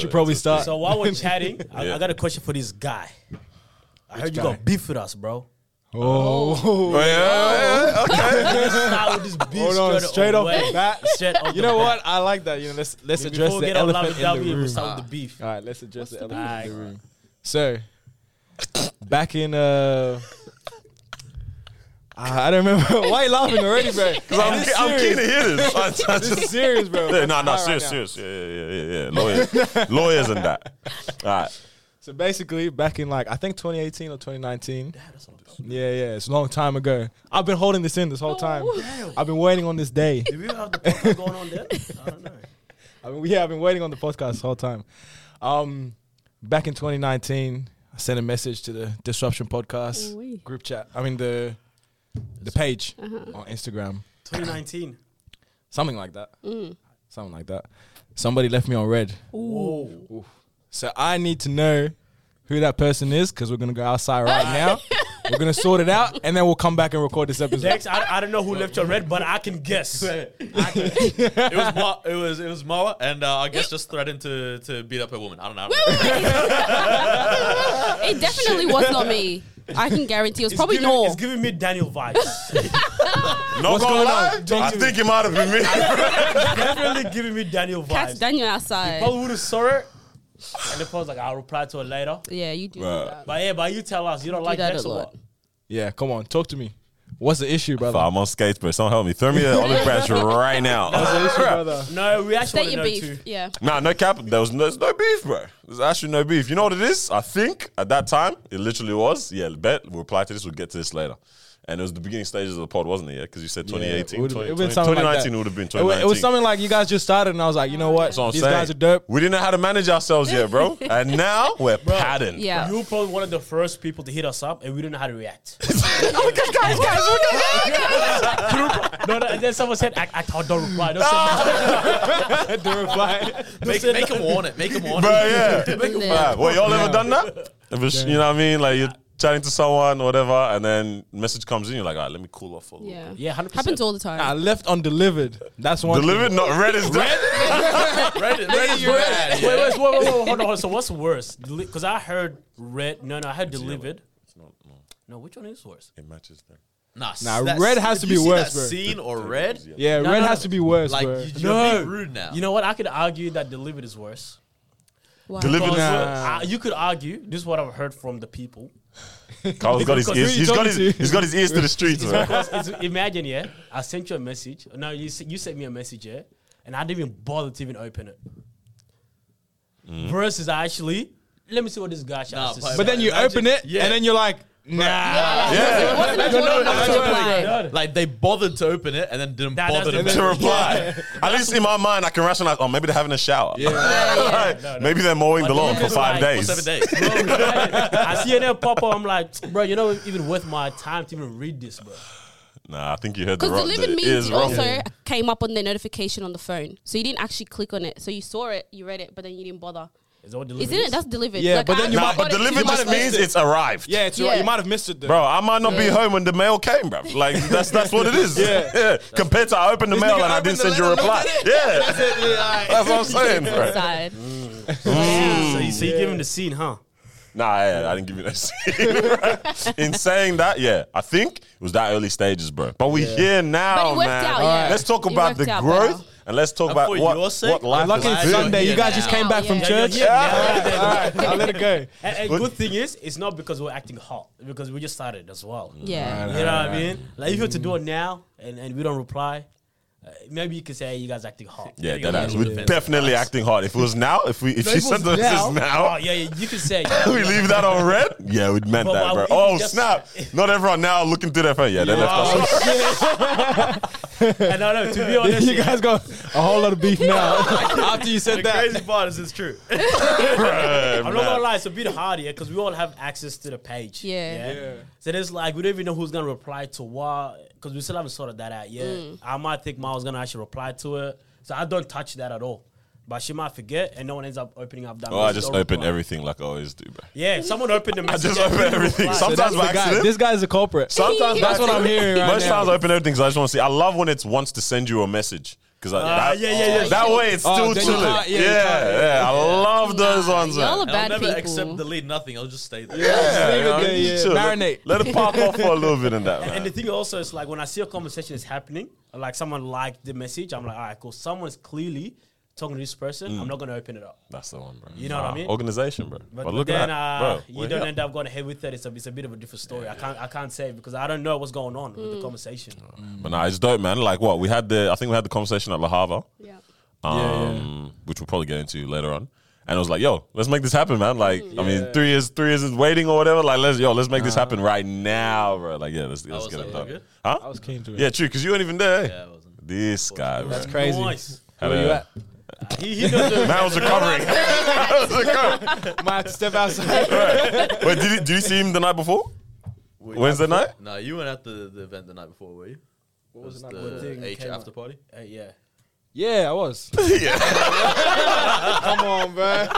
should probably start. So while we're chatting, I, Yeah. I got a question for this guy. I heard you guy? got beef with us, bro. oh, Oh, yeah, yeah, okay. Let's start with this beef hold on, straight off away. the bat. Straight off You know bat. what? I like that. You know, let's let's Before address we the get on love elephant and in the W, room. we'll start with the beef. All right, let's address the elephant in the room. So, back in uh, I I don't remember. Why you laughing already, bro? Because I'm, This I'm keen to hear this. I, I This just, is serious, bro. yeah, no, no, All right, serious, now. serious. Yeah, yeah, yeah, yeah, yeah. Lawyers, lawyers and that. All right. So basically, back in like I think 2018 or 2019. Yeah, yeah, it's a long time ago. I've been holding this in this whole time. I've been waiting on this day. Do we have the podcast going on there? I don't know. I mean, yeah, I've been waiting on the podcast this whole time. Um, back in 2019, I sent a message to the Disruption Podcast Ooh-wee. group chat. I mean the the page Uh-huh. on Instagram, 2019. something like that, Mm. something like that. Somebody left me on red, Whoa. so I need to know who that person is because we're gonna go outside right now. we're gonna sort it out, and then we'll come back and record this episode. Dex, I, I don't know who left your red, but I can guess. it was Mo- it was it was Moa, and uh, I guess just threatened to to beat up a woman. I don't know. It definitely was not me. I can guarantee it was It's probably giving, Nor. It's giving me Daniel vibes. No What's gonna going lie, on? I think it might have been me. Definitely giving me Daniel Catch vibes. Daniel outside. Probably would have saw it, and the was like, "I'll reply to it later." Yeah, you do Right. that. But yeah, but you tell us you don't Do like that Dex a or lot. what? Yeah, come on, talk to me. What's the issue, brother? I'm on skates, bro. Someone help me. Throw me an olive branch right now. What's the issue, brother? No, we actually State your beef. too. Yeah. Nah, no cap. There was no, there's no beef, bro. There's actually no beef. You know what it is? I think at that time it literally was. Yeah, bet we'll reply to this. We'll get to this later. And it was the beginning stages of the pod, wasn't it? Yeah, because you said 2018, it would've- 20, it would've been something like 2019 would have been It 2019. It was something like you guys just started, and I was like, you know what? What These saying. guys are dope. We didn't know how to manage ourselves yet, bro. and now we're padding. Yeah. You were probably one of the first people to hit us up, and we didn't know how to react. oh, guys, guys, oh guys. no, no, and then someone said, "I, I thought don't reply." Don't say the reply. make, make him want it. Make him want Bro, it. yeah. Yeah. Right. Well, y'all ever done that? If it's, you know what I mean? Like you're chatting to someone or whatever, and then message comes in, you're like, all right, let me cool off for a little Yeah. Yeah, hundred Happens all the time. I left undelivered. That's one. Delivered, not red is red. Red, red is red. Wait, wait, wait, wait, wait, hold on. hold on. So what's worse? Because I heard red. No, no, I heard delivered. No, which one is worse? It matches them. Nah, Nah, red has if to you be see worse, that bro. Scene or red, Yeah, No, red no, has no. to be worse, like bro. you, you're No. being rude now. You know what? I could argue that delivered is worse. Wow. Delivered. Because, Nah. uh, you could argue. This is what I've heard from the people. Carl's got his ears. who He's got his. to? He's got his ears to the streets, man. Because imagine, yeah, I sent you a message. No, you you sent me a message, yeah, and I didn't even bother to even open it. Mm. Versus, I actually let me see what this guy Nah, has to but- say. But then you Imagine- open it, yeah. and then you're like, nah. Yeah. Yeah. It wasn't a good enough to reply. No, Like they bothered to open it and then didn't That- that's bother the to. to reply. At least in my mind, I can rationalize. Oh, maybe they're having a shower. Like, No, no. Maybe they're mowing the lawn for it's five like- days. Seven days. Bro, I see it there pop up. I'm like, bro, you know, even worth my time to even read this, bro. Nah, I think you heard the Because wrong. delivered The means ears it wrong. also came up on the notification on the phone. So you didn't actually click on it. So you saw it, you read it, but then you didn't bother. Is that what delivered Isn't it? That's delivered. Yeah, but I then you Nah, might- got but it- delivered you might just have means missed it. it's arrived. Yeah, it's Yeah. right. You might have missed it, though. Bro, I might not be home when the mail came, bro. Like that's that's what it is. Yeah. Compared to I opened the mail nigga and I didn't the send you a letter, reply. looked Yeah. That's what I'm saying, bro. Side. So you, so you give him the scene, huh? Nah, yeah, I didn't give you that scene. In saying that, yeah, I think it was that early stages, bro. But we here now, But it worked man. out, yeah. Let's talk It about the out growth better. And let's talk And about what, sake, what life Lucky is it's. Sunday. You you're guys here just came back Yeah, from yeah, church. yeah, yeah, yeah, yeah. I'll let it go. And, and good thing is, it's not because we're acting hot, because we just started as well. Yeah. You know what I mean? Like if you were to do it now and, and we don't reply, uh, maybe you could say you guys acting hot. Yeah, you that a is. little We're bit definitely acting hard. If it was now, if we if No, she if it sent was us now- this Oh now, yeah, yeah, you could say. yeah, we leave that on red. Yeah, we'd meant But that, bro. Oh snap! Not everyone now looking through their phone. Yeah, they left us. and no, no, to be honest, you guys got a whole lot of beef now after you said The that. crazy part is it's true. Bruh, I'm not gonna lie, it's a bit hard here because we all have access to the page. Yeah. Yeah. So there's like we don't even know who's gonna reply to what because we still haven't sorted that out yet. Mm. I might think Miles gonna actually reply to it, so I don't touch that at all. But she might forget, and no one ends up opening up that. Oh, I just open everything like I always do, bro. Yeah, someone opened the message. I just open everything. reply. Sometimes that's by the guy. accident. This guy's a culprit. Sometimes That's what I'm hearing right Most now. times I open everything because I just want to see. I love when it's wants to send you a message Because Ah, yeah, yeah, yeah. that way it's Oh, still then you chilling. can't- yeah, yeah, yeah, I love those Nah, ones. y'all man. are I'll never people. accept delete nothing. I'll just stay there. Yeah, you know, Yeah, yeah, just. Let- marinate. Let it pop off for a little bit in that, man. And the thing also is like when I see a conversation is happening, like someone liked the message, I'm like, all right, cool. Someone's clearly talking to this person. I'm not gonna open it up. That's the one, bro. You know what I Nah, mean? Organization, bro. But, But, look then at that, uh, bro. you we're don't here. end up going ahead with it. It's a, it's a bit of a different story. I can't I can't say because I don't know what's going on with the conversation. But nah, it's dope, man. Like what we had the, I think we had the conversation at La Hava, Yeah. um, Yeah, which we'll probably get into later on. And I was like, yo, let's make this happen, man. Like, I mean, three years, three years is waiting or whatever. Like, let's, yo, let's make this happen right now, bro. Like, yeah, let's, let's was get like, it you done. good? Huh? I was keen to it. Yeah, true, because you weren't even there. Yeah, I wasn't. This guy, bro. That's crazy. Nice. Had Where you a- at? He, he knows the- Man was recovering. Man was recovering. Might have to step outside. Wait, did you, did you see him the night before? Wednesday night? No, you weren't at the, the event the night before, were you? What was the night the before? H Came after up. party? Uh, yeah. Yeah, I was. yeah. Come on, bro.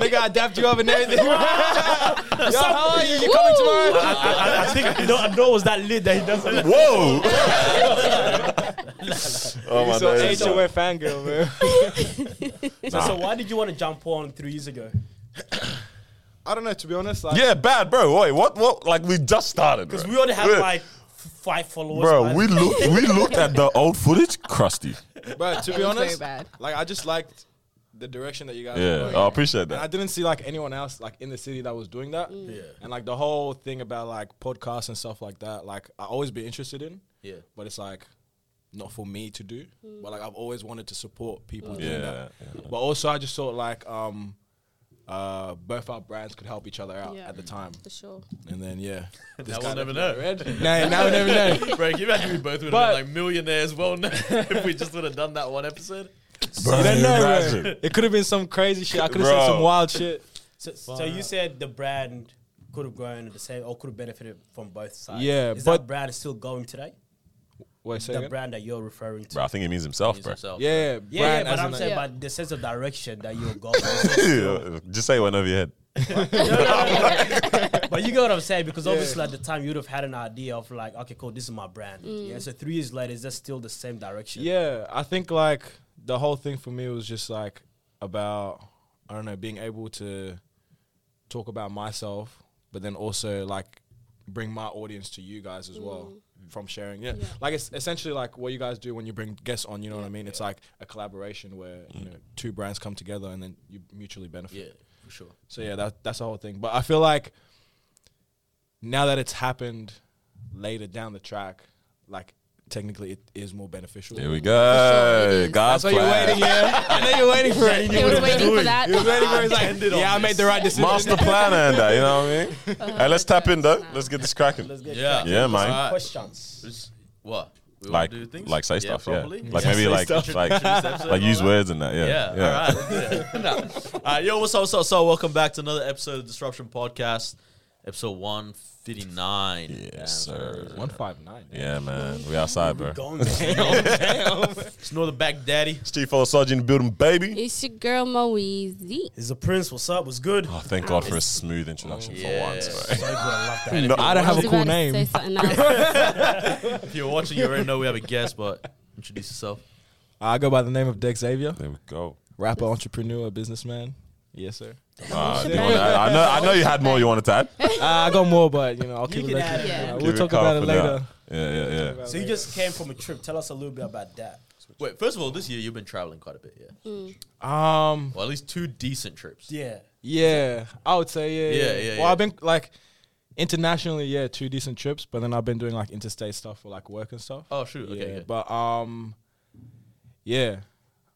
Nigga, I dapped you up and everything. Yo, how are you? You coming Woo! tomorrow? I, I think I know, I know it was that lit that he doesn't. Whoa. oh my so days. HOA fangirl, man. So, so why did you want to jump on three years ago? I don't know, to be honest. Like, Yeah, bad, bro. Wait, what? What? Like we just started, Because we already have like five followers. bro. man. We looked. We looked at the old footage, crusty. But to It be was very honest, bad. like I just liked the direction that you guys were Yeah, going. I appreciate And I didn't see like anyone else like in the city that was doing that. Yeah. And like the whole thing about like podcasts and stuff like that, like I always be interested in, Yeah. but it's like not for me to do. But like I've always wanted to support people doing Yeah, that. yeah. But also I just thought like um uh both our brands could help each other out Yeah. at the time. For sure. And then yeah. this Now we'll never know. me red. now, now we never know. Bro, can you imagine we both would have been like millionaires well known if we just would have done that one episode? Bro, You don't know, bro. It could have been some crazy shit. I could have said some wild shit. So, so you said the brand could have grown at the same or could have benefited from both sides. Yeah, is but- that brand is still going today? Wait, say the again? brand that you're referring to. Bro, I think he means himself, He's bro. himself. Yeah, Yeah, yeah, brand but as I'm in, saying, like- but the sense of direction that you're going. Just say it went over your head. but you get what I'm saying because obviously at the time you'd have had an idea of like, okay, cool, this is my brand. Mm. Yeah. So three years later, is that still the same direction? Yeah, I think like the whole thing for me was just like about I don't know being able to talk about myself, but then also like bring my audience to you guys as well mm. From sharing. Yeah. Yeah. like it's essentially like what you guys do when you bring guests on. You know what I mean? It's like a collaboration where you know mm. two brands come together and then you mutually benefit. Yeah, for sure. So yeah, that that's the whole thing. But I feel like now that it's happened later down the track, like technically it is more beneficial. Here we go. is. God's That's why you're waiting, yeah. I know you're waiting for it. He was waiting for that. He was waiting for it. He's like, yeah, I made the right decision. Master planner and that, you know what I mean? hey, let's tap in though. Let's get this cracking. Let's get Yeah. cracking. Yeah, man. Alright. questions. What? We Like, wanna do things? like say stuff, yeah. Like Yeah. maybe say like, stuff. like, Introduce the episode like use that? words and that, yeah. Yeah, all right. let's do it. Nah. All right, yo, what's up, what's up, so welcome back to another episode of Disruption Podcast, episode 159. Yes, sir. One five nine. Yeah, man. We outside, bro. Going down. It's Northern Back Daddy. Steve Full Sergeant building, baby. It's your girl Moeezy. Is the prince? What's up? What's good? Oh, thank God for a smooth introduction Yeah. for once, So bro. good. I love that. No, I don't have a cool name. say something else. If you're watching, you already know we have a guest, but introduce yourself. I go by the name of Dexavier, There we go. rapper, entrepreneur, businessman. Yes, sir. Uh, you wanna add- I know, I know you had more you wanted to add. Uh, I got more, but you know, I'll keep You it later. Yeah. We'll Keep talk calm about it for later. Yeah, yeah, yeah. So you just came from a trip. Tell us a little bit about that. Wait, first of all, this year you've been traveling quite a bit, yeah? Um, Well, at least two decent trips. Yeah. yeah, I would say yeah, Yeah, yeah. yeah, Well, yeah. I've been like internationally, yeah, two decent trips, but then I've been doing like interstate stuff for like work and stuff. Oh, shoot. Okay, yeah, okay. but um, yeah,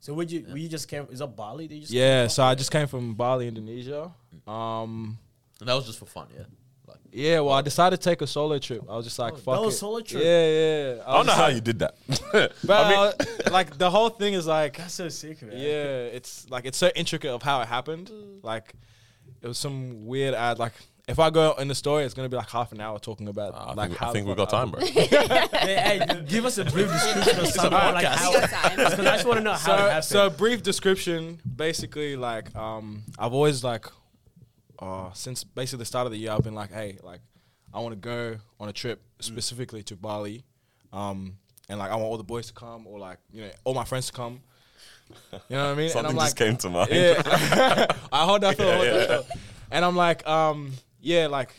So would you? We just came. Is that Bali? Did you just yeah. So? I just came from Bali, Indonesia. Um, And that was just for fun, yeah? Like, yeah. Well, I decided to take a solo trip. I was just like, Oh, fuck that was it. solo trip? Yeah, yeah. I don't know was how you did that. But I mean, uh, like the whole thing is like, That's so sick, man. yeah, it's like it's so intricate of how it happened. Like, it was some weird ad. Like, if I go in the story, it's gonna be like half an hour talking about I like think, I think the we got time, bro. Hey, hey, give us a brief description of something like how. We got time. Because I just want to know how it so, happened. so brief description. Basically, like um, I've always like, uh, since basically the start of the year, I've been like, hey, like, I want to go on a trip specifically to Bali, um, and like I want all the boys to come or like you know all my friends to come. You know what I mean? Something and I'm just like, came to mind. yeah. I hold that thought. Yeah, yeah. And I'm like, um, yeah, like,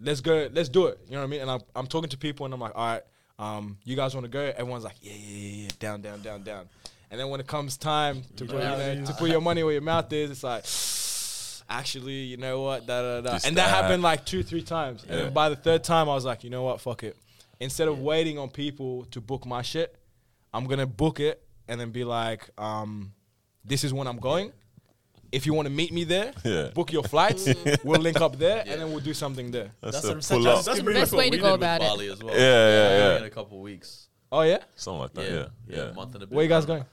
let's go, let's do it. You know what I mean? And I'm, I'm talking to people, and I'm like, all right, um, you guys want to go? Everyone's like, yeah, yeah, yeah, yeah, down, down, down, down. And then when it comes time to put, you know, to put your money where your mouth is, it's like. Actually, you know what? Da, da, da. And that that. happened like two, three times. And Yeah. then by the third time, I was like, you know what? Fuck it. Instead of waiting on people to book my shit, I'm gonna book it and then be like, um, this is when I'm going. If you want to meet me there, Yeah. book your flights. we'll link up there, and then we'll do something there. That's, That's, a what- that's, that's the pretty best much way to we go did with about it. Bali as well. Yeah, yeah, Going yeah. In a couple of weeks. Oh yeah, Something like that. Yeah, Yeah, yeah, yeah. a month and a bit. where you guys going?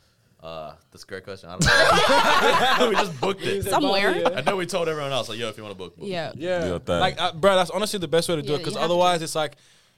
Uh, that's a great question. I don't know. we just booked it. Somewhere. I know we told everyone else like, yo, if you want to book, book. Yeah. Yeah, Do your thing. like uh, bro, that's honestly the best way to do Yeah, it because otherwise it's like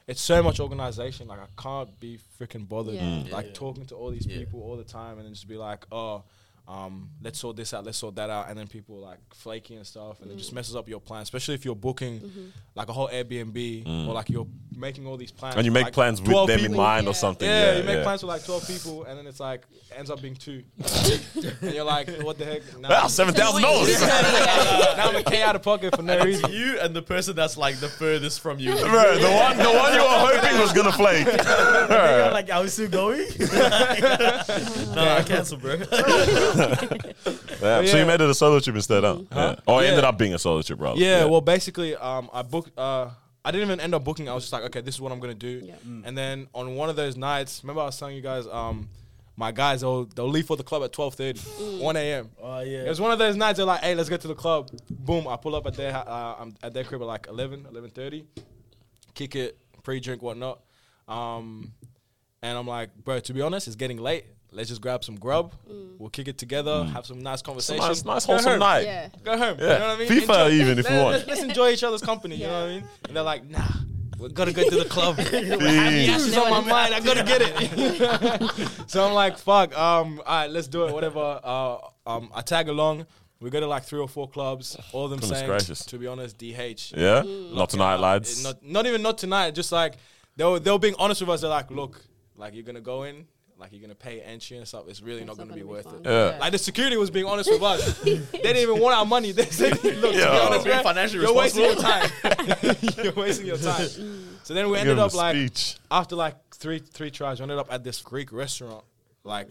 it's so much organization. Like I can't be freaking bothered Yeah. Mm. like Yeah. talking to all these Yeah. people all the time and then just be like, oh. Um, let's sort this out. Let's sort that out, and then people are, like flaky and stuff, and it Mm. just messes up your plan. Especially if you're booking Mm-hmm. like a whole Airbnb or like you're making all these plans. And you make like, plans with 12 them in people. mind or something. Yeah, Yeah, you make yeah. plans for like twelve people, and then it's like ends up being two, and you're like, what the heck? Now, Ah, seven thousand dollars. now I'm a K out of pocket for no reason. You and the person that's like the furthest from you. Bro, the one, the one you were hoping was gonna flake. You're like, are we still going? no, I cancelled, bro. Yeah, So you made it a solo trip instead, huh? Yeah. Or it Yeah. ended up being a solo trip, rather. Yeah, well, basically, um, I booked. Uh, I didn't even end up booking. I was just like, okay, this is what I'm gonna do. Yeah. And then on one of those nights, remember I was telling you guys, um, my guys they'll they'll leave for the club at 12:30, 1 a.m. Oh yeah. It was one of those nights. They're like, hey, let's get to the club. Boom, I pull up at their uh, I'm at their crib at like 11, 11:30, kick it, pre-drink, whatnot. Um, and I'm like, bro, to be honest, it's getting late. Let's just grab some grub. We'll kick it together, have some nice It's a nice, nice wholesome home. night. Yeah. Go home. Yeah. You know what I mean? FIFA even if you want. Let's, let's enjoy each other's company. You know what I mean? And they're like, nah, we gotta go to the club. Fiends. Yes, it's on my mind. I gotta get it. so I'm like, fuck. Um, all right, let's do it. Whatever. Uh, um, I tag along. We go to like three or four clubs. All of them Goodness saying, gracious. to be honest, DH. Yeah? Mm. Not tonight, lads. Not, not even not tonight. Just like they were, they were being honest with us. They're like, look, like you're gonna go in, like you're gonna pay entry and stuff. It's really It's not gonna be worth fun. it. Yeah. Like the security was being honest with us. they didn't even want our money. They said, "Look, to be honest, Being bro, financially you're wasting your time. you're wasting your time." So then we Give ended up like speech. after like three three tries, we ended up at this Greek restaurant, like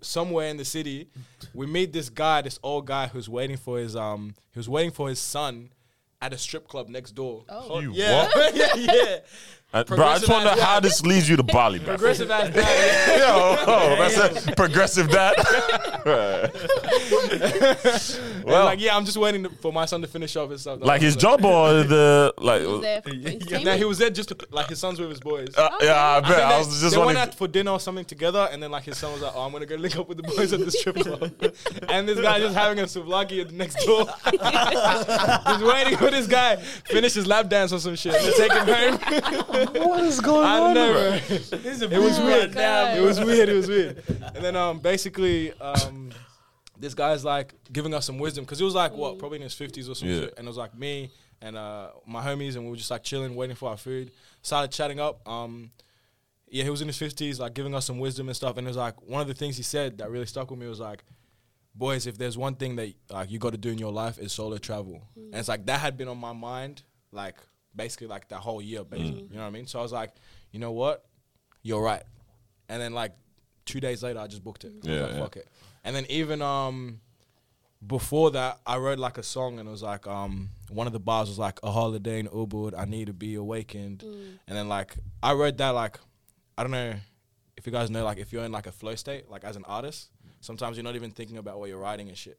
somewhere in the city. We meet this guy, this old guy who's waiting for his um, he was waiting for his son at a strip club next door. Oh. You yeah, what? yeah, yeah. Uh, bro, I just wonder ass how this leads you to Bali, bro. Progressive ass guy. Yeah. Yo, oh, that's a progressive dad. And well, like, yeah, I'm just waiting for my son to finish off his stuff. like his job or the like? He was there for No, he was there just to, like his son's with his boys. Uh, yeah, I bet. think I they, was just they went out for dinner or something together, and then like his son was like, "Oh, I'm gonna go link up with the boys at the strip club," and this guy just having a souvlaki at the next door, just waiting for this guy finish his lap dance or some shit to take him home. What is going I don't know, bro. This is a It was weird. God. It was weird. It was weird. And then um, basically, um, this guy's like giving us some wisdom because he was like what, probably in his fifties or something. Yeah. and it was like me and uh, my homies, and we were just like chilling, waiting for our food. Started chatting up. Um, yeah, he was in his fifties, like giving us some wisdom and stuff. And it was like one of the things he said that really stuck with me was like, "Boys, if there's one thing that like you got to do in your life is solo travel." And it's like that had been on my mind, like basically like that whole year, basically. You know what I mean? So I was like, you know what, you're right. And then like two days later, I just booked it. I was Yeah, like, yeah. fuck it. And then even um before that, I wrote like a song, and it was like um one of the bars was like a holiday in Ubud. I need to be awakened. And then like I wrote that like I don't know if you guys know like if you're in like a flow state, like as an artist, sometimes you're not even thinking about what you're writing and shit.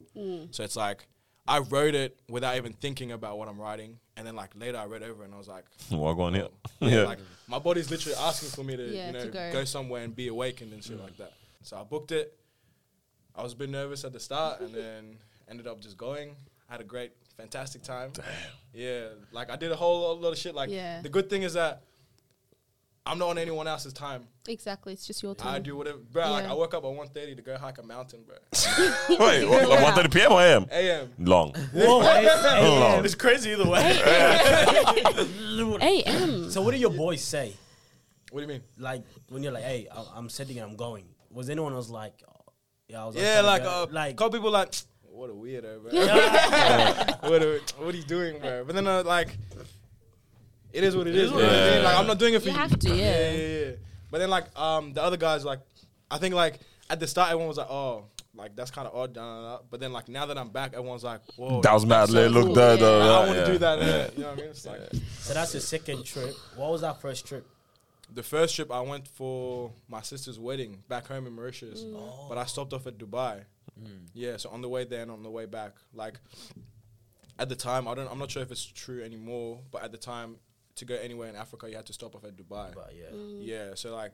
So it's like I wrote it without even thinking about what I'm writing, and then like later I read over and I was like, Walk on here. yeah, Yeah. like my body's literally asking for me to Yeah, you know to go. go. somewhere and be awakened and shit like that. So I booked it. I was a bit nervous at the start, and then ended up just going. I Had a great, fantastic time. Damn. Yeah, like I did a whole lot of shit. Like Yeah. the good thing is that I'm not on anyone else's time. Exactly. It's just your time. I do whatever, bro. Like Yeah. I woke up at 1.30 to go hike a mountain, bro. Wait, what, 1:30 p.m. or a.m.? A.M. Long. Whoa, hey, hey, Long. It's crazy either way. AM. So what do your boys say? What do you mean? Like when you're like, hey, I- I'm setting and I'm going. Was anyone was like, oh, yeah, I was Yeah, trying to like go- uh, like couple people like, what a weirdo, bro. what a, what are you doing, bro? But then uh, like, it is what it is. what bro. it is. Yeah, Like I'm not doing it for You you. have to, yeah. yeah, yeah, yeah. But then like um the other guys like, I think like at the start everyone was like, oh. Like that's kind of odd, da, da, da. but then like now that I'm back, everyone's like, "Whoa, That was mad. that's lit. Look cool. there, Yeah. though. Like, I want to yeah. do that." Yeah. You know what I mean? It's like so that's your second trip. What was that first trip? the first trip I went for my sister's wedding back home in Mauritius, Oh. but I stopped off at Dubai. Yeah, so on the way there and on the way back, like at the time, I don't, I'm not sure if it's true anymore, but at the time, to go anywhere in Africa, you had to stop off at Dubai. But yeah, Mm. Yeah, so like,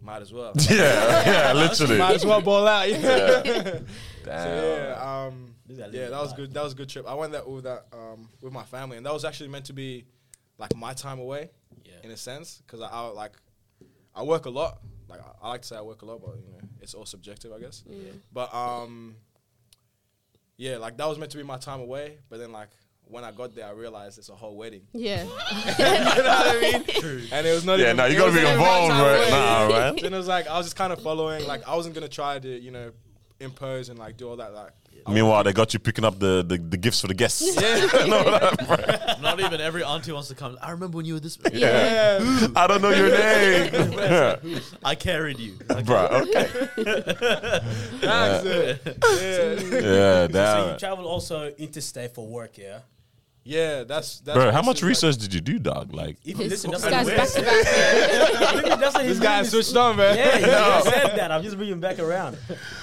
might as well. Yeah, yeah, literally. might as well ball out. Yeah. so Damn. yeah, um, yeah, that was good. That was a good trip. I went there with that um, with my family, and that was actually meant to be like my time away yeah. in a sense because I, I like I work a lot. Like I, I like to say I work a lot, but you know it's all subjective, I guess. Yeah. But um, yeah, like that was meant to be my time away. But then like when I got there, I realized it's a whole wedding. Yeah. you know what I mean? And it was not. Even. Yeah, even, no, you it gotta be wasn't even my involved, right? away. Nah, right? Then it was like I was just kind of following. Like I wasn't gonna try to you know impose and like do all that. Like Meanwhile, they got you picking up the, the, the gifts for the guests. Yeah not even every auntie wants to come. I remember when you were this. yeah. I don't know your name. I carried you. Bro, okay. That's it. Yeah. Yeah, So damn. you travel also interstate for work, yeah. Yeah, that's that's. Bro, how much is, like- research did you do, dog? Like, Even This, listen, this that's guy's back to back. That's what This guy switched on, man. Yeah, you just said that. I'm just bringing back around.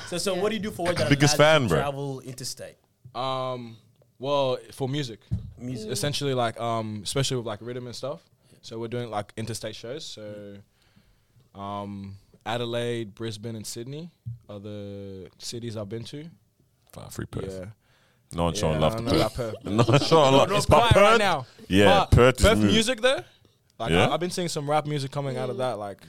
So, so what do you do for work that Biggest fan, bro. Travel interstate. Um, well, for music, Music. essentially, like um, especially with like rhythm and stuff. So we're doing like interstate shows. So, um, Adelaide, Brisbane, and Sydney are the cities I've been to. ah, free Perth. Yeah, No one showing yeah, love I to know Perth. Perth. No one showing love. It's quiet about right now. Yeah, But Perth is Perth music. music there. Like Yeah? I, have been seeing some rap music coming out of that. Like,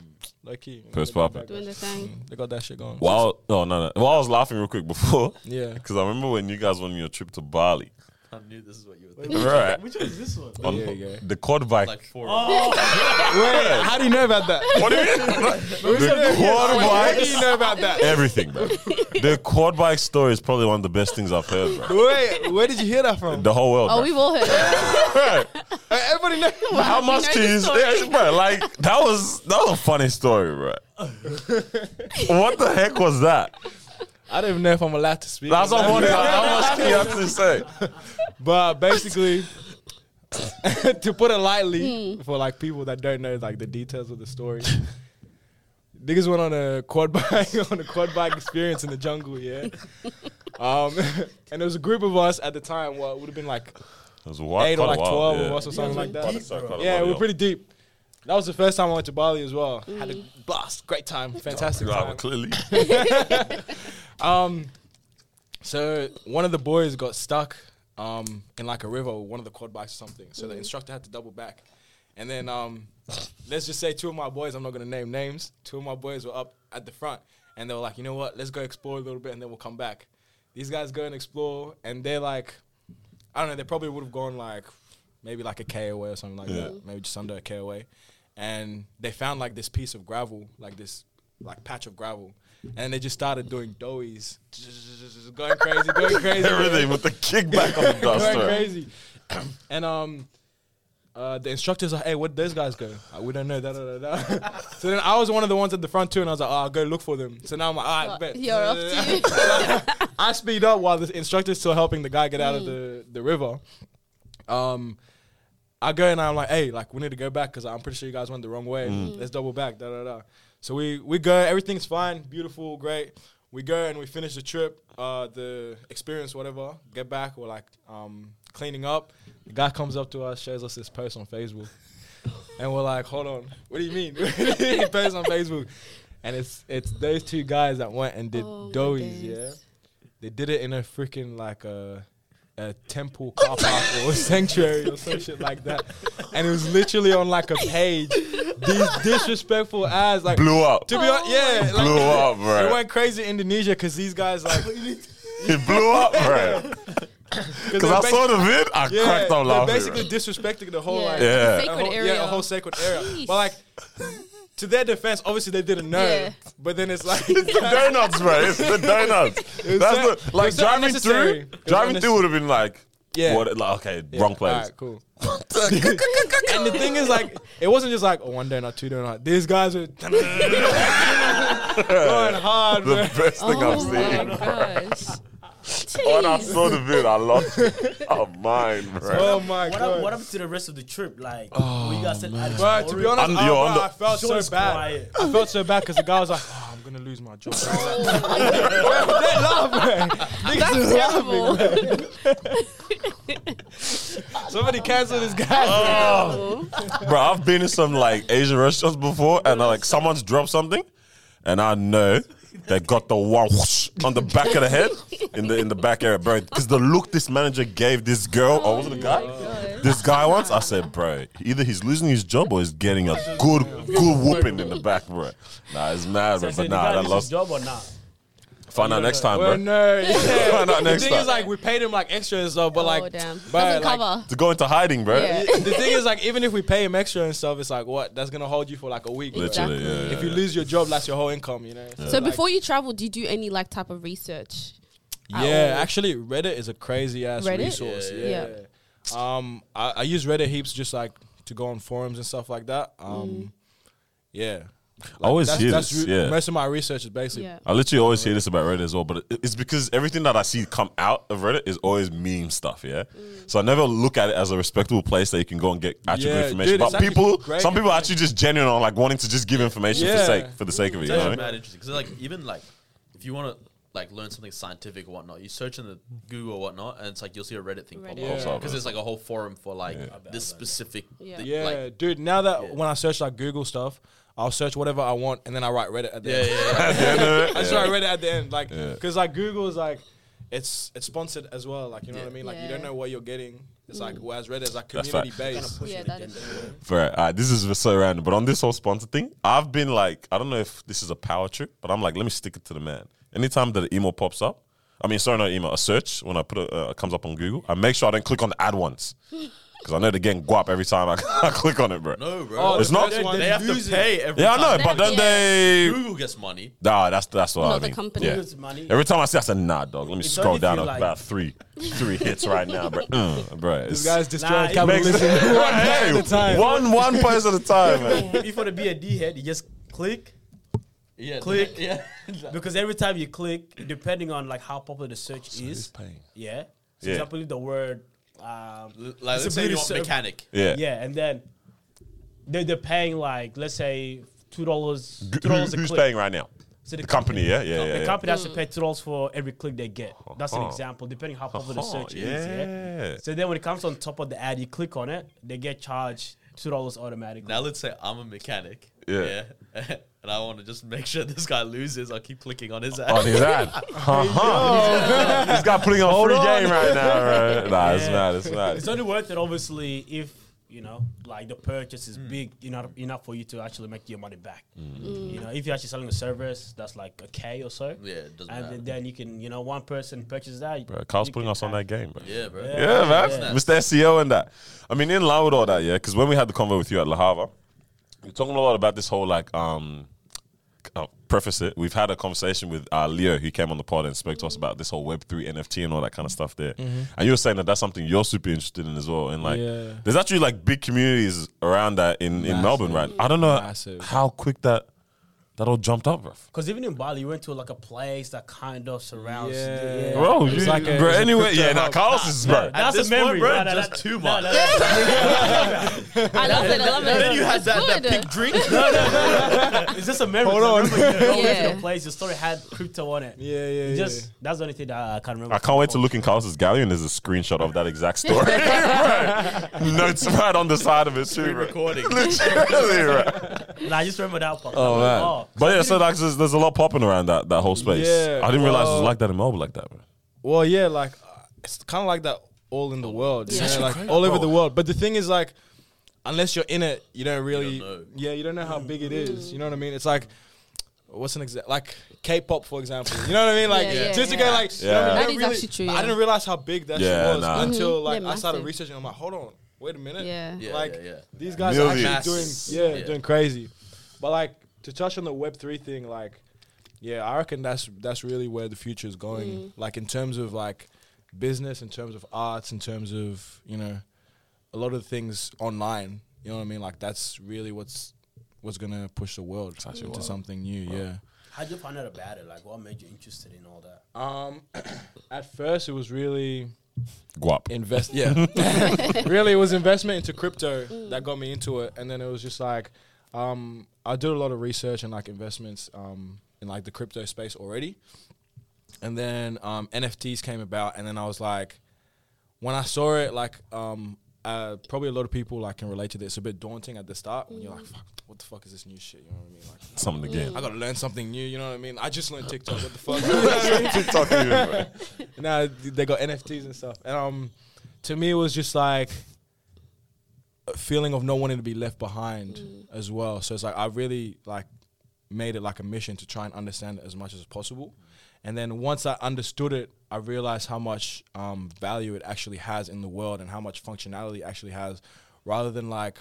low key. Perth's They popping. Doing the thing. They got that shit going. While, oh, no, no. While I was laughing real quick before, Yeah. because I remember when you guys went on your trip to Bali. I knew this is what you were thinking. Right. Which one is this one? On Yeah, yeah. the quad bike. Like four. Oh. Wait, how do you know about that? what do you mean? the quad How bike. do you know about that? Everything, bro. The quad bike story is probably one of the best things I've heard, bro. Wait, where did you hear that from? The whole world. Oh, bro. we've all heard it. Right. Everybody knows. How much know can the you story. yeah, bro? Like that was that was a funny story, bro. what the heck was that? I don't even know if I'm allowed to speak. That's on what I'm that. wondering. How much can you actually say? But basically, to put it lightly, for like people that don't know like the details of the story, niggas went on a quad bike on a quad bike experience in the jungle, yeah. Um, and there was a group of us at the time. What would have been like It was a while, eight or like twelve yeah. of us or something were like that. deep, Sorry, quite a Yeah, we're pretty deep. That was the first time I went to Bali as well. Had a blast, great time, fantastic Yeah, time. clearly. Um, so one of the boys got stuck um in like a river, with one of the quad bikes or something. So the instructor had to double back, and then um, let's just say two of my boys, I'm not gonna name names. Two of my boys were up at the front, and they were like, you know what, let's go explore a little bit, and then we'll come back. These guys go and explore, and they're like, I don't know, they probably would have gone like maybe like a k away or something like Yeah. that, maybe just under a k away, and they found like this piece of gravel, like this like patch of gravel. And they just started doing doughies, going crazy, going crazy, Everything with the kickback on the dust. going crazy. and um, uh, the instructors are, hey, where'd those guys go? Like, we don't know. Da, da, da, da. so then I was one of the ones at the front too, and I was like, oh, I'll go look for them. So now I'm like, all right, bet. You're off to I speed up while the instructor's still helping the guy get out of the, the river. Um, I go and I'm like, hey, like we need to go back because I'm pretty sure you guys went the wrong way. Let's double back. Da da da. So we we go. Everything's fine, beautiful, great. We go and we finish the trip, uh, the experience, whatever. Get back. We're like um, cleaning up. The guy comes up to us, shows us this post on Facebook, and we're like, hold on, what do you mean? he posts on Facebook, and it's it's those two guys that went and did Oh doughies, yeah. They did it in a freaking like a a temple car park or a sanctuary or some shit like that, and it was literally on like a page. These disrespectful ads, like Blew up. to be honest, yeah, like, Blew up, bro. It went crazy in Indonesia because these guys like It blew up, bro. Because I saw the vid, I yeah, cracked they're up laughing. basically bro. disrespecting the whole Yeah. like Yeah. a Sacred whole, area. yeah, a whole sacred area. Jeez. But like, to their defense, obviously they didn't know. Yeah. But then it's like It's the donuts, bro. It's the donuts. That's so- the, like it was so driving through. Driving through would have been like, Yeah. what? Like, okay, wrong place. Alright, cool. and the thing is, like, it wasn't just like oh, one donut, two donut. These guys were going hard, The man. best thing I've Oh seen. my gosh. When I saw the vid, I lost my mind, bro. Oh my What, god. hap- what happened to the rest of the trip? Like, oh, you guys said Alex But to be honest, I'm- yo, bro, I'm the- I felt so bad. quiet. I felt so bad because the guy was like, oh, "I'm gonna lose my job." I was like, Bro, they laugh, man. Niggas That's laughing, terrible. Somebody cancel this guy. Oh. Bro, I've been in some like Asian restaurants before, and like someone's dropped something, and I know they got the one whoosh on the back of the head in the in the back area, bro. Because the look this manager gave this girl, or was it a guy? This guy once, I said, bro, either he's losing his job or he's getting a good good whooping in the back, bro. Nah, it's mad, bro. But nah, that his lost. job or not? Find out next time, Well, bro. no, yeah. Find out next time. the thing time. is, like, we paid him like extra and stuff, but oh like, damn. but, Doesn't like, cover. To go into hiding, bro. Yeah. the thing is, like, even if we pay him extra and stuff, it's like, what? That's gonna hold you for like a week. Literally, Exactly. yeah, yeah, If you lose your job, that's your whole income, you know. So like, before you travel, do you do any like type of research? Yeah, actually, Reddit is a crazy ass Reddit? resource. Yeah, Yeah. Um, I, I use Reddit heaps just like to go on forums and stuff like that. Um, Mm. yeah. I always that's, hear that's this, re- yeah. Most of my research is basically. Yeah. I literally always hear this about Reddit as well, but it's because everything that I see come out of Reddit is always meme stuff, yeah. Mm. So I never look at it as a respectable place that you can go and get actual Yeah, information. dude, but actually people, some people are actually just genuine on like wanting to just give information for sake for the sake of it. It's You know actually what mad interesting because like even like if you want to like learn something scientific or whatnot, you search in the Google or whatnot, and it's like you'll see a Reddit thing pop Reddit. up Yeah. because there's like a whole forum for like this specific. Yeah. thing, Yeah, like- dude. Now that Yeah. when I search like Google stuff, I'll search whatever I want and then I write Reddit at the yeah, end. yeah, yeah. At the end of it, I just yeah. write Reddit at the end, like, Yeah. because like Google is like, it's it's sponsored as well. Like you know Yeah. what I mean? Like you don't know what you're getting. It's like whereas Reddit is like That's community fact. based. Yeah, that is Right, all right, this is so random, but on this whole sponsor thing, I've been like, I don't know if this is a power trip, but I'm like, let me stick it to the man. Anytime that an email pops up, I mean, sorry, not email, a search when I put it, uh, it comes up on Google, I make sure I don't click on the ad once because I know they're getting guap every time I, I click on it, bro. No, bro. Oh, It's the not- first They, one, they have to losing. pay every Yeah, I time. know, but then Yeah. they, Google gets money. nah, that's that's what Not I the mean. company. Yeah. Google's money. Every time I see, I said, nah, dog. Let me It's scroll only if down you to like- about three, three hits right now, bro. Mm, bro, This it's- guy's destroying it makes- capitalism one Hey, at a time. One one person at a time, man. if you want to be a D head, you just click Yeah, Click. Yeah. because every time you click, depending on like how popular the search is, paying. yeah. So Yeah. example, if the word, um, like let's a say you want mechanic. Yeah. yeah, and then they they're paying like let's say two dollars, Who- two dollars a who's click. paying right now? So The company, yeah, yeah, the yeah. yeah. company has to pay two dollars for every click they get. That's an Uh-huh. example, depending how popular the Uh-huh, search is. Yeah. yeah. So then when it comes on top of the ad, you click on it, they get charged two dollars automatically. Now let's say I'm a mechanic. Yeah. and I want to just make sure this guy loses. I keep clicking on his ad. On his ad. Uh-huh. This guy putting on free game right now, right? Nah, it's mad, it's mad. It's only worth it, obviously, if you know, like the purchase is big enough enough for you to actually make your money back. You know, if you're actually selling a service that's like a K or so, yeah, it doesn't and matter. then, then you can, you know, one person purchases that. Bro, Carl's putting us on that game, bro. yeah, bro. Yeah. Yeah, man. Yeah. Mr. SEO and that. I mean, in line with all that, yeah, because when we had the convo with you at La Hava, we're talking a lot about this whole like um uh, preface it. We've had a conversation with uh, Leo, who came on the pod and spoke to us about this whole Web three NFT and all that kind of stuff there. And you were saying that that's something you're super interested in as well. And like, Yeah. there's actually like big communities around that in, in Massive. Melbourne, right? I don't know Massive. how quick that that all jumped up, bro. Because even in Bali, you went to like a place that kind of surrounds. Yeah. Bro, It's you, like a- bro. Anyway, yeah, nah, hub. Carlos is bro. That's this a memory, point, bro, No, no, just no, too no, much. no, no. I love it. I love it. then you had It's that, that pink drink. It's just a memory. Hold on. remember you go Yeah. into the place, the story had crypto on it. Yeah, yeah, It yeah. just that's the only thing that I can't remember. I can't wait to look in Carlos's gallery and there's a screenshot of that exact story. Notes right on the side of it too, bro. Recording. Literally, bro. Nah, I just remember that part. Oh man. But yeah, so like, there's, there's a lot popping around that, that whole space. Yeah, I didn't realize it was well- like that in Melbourne like that, bro. Well, yeah, like uh, it's kind of like that all in the world, you Yeah. like crazy, all over the world. But the thing is, like, unless you're in it, you don't really, know. yeah, you don't know how big it is. You know what I mean? It's like what's an exact like K-pop for example. You know what I mean? Like Yeah, yeah, just to yeah. go like you know what I mean? That They is really- actually true, I yeah. didn't realize how big that Yeah, shit was nah. until Mhm. like Yeah, I started massive. researching. I'm like, hold on, wait a minute. Yeah. Yeah, like yeah, yeah. these guys are Millions. actually doing yeah, Yeah. doing crazy. But like to touch on the Web three thing, like yeah, I reckon that's that's really where the future is going. Mm. Like in terms of like business, in terms of arts, in terms of you know a lot of things online. You know what I mean? Like that's really what's what's gonna push the world actually into wild. something new. Yeah. How'd you find out about it? Like, what made you interested in all that? Um, at first it was really Guap. invest. Yeah, really, it was investment into crypto that got me into it, and then it was just like, um, I did a lot of research and like investments um in like the crypto space already, and then um NFTs came about, and then I was like, when I saw it, like um. Uh, probably a lot of people like can relate to this. It's a bit daunting at the start when you're like, "Fuck, what the fuck is this new shit?" You know what I mean? Like, Something again. I gotta learn something new. You know what I mean? I just learned TikTok. What the fuck? You know what TikTok even, bro. now they got NFTs and stuff. And um, to me, it was just like a feeling of not wanting to be left behind as well. So it's like I really like made it like a mission to try and understand it as much as possible. And then once I understood it, I realized how much um, value it actually has in the world and how much functionality it actually has, rather than like,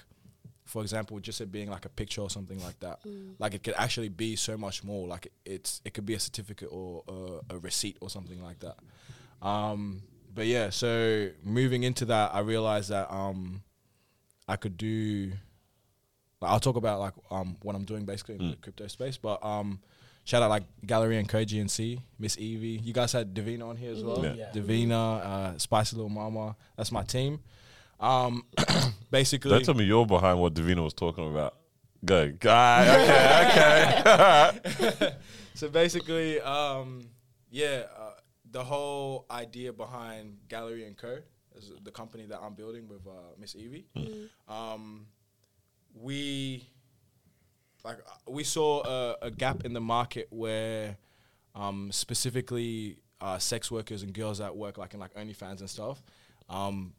for example, just it being like a picture or something like that. Like it could actually be so much more. Like it- it's it could be a certificate or a, a receipt or something like that. Um, but yeah, so moving into that, I realized that um, I could do. Like, I'll talk about like um, what I'm doing basically in the crypto space, but um, shout out like Gallery and Co GNC, Miss Evie. You guys had Davina on here as well. Yeah. Yeah. Davina, uh, Spicy Little Mama. That's my team. Um, basically, Don't tell me you're behind what Davina was talking about. Go, guy. Okay, okay. so basically, um, yeah, uh, the whole idea behind Gallery and Co. is the company that I'm building with uh, Miss Evie. Um, we like uh, we saw a, a gap in the market where um, specifically uh, sex workers and girls that work like in like OnlyFans and stuff. Um,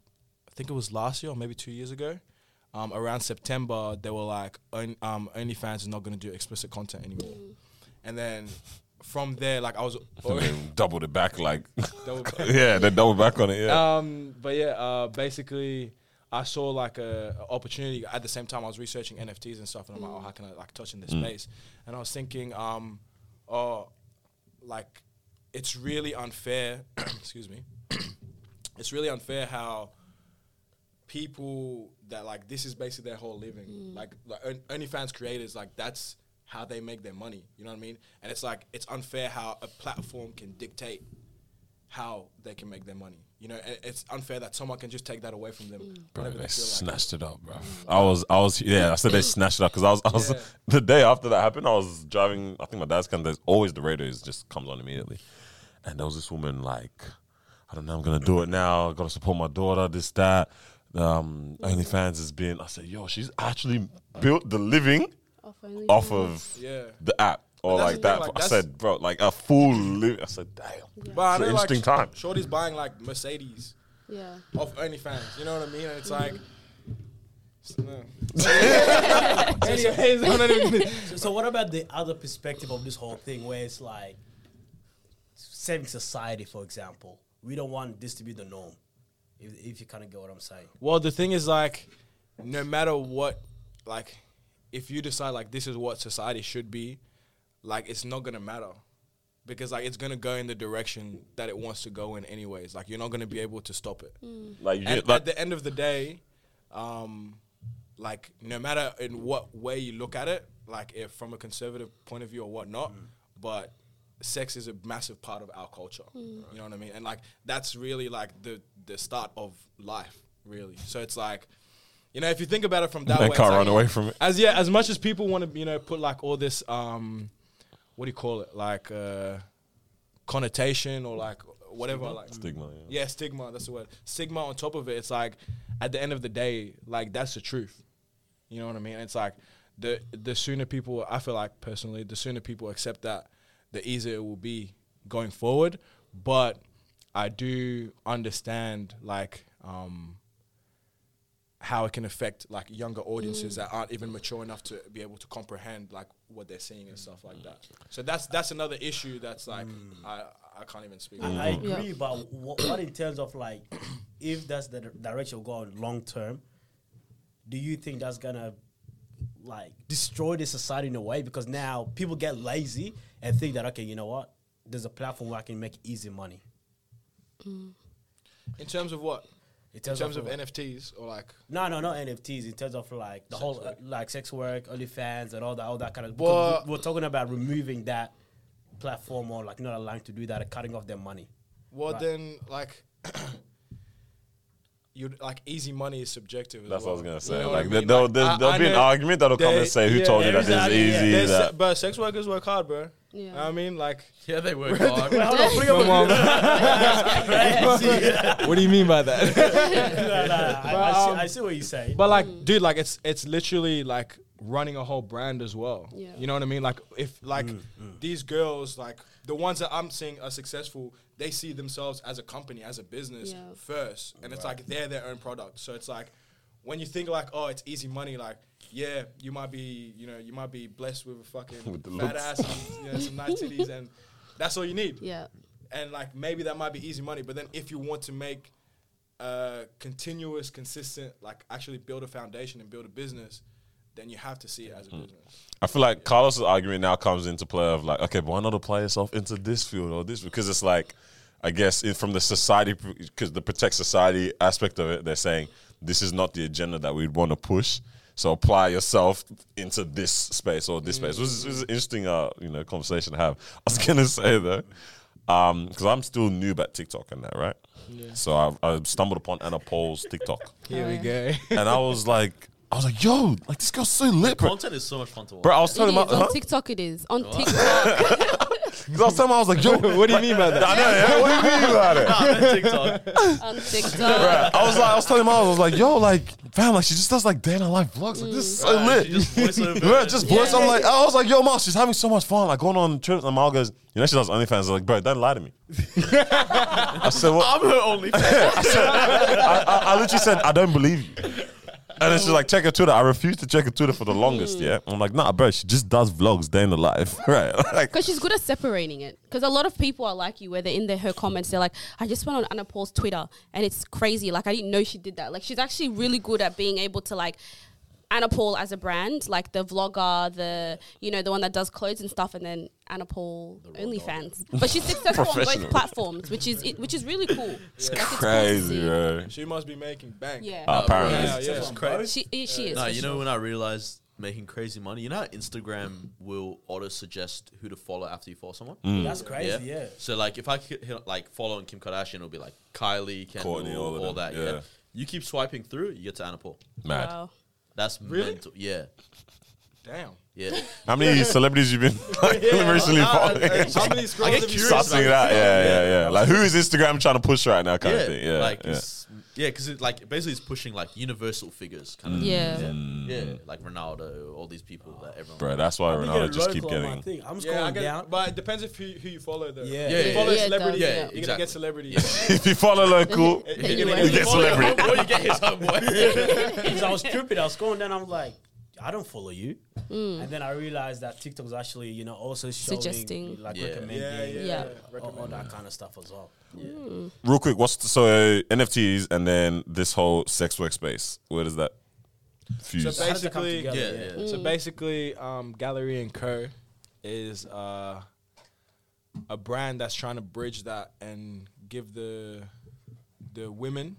I think it was last year or maybe two years ago. Um, around September, they were like, on, um, OnlyFans is not going to do explicit content anymore. And then from there, like I was And already, doubled it back like, Double back. yeah, they doubled back on it. Yeah. um, but yeah, uh, basically, I saw like a, a opportunity at the same time. I was researching NFTs and stuff, and I'm like, oh, how can I like touch in this space? And I was thinking, um, oh, like it's really unfair. excuse me. it's really unfair how people that like this is basically their whole living. Like like On- OnlyFans creators, like that's how they make their money. You know what I mean? And it's like it's unfair how a platform can dictate how they can make their money. You know, it's unfair that someone can just take that away from them. Mm. Bro, they they feel like it. snatched it up, bro. Mm. I was, I was, yeah. I said they mm. snatched it up because I was, I was Yeah. the day after that happened. I was driving. I think my dad's kind There's always the radio is just comes on immediately, and there was this woman like, I don't know. I'm gonna do it now. I gotta support my daughter. This that. Um, OnlyFans has been. I said, yo, she's actually built the living Off, only off of Yeah. the app or like that. thing, like, I said, bro, like a full live. I said, damn. But I It's an know, like, interesting time. Shorty's buying like Mercedes Yeah. off OnlyFans. You know what I mean? And it's like. No. Anyways, I'm not even gonna- So, so what about the other perspective of this whole thing, where it's like saving society, for example? We don't want this to be the norm. If, if you kind of get what I'm saying. Well, the thing is, like, no matter what, like, if you decide like this is what society should be, like, it's not gonna matter because like it's gonna go in the direction that it wants to go in anyways. Like, you're not gonna be able to stop it. Mm. Like, you like at the end of the day, um, like no matter in what way you look at it, like if from a conservative point of view or whatnot, mm. but sex is a massive part of our culture. Mm. You know what I mean? And like that's really like the the start of life, really. So it's like, you know, if you think about it from that Man way, can't run like- away from it. As yeah, as much as people want to, you know, put like all this, um, what do you call it, like uh, connotation or like whatever, like stigma. Yeah. yeah, stigma. That's the word. Stigma on top of it. It's like at the end of the day, like that's the truth. You know what I mean? It's like the the sooner people, I feel like personally, the sooner people accept that, the easier it will be going forward. But I do understand like um, how it can affect like younger audiences mm. that aren't even mature enough to be able to comprehend like what they're seeing and stuff like that. So that's that's another issue that's like mm. I I can't even speak. I, on. I Yeah. agree, but what, what in terms of like, if that's the direction we go long term, do you think that's gonna like destroy the society in a way? Because now people get lazy and think that okay, you know what, there's a platform where I can make easy money. Mm. In terms of what? In In terms, terms of, of NFTs or like no, no, not NFTs. In terms of like the whole uh, like sex work, OnlyFans, and all that, all that kind of. Well- we- we're talking about removing that platform or like not allowing to do that, and cutting off their money. well Right. then like you like easy money is subjective. as That's what I was gonna say. You know like I there, mean? there'll, Like, there's, there'll I be an argument that'll come and say, "Who yeah, told you that this is exactly, yeah. easy?" That se- but sex workers work hard, bro. Yeah. You know I mean, like Yeah, they work hard. Wait, hold on, bring up a- what do you mean by that? No, no, I, I, But, see, um, I see what you say. But like, dude, like it's it's literally like running a whole brand as well. Yeah. You know what I mean? Like if like these girls, like the ones that I'm seeing are successful, they see themselves as a company, as a business Yeah. first, and it's like they're their own product. So it's like when you think like, oh, it's easy money, like. Yeah, you might be, you know, you might be blessed with a fucking With the fat looks. ass, and, you know, some nice titties, and that's all you need Yeah. and like maybe that might be easy money but then if you want to make uh continuous consistent like actually build a foundation and build a business then you have to see it as a business I feel like Carlos's argument now comes into play of like, okay, but why not apply yourself into this field or this? Because it's like, I guess it, from the society, because the protect society aspect of it, they're saying this is not the agenda that we'd want to push. So apply yourself into this space or this space. Which is, which is an interesting, uh, you know, conversation to have. I was gonna say though, because I'm still new at TikTok and that, right? Yeah. So I, I stumbled upon Anna Paul's TikTok, here we go and I was like, I was like, yo, like this girl's so lit, bro. Content is so much fun to watch. Bro, I was It telling is. my, On huh? TikTok it is. On TikTok. Because I was telling him, I was like, yo, what do you mean by that I know, yeah. What do you mean about it? Nah, TikTok. on TikTok. I was like, I was telling him, I was like, yo, like, fam, like, she just does like day in her life vlogs. Like, this is so Right, lit. just voice over Yeah, it. just voice. I'm like, I was like, yo, Mal, she's having so much fun, like going on trips. And Mal goes, you know, she does OnlyFans. I was like, bro, don't lie to me. I said, what? I'm her only fan. I, I, I literally said, I don't believe you. And then she's like, check her Twitter. I refused to check her Twitter for the longest, mm. yeah. I'm like, nah, bro, she just does vlogs day in the life, right? Like, Because she's good at separating it. Because a lot of people are like you, where they're in their, her comments, they're like, I just went on Anna Paul's Twitter and it's crazy. Like, I didn't know she did that. Like, she's actually really good at being able to, like, Anna Paul as a brand, like the vlogger, the, you know, the one that does clothes and stuff, and then Anna Paul OnlyFans. But she's successful on both platforms, which is it, which is really cool. Like, it's cool to crazy, see. bro. she must be making bank Yeah. Uh, apparently. yeah, yeah. It's crazy. She, she is. No, for you know when I realized making crazy money, you know how Instagram will auto suggest who to follow after you follow someone? That's crazy, yeah. yeah? So like if I could hit, like following Kim Kardashian, it'll be like Kylie, Kendall, Courtney, all all, that. Yeah. yeah. You keep swiping through, you get to Anna Paul. Mad. Wow. That's Really? mental. Yeah. damn Yeah. How many celebrities you've been like, recently Uh, following? uh, how many scrolls get have you curious seen? Sussing it out, yeah, yeah, yeah. Like, who is Instagram trying to push right now, kind yeah. of thing? Yeah, Like yeah. it's yeah, because it like basically it's pushing like universal figures kind of mm. Yeah. yeah. yeah, mm. like Ronaldo, all these people that everyone Bro, that's why We Ronaldo just keep local on my getting. thing. I'm Yeah, I scrolling get, down. but it depends if who, who you follow though. Yeah. If Yeah, you follow yeah, it celebrity, does, yeah. you're gonna get celebrity. if you follow local, You're You gonna get celebrity. or you get his homeboy. Because I was stupid. I was scrolling down. I was like, I don't follow you. And then I realized that TikTok was actually, you know, also showing, Suggesting. like Yeah. recommending, Yeah, yeah, Yeah. yeah. all, all that kind of stuff as well. real quick, what's the, so uh, NFTs and then this whole sex workspace? Where does that fuse? So How does it come Basically- together? Yeah, yeah. So basically, um, Gallery and Co is uh, a brand that's trying to bridge that and give the the women,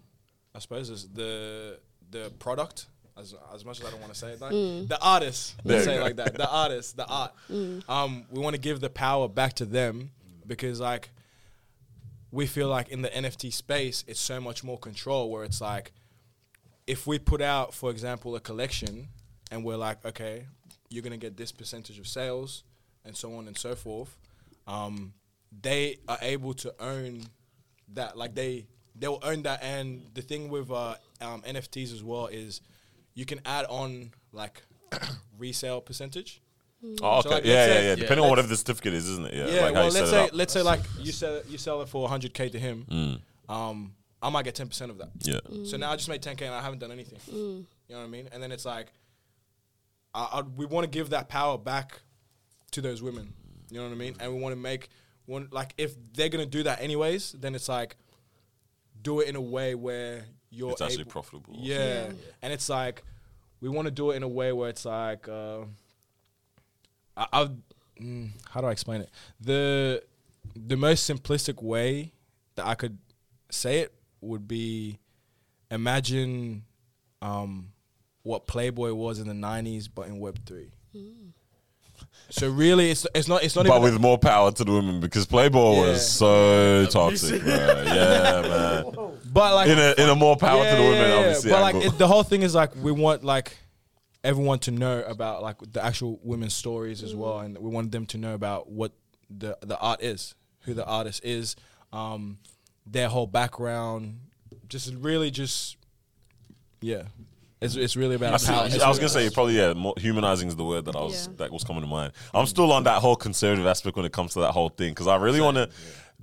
I suppose, is the the product. As, as much as I don't want to say it, like the artists, There let's say it like that. The artists, the art. Um, we want to give the power back to them because, like, we feel like in the NFT space, it's so much more control. Where it's like, if we put out, for example, a collection, and we're like, okay, you're gonna get this percentage of sales, and so on and so forth, um, they are able to own that. Like they they will own that. And the thing with uh, um, NFTs as well is you can add on like resale percentage. Oh, So, okay. like, yeah, yeah, say- yeah. Yeah. Depending on whatever the certificate is, isn't it? Yeah. Yeah, like how well, you let's it say up. let's say like you sell you sell it for 100k to him. Mm. Um, I might get ten percent of that. Yeah. So now I just made 10k and I haven't done anything. You know what I mean? And then it's like, I, I, we want to give that power back to those women. You know what I mean? And we want to make one like if they're gonna do that anyways, then it's like, do it in a way where you're It's actually able- profitable. Yeah. and it's like we want to do it in a way where it's like, uh, I, I mm, how do I explain it? The the most simplistic way that I could say it would be imagine um, what Playboy was in the '90s, but in Web three. So really, it's it's not it's not But even with more power to the women because Playboy Yeah. was so toxic, bro. Yeah, man. but like In a in a more power to the women, obviously. But like it, the whole thing is like we want like everyone to know about like the actual women's stories as well, and we want them to know about what the the art is, who the artist is, um, their whole background, just really just yeah. It's, it's really about I, see- power. I was gonna say probably yeah. More, humanizing is the word that I was Yeah. that was coming to mind. I'm still on that whole conservative aspect when it comes to that whole thing because I really want to.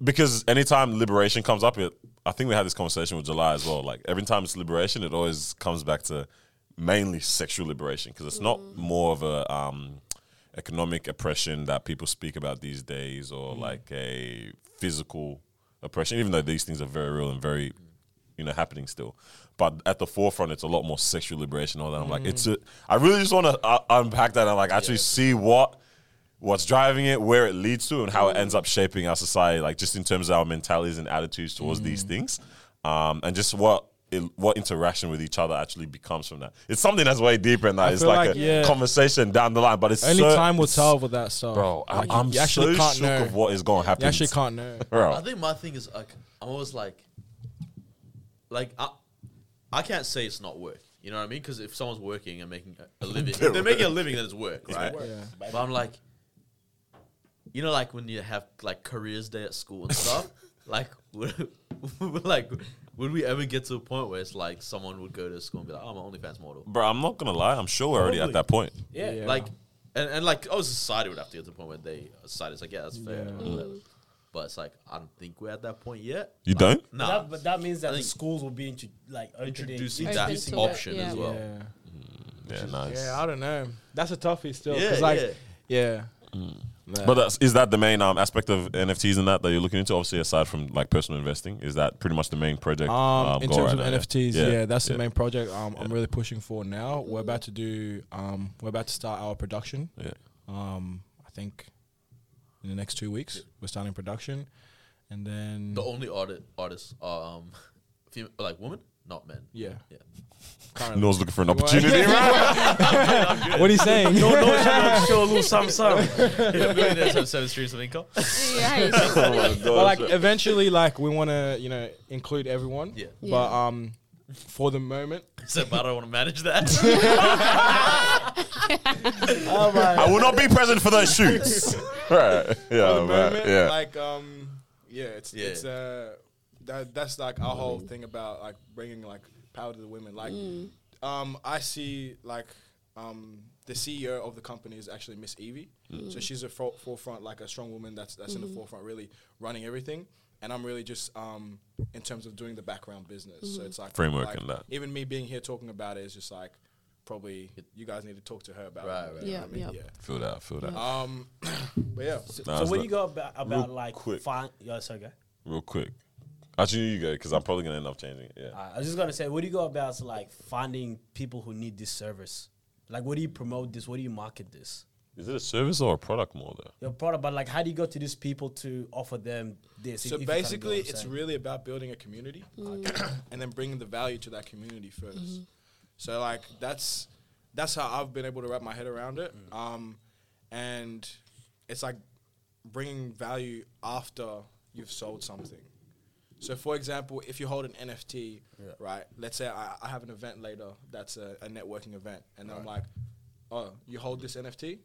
Because anytime liberation comes up, it I think we had this conversation with July as well. Like every time it's liberation, it always comes back to mainly sexual liberation because it's not more of a um, economic oppression that people speak about these days or like a physical oppression. Even though these things are very real and very you know happening still. But at the forefront, it's a lot more sexual liberation. All that I'm like, it's. A, I really just want to uh, unpack that and like actually see what what's driving it, where it leads to, and how it ends up shaping our society. Like just in terms of our mentalities and attitudes towards these things, um, and just what. It, what interaction with each other actually becomes from that? It's something that's way deeper than that. I It's like, like, a yeah. conversation down the line, but it's only so- time will it's- tell with that stuff, bro. I, Like, you- I'm you actually so can't shook know. of what is going to happen. You actually can't know. bro. I think my thing is like I'm always like, like I, I can't say it's not work. You know what I mean? Because if someone's working and making a- a living, if they're making a living, then it's work, right? Yeah. But I'm like, you know, like when you have like careers day at school and stuff. like, would, like, would we ever get to a point where it's like someone would go to school and be like, "Oh, I'm an OnlyFans model," Bro, I'm not gonna lie. I'm sure we're already at that point. Yeah. Yeah. like, and, and like, oh, society would have to get to the point where they society is like, yeah, that's fair. Yeah. Or whatever. But it's like I don't think we're at that point yet. You Like, don't? No. Nah. that, but that means that the schools will be into, like opening- Introducing Open that to option yeah. as well. Yeah. Yeah, nice. Yeah, I don't know. That's a toughie still. Yeah, 'cause, like, yeah. yeah. But that's, is that the main um, aspect of NFTs and that that you're looking into? Obviously, aside from like personal investing, is that pretty much the main project? Um, in terms right of now, NFTs, yeah, that's the main project um, I'm really pushing for now. We're about to do, um, we're about to start our production. Yeah. Um, I think in the next two weeks we're starting production, and then The only artist artists are um, female, like women, not men. yeah, Yeah. currently. Noah's looking for an opportunity, right? what are you saying? No, no, show, show a little something, something. yeah, millionaires have seven streams of income. Yeah, Oh my but God. like eventually, like we want to, you know, include everyone. Yeah. But um, for the moment, So, but I don't want to manage that. Oh my. I will not be present for those shoots. right? for Yeah, the man. moment, Yeah. like um, yeah, it's Yeah. it's uh, that that's like our whole thing about like bringing like power to the women. Like, um, I see like um the CEO of the company is actually Miss Evie, so she's a fo- forefront like a strong woman that's that's in the forefront, really running everything. And I'm really just um in terms of doing the background business. So it's like Framework like, and that. Even me being here talking about it is just like probably you guys need to talk to her about Right, it. right. you know I Yeah, mean? yeah. Feel that. Feel that. Um, but yeah. So, Nah, so it's when you go about, about like quick. find, yeah, sorry, go. Real quick. Actually, you go because I'm probably gonna end up changing it. Yeah. Uh, I was just gonna say, what do you go about so, like finding people who need this service? Like, what do you promote this? What do you market this? Is it a service or a product more though? Your product, but like, how do you go to these people to offer them this? So if you kinda basically, it's really about building a community mm. and then bringing the value to that community 1st mm-hmm. So like that's that's how I've been able to wrap my head around it. Mm. Um, and it's like bringing value after you've sold something. So for example, if you hold an NFT, right? Let's say I, I have an event later that's a, a networking event, and then I'm like, oh, you hold this NFT,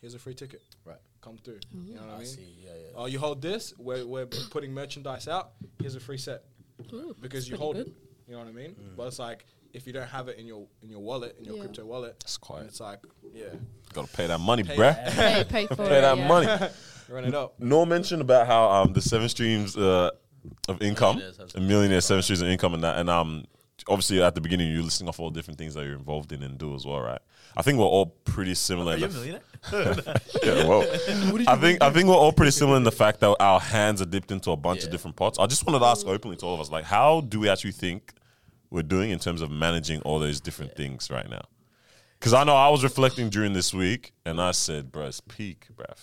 here's a free ticket. Right. Come through. You know what I I mean? see, yeah, yeah. Oh, you hold this. We're, we're putting merchandise out. Here's a free set Ooh, because you hold good. it. You know what I mean? But it's like if you don't have it in your in your wallet in your Yeah. crypto wallet, it's quiet. It's like yeah, Gotta pay that money, Pay bruh. that. Pay, pay for Pay it. that yeah. money. run it up. Noor mentioned about how um, the seven streams uh, of income, Millionaires have and millionaires seven streams of income, and that. And um, obviously at the beginning you're listing off all different things that you're involved in and do as well, right? I think we're all pretty similar. Are you a millionaire? yeah, well, I think I think we're all pretty similar in the fact that our hands are dipped into a bunch of different pots. I just wanted to ask openly to all of us, like, how do we actually think we're doing in terms of managing all those different things right now? Because I know I was reflecting during this week, and I said, "Bro, it's peak, bruv."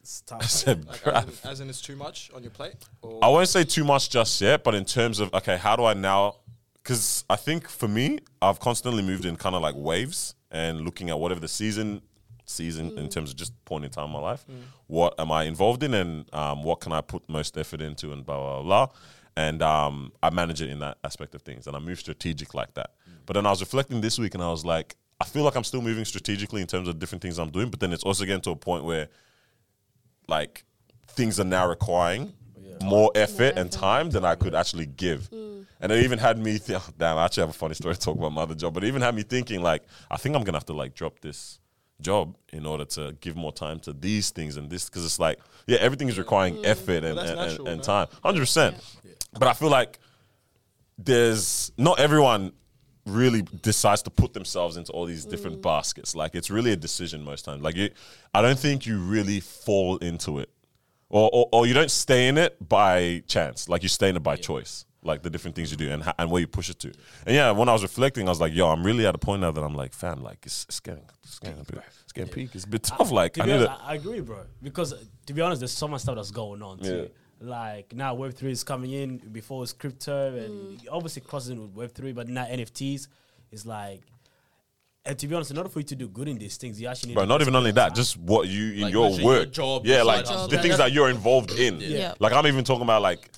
It's tough. I said, Like, "Bruv." as, in, as in, it's too much on your plate. Or I won't say too much just yet, but in terms of okay, how do I now? Because I think for me, I've constantly moved in kind of like waves and looking at whatever the season season in terms of just point in time in my life. What am I involved in, and um, what can I put most effort into, and blah blah blah. And um, I manage it in that aspect of things, and I move strategic like that. But then I was reflecting this week, and I was like, I feel like I'm still moving strategically in terms of different things I'm doing, but then it's also getting to a point where like things are now requiring more effort and time than I could actually give. And it even had me think, oh, damn, I actually have a funny story to talk about my other job, but it even had me thinking like, I think I'm gonna have to like drop this job in order to give more time to these things and this because it's like, yeah, everything is requiring mm. effort and, and, natural, and time. Hundred percent. But I feel like there's not everyone really decides to put themselves into all these different mm. baskets. Like it's really a decision most times. Like you, I don't think you really fall into it, or, or or you don't stay in it by chance. Like you stay in it by choice. Like the different things you do and and where you push it to. And yeah, when I was reflecting, I was like, yo, I'm really at a point now that I'm like, fam, like it's, it's getting it's getting a bit it's getting peak. It's a bit tough. Like To I need honest, to. I, I agree, bro. Because to be honest, there's so much stuff that's going on too. Like now, Web three is coming in. Before it's crypto, and mm. obviously crossing with Web three, but now NFTs is like. And to be honest, in order for you to do good in these things, you actually need. But not even only that, just what you in Like, your literally your work, job, yeah, like side the hustle. things that you're involved in. Yeah. Like I'm even talking about like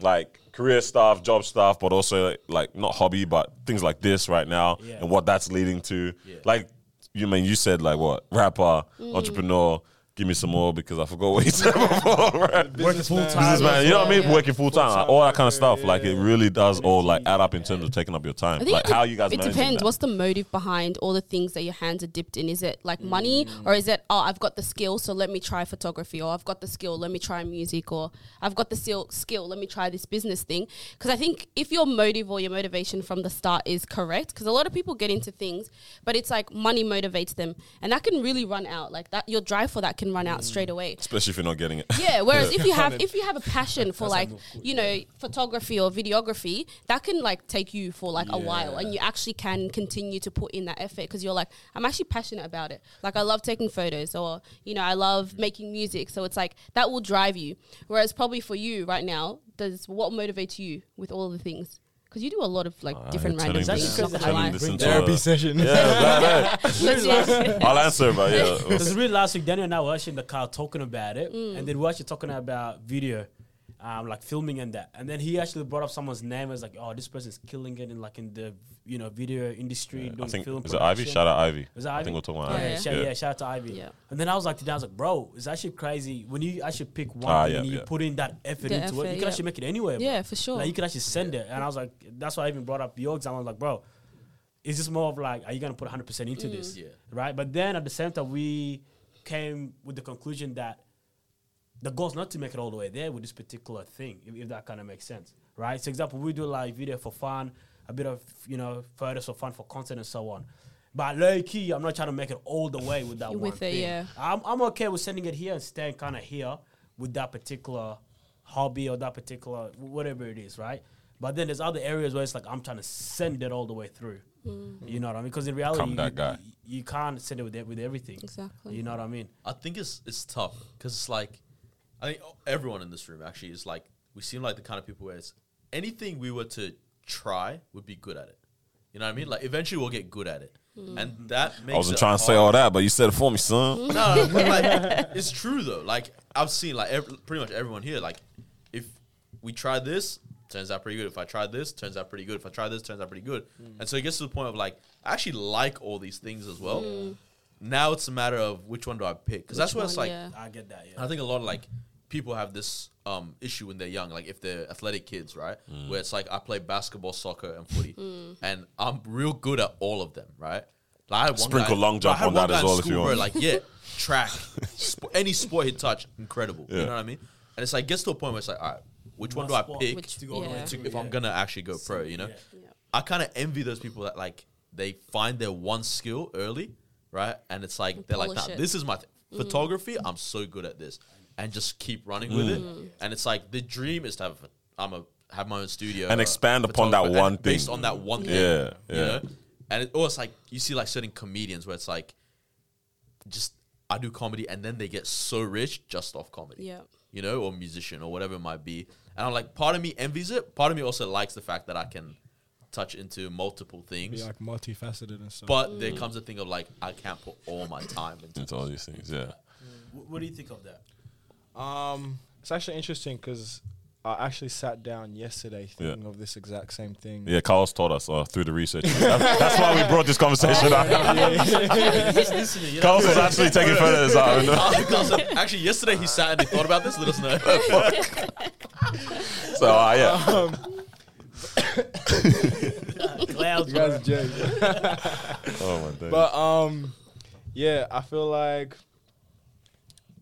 like career stuff, job stuff, but also like not hobby, but things like this right now Yeah. and what that's leading to. Yeah. Like you mean you said like what rapper, mm. entrepreneur. Give me some more because I forgot what you said before. Right? working full time. Businessman, you know what I mean? Yeah. Working full time, like, all that kind of stuff. Like it really does all like add up in terms of taking up your time. Like it, de- how you guys it depends. that? What's the motive behind all the things that your hands are dipped in? Is it like money, or is it oh I've got the skill, so let me try photography, or I've got the skill, let me try music, or I've got the skill, skill let me try this business thing? Because I think if your motive or your motivation from the start is correct, because a lot of people get into things, but it's like money motivates them, and that can really run out. Like that, your drive for that can run out straight mm. away. Especially if you're not getting it. Yeah. Whereas if you have if you have a passion for like you know photography or videography, that can like take you for like a while, and you actually can continue to put in that effort because you're like I'm actually passionate about it. Like I love taking photos, or you know I love making music. So it's like that will drive you. Whereas probably for you right now, does what motivates you with all the things? Because you do a lot of like different you're random turning things. this- Not gonna turning this into therapy a- session. Yeah, that- that- I'll answer, but yeah. Because really last week, Daniel and I were actually in the car talking about it, Mm. and then we were actually talking about video, um, like filming and that. And then he actually brought up someone's name. It was like, "Oh, this person's killing it in like in the you know video industry I doing think film." is it Ivy? Shout out Ivy. Was it I Ivy? think we're talking about Yeah, Ivy. yeah, shout, yeah. shout out to Ivy. Yeah. And then I was like, to Dan, I was like, bro, it's actually crazy when you actually pick one Ah, yeah, and you yeah. put in that effort The into it. You can yeah. actually make it anywhere. bro. Yeah, for sure. Like you can actually send it. And I was like, that's why I even brought up your example. I was like, bro, it's just more of like, are you gonna put 100 percent into Mm. this? Yeah. Right. But then at the same time, we came with the conclusion that the goal is not to make it all the way there with this particular thing, if, if that kind of makes sense, right? So, example, we do like video for fun, a bit of you know photos for fun, for content, and so on. But low key, I'm not trying to make it all the way with that With one it, thing. yeah. I'm I'm okay with sending it here and staying kind of here with that particular hobby or that particular whatever it is, right? But then there's other areas where it's like I'm trying to send it all the way through. Mm. You know what I mean? Because in reality, you, that guy. You, you can't send it with with everything. Exactly. You know what I mean? I think it's it's tough because it's like I think everyone in this room actually is like we seem like the kind of people where it's anything we were to try would be good at it. You know what I mean? Like eventually we'll get good at it, mm. and that makes. I wasn't it trying to say all that, but you said it for me, son. No, no, but like it's true though. Like I've seen like ev pretty much everyone here. Like if we try this, turns out pretty good. If I try this, turns out pretty good. If I try this, turns out pretty good. Mm. And so it gets to the point of like I actually like all these things as well. Now it's a matter of which one do I pick because that's Which where it's like yeah. I get that. Yeah. I think a lot of like people have this um, issue when they're young, like if they're athletic kids, right? Where it's like I play basketball, soccer, and footy, and I'm real good at all of them, right? Like, I had one Sprinkle guy- long bro, I jump had on one that guy as in well if school, you bro, want. Like yeah, track, sp- any sport he'd touch, incredible. You know what I mean? And it's like gets to a point where it's like, all right, which one One do I pick Which- to go yeah. to, to, if I'm gonna actually go pro? You know, Yeah. Yeah. I kind of envy those people that like they find their one skill early, right? And it's like And they're like, nah, it. this is my th- Mm. photography. I'm so good at this, and just keep running with Mm. it. And it's like the dream is to have I'm a have my own studio And expand upon that photographer, one and based on that one thing. Yeah, you yeah. know. And it, or it's like you see like certain comedians where it's like, just I do comedy and then they get so rich just off comedy Yeah. you know, or musician or whatever it might be. And I'm like, part of me envies it. Part of me also likes the fact that I can touch into multiple Be things. like multifaceted and stuff. But there comes a thing of like, I can't put all my time into Into all these things, yeah. Wh- What do you think of that? Um, it's actually interesting because I actually sat down yesterday thinking of this exact same thing. Yeah, Carlos taught us uh, through the research. That's, that's why we brought this conversation up. Listening, you know? Carlos was actually taking photos out. Because, Actually, yesterday he sat and he thought about this. Let us know. So, uh, yeah. Clouds, You guys are. Oh, my days. But um, yeah, I feel like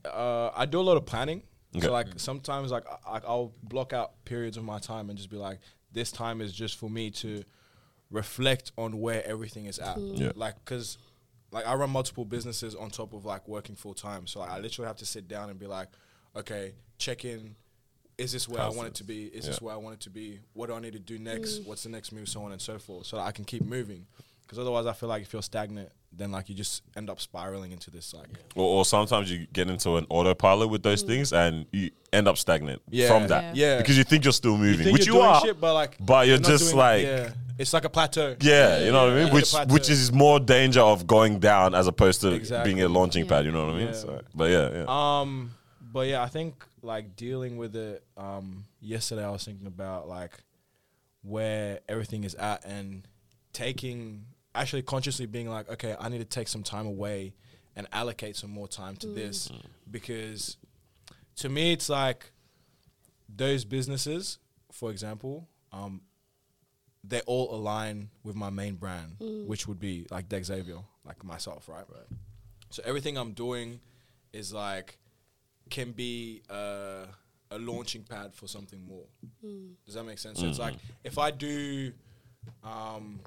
uh, I do a lot of planning. Okay. So like sometimes like I, I'll block out periods of my time and just be like, this time is just for me to reflect on where everything is at. Yeah. Like because like I run multiple businesses on top of like working full time. So like, I literally have to sit down and be like, okay, check in. Is this where I want it to be? Is this where I want it to be? What do I need to do next? What's the next move? So on and so forth. So that I can keep moving. Because otherwise, I feel like if you're stagnant, then like you just end up spiraling into this like or, or sometimes you get into an autopilot with those things and you end up stagnant Yeah. from that. Yeah. Because you think you're still moving, think which you're you doing are. shit, but like but you're not just doing- like- yeah, it's like a plateau. Yeah, you know what I mean? Yeah. Which Plateau. which is more danger of going down as opposed to Exactly. being a launching Yeah. pad, you know what I mean? Yeah. So, but yeah, yeah. Um, but yeah, I think like dealing with it. Um, yesterday I was thinking about like where everything is at and taking actually consciously being like, okay, I need to take some time away and allocate some more time to this because to me it's like those businesses, for example, um, they all align with my main brand, which would be like Dexavier, like myself, right? Right. So everything I'm doing is like can be uh, a launching pad for something more. Does that make sense? So it's like if I do, um,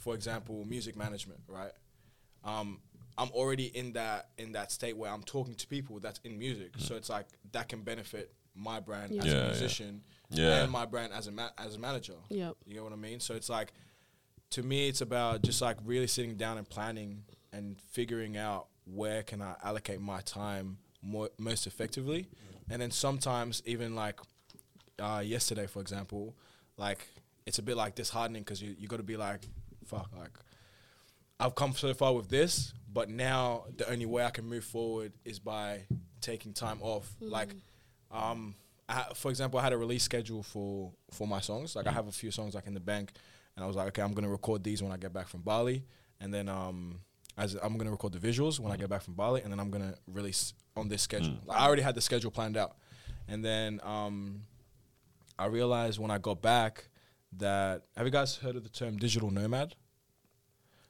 for example, music management, right? Um, I'm already in that in that state where I'm talking to people that's in music, so it's like that can benefit my brand as Yeah, a yeah. musician Yeah. and my brand as a ma- as a manager. Yep. You know what I mean? So it's like, to me, it's about just like really sitting down and planning and figuring out where can I allocate my time more most effectively, and then sometimes even like uh, yesterday, for example, like it's a bit like disheartening because you you got to be like, fuck, like I've come so far with this, but now the only way I can move forward is by taking time off. Like, um, I, for example, I had a release schedule for for my songs. Like, I have a few songs like in the bank, and I was like, okay, I'm gonna record these when I get back from Bali, and then um, as I'm gonna record the visuals when I get back from Bali, and then I'm gonna release on this schedule. Like, I already had the schedule planned out, and then um, I realized when I got back that have you guys heard of the term digital nomad?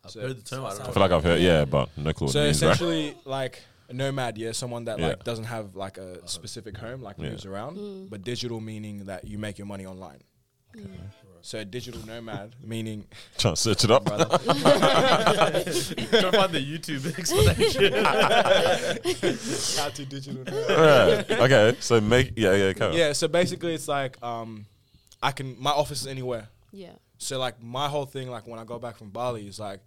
I've So- heard the term. I don't I feel like I've heard, yeah, but no clue what So it means, right? essentially, like a nomad, yeah, someone that Yeah. like doesn't have like a uh, specific home, like Yeah. moves around, hmm. but digital meaning that you make your money online. Hmm. So digital nomad meaning Trying to search it up. brother, Trying to find the YouTube explanation. how to digital nomad. Yeah. Okay, so make, yeah, yeah, come on. Yeah, so basically it's like um, I can my office is anywhere. Yeah. So like my whole thing, like when I go back from Bali, is like,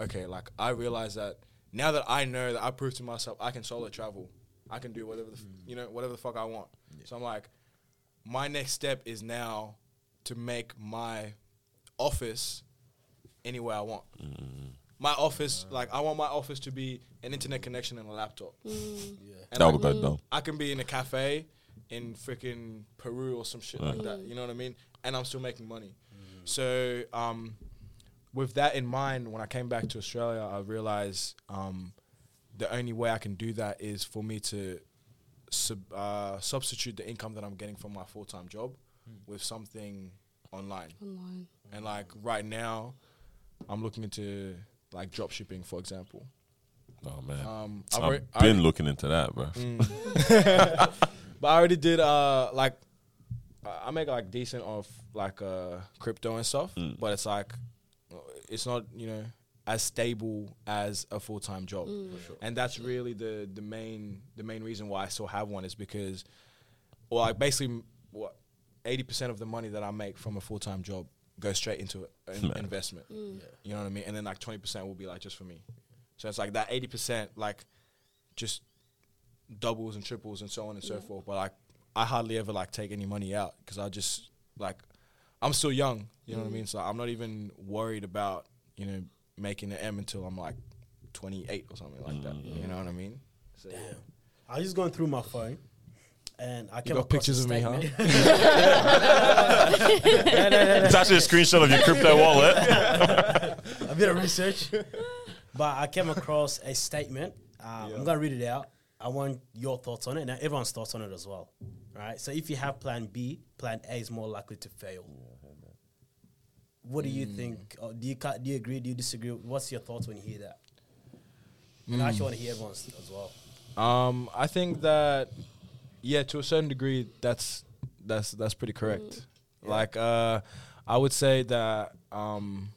okay, like I realize that now that I know that I proved to myself I can solo travel, I can do whatever the f- mm. you know whatever the fuck I want. So I'm like, my next step is now to make my office anywhere I want. Mm. My office, like I want my office to be an internet connection and a laptop. Mm. And That like, would go down. I can be in a cafe in freaking Peru or some shit like that. You know what I mean? And I'm still making money. So, um, with that in mind, when I came back to Australia, I realized um, the only way I can do that is for me to sub, uh, substitute the income that I'm getting from my full time job with something online. Online. And like right now, I'm looking into like drop shipping, for example. Oh, man. Um, I've already- I been already- looking into that, bro. but I already did uh like I- I make like decent off like uh crypto and stuff, Mm. but it's like it's not you know as stable as a full time job, and that's really the the main the main reason why I still have one is because, well, like basically what eighty percent of the money that I make from a full time job goes straight into an Man. investment. You know what I mean? And then like twenty percent will be like just for me. So it's like that eighty percent like just doubles and triples and so on and so forth. But like, I hardly ever like take any money out because I just like, I'm still young. You know what I mean? So I'm not even worried about you know making an M until I'm like 28 or something like that. You know what I mean? So, yeah. I was just going through my phone, and I You came got across pictures a of me, huh? statement. It's actually a screenshot of your crypto wallet. a bit of research, but I came across a statement. Uh, I'm gonna read it out. I want your thoughts on it and everyone's thoughts on it as well. Right. So if you have Plan B, Plan A is more likely to fail. What do you think? Or do you do you agree? Do you disagree? What's your thoughts when you hear that? And I actually want to hear everyone's as well. Um, I think that yeah, to a certain degree, that's that's that's pretty correct. Like, uh, I would say that um,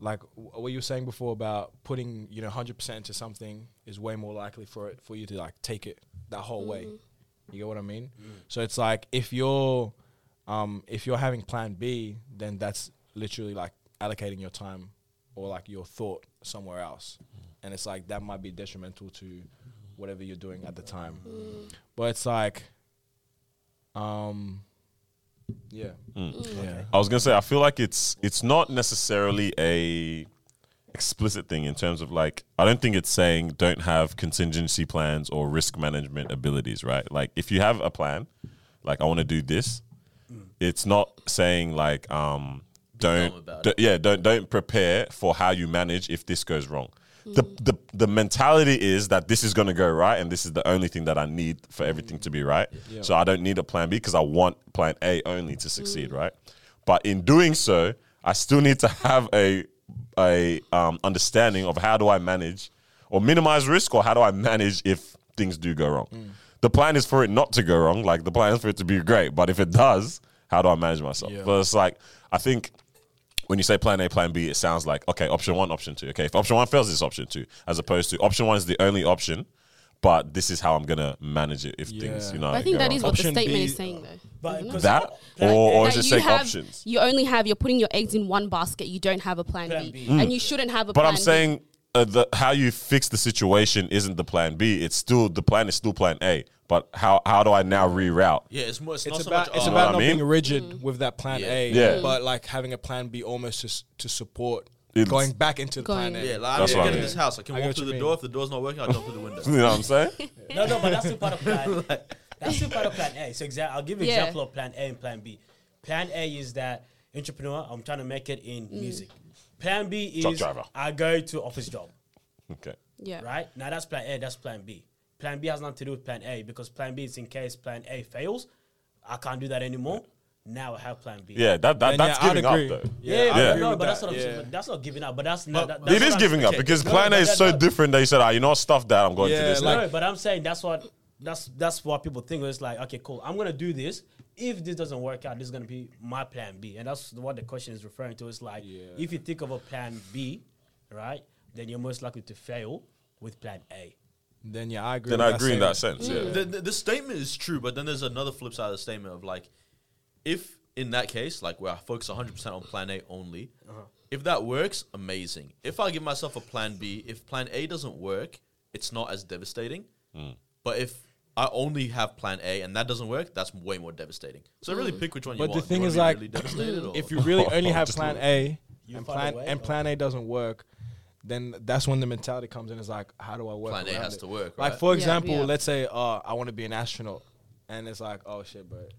like w- what you were saying before about putting you know hundred percent into something is way more likely for it for you to like take it that whole way. Mm-hmm. You get what I mean? Mm. So it's like if you're um, if you're having Plan B, then that's literally like allocating your time or like your thought somewhere else, mm. and it's like that might be detrimental to whatever you're doing at the time. Mm. But it's like, um, yeah, yeah. I was gonna say I feel like it's it's not necessarily a explicit thing in terms of like I don't think it's saying don't have contingency plans or risk management abilities, right? Like if you have a plan, like I want to do this, mm. it's not saying like um don't, about d- yeah don't don't prepare for how you manage if this goes wrong. The, the the mentality is that this is going to go right and this is the only thing that I need for everything to be right. So I don't need a plan B because I want plan A only to succeed, right? But in doing so, I still need to have a a um, understanding of how do I manage or minimize risk or how do I manage if things do go wrong. The plan is for it not to go wrong. Like the plan is for it to be great, but if it does, how do I manage myself? Yeah. But it's like I think when you say plan A, plan B, it sounds like okay, option one, option two. Okay, if option one fails, it's option two, as opposed to option one is the only option, but this is how I'm gonna manage it if things, you know. But I think go that wrong. is what the Option statement B, is saying, though. But mm-hmm. isn't that, or, or is it you saying have, options? you only have you're putting your eggs in one basket. You don't have a plan, Plan B, B. Mm. and you shouldn't have a. Plan B. But plan I'm B. saying uh, the, how you fix the situation isn't the plan B. It's still the plan is still plan A. But how how do I now reroute? Yeah, it's more. It's, It's not about so it's much. oh, what I about not mean? being rigid mm. with that plan Yeah. A, Yeah. but like having a plan B almost to s- to support It's- going back into the Going- plan A. Yeah, like That's I'm what I getting mean. this house. I can I walk through the mean. door. If the door's not working, I'll jump through the window. You know what I'm saying? No, no, but that's still part of plan. That's still part of plan A. So exa- I'll give you an Yeah. example of plan A and plan B. Plan A is that entrepreneur. I'm trying to make it in music. Plan B is. I go to office job. Okay. yeah, Right now, that's plan A. That's plan B. Plan B has nothing to do with plan A because plan B is in case plan A fails. I can't do that anymore. Now I have plan B. Yeah, that, that that's yeah, I'd giving up though. Yeah, I'd but Yeah. agree no, with but that's not. yeah. That's not giving up. But that's not. that- that's It what is I'm- giving up because No, plan A is that- so that- different that you said, ah, you know stuff that I'm going to this. like- No, but I'm saying that's what that's that's what people think. It's like, okay, cool. I'm gonna do this. If this doesn't work out, this is gonna be my plan B, and that's what the question is referring to. It's like, Yeah. if you think of a plan B, right, then you're most likely to fail with plan A. Then yeah, I agree. then with I that agree in that statement. sense. Yeah. the, the, the statement is true, but then there's another flip side of the statement of like, if in that case, like where I focus 100% on plan A only, uh-huh. if that works, amazing. If I give myself a plan B, if plan A doesn't work, it's not as devastating. Hmm. But if I only have plan A and that doesn't work, that's way more devastating. So really pick which one you But the thing is, like, really devastated or? If you really only have plan. A and find a plan way, and plan A doesn't work, then that's when the mentality comes in. Is like, how do I work? Plan A has it? to work, Like for Yeah, example, yeah. let's say, uh, I want to be an astronaut, and it's like, oh shit, but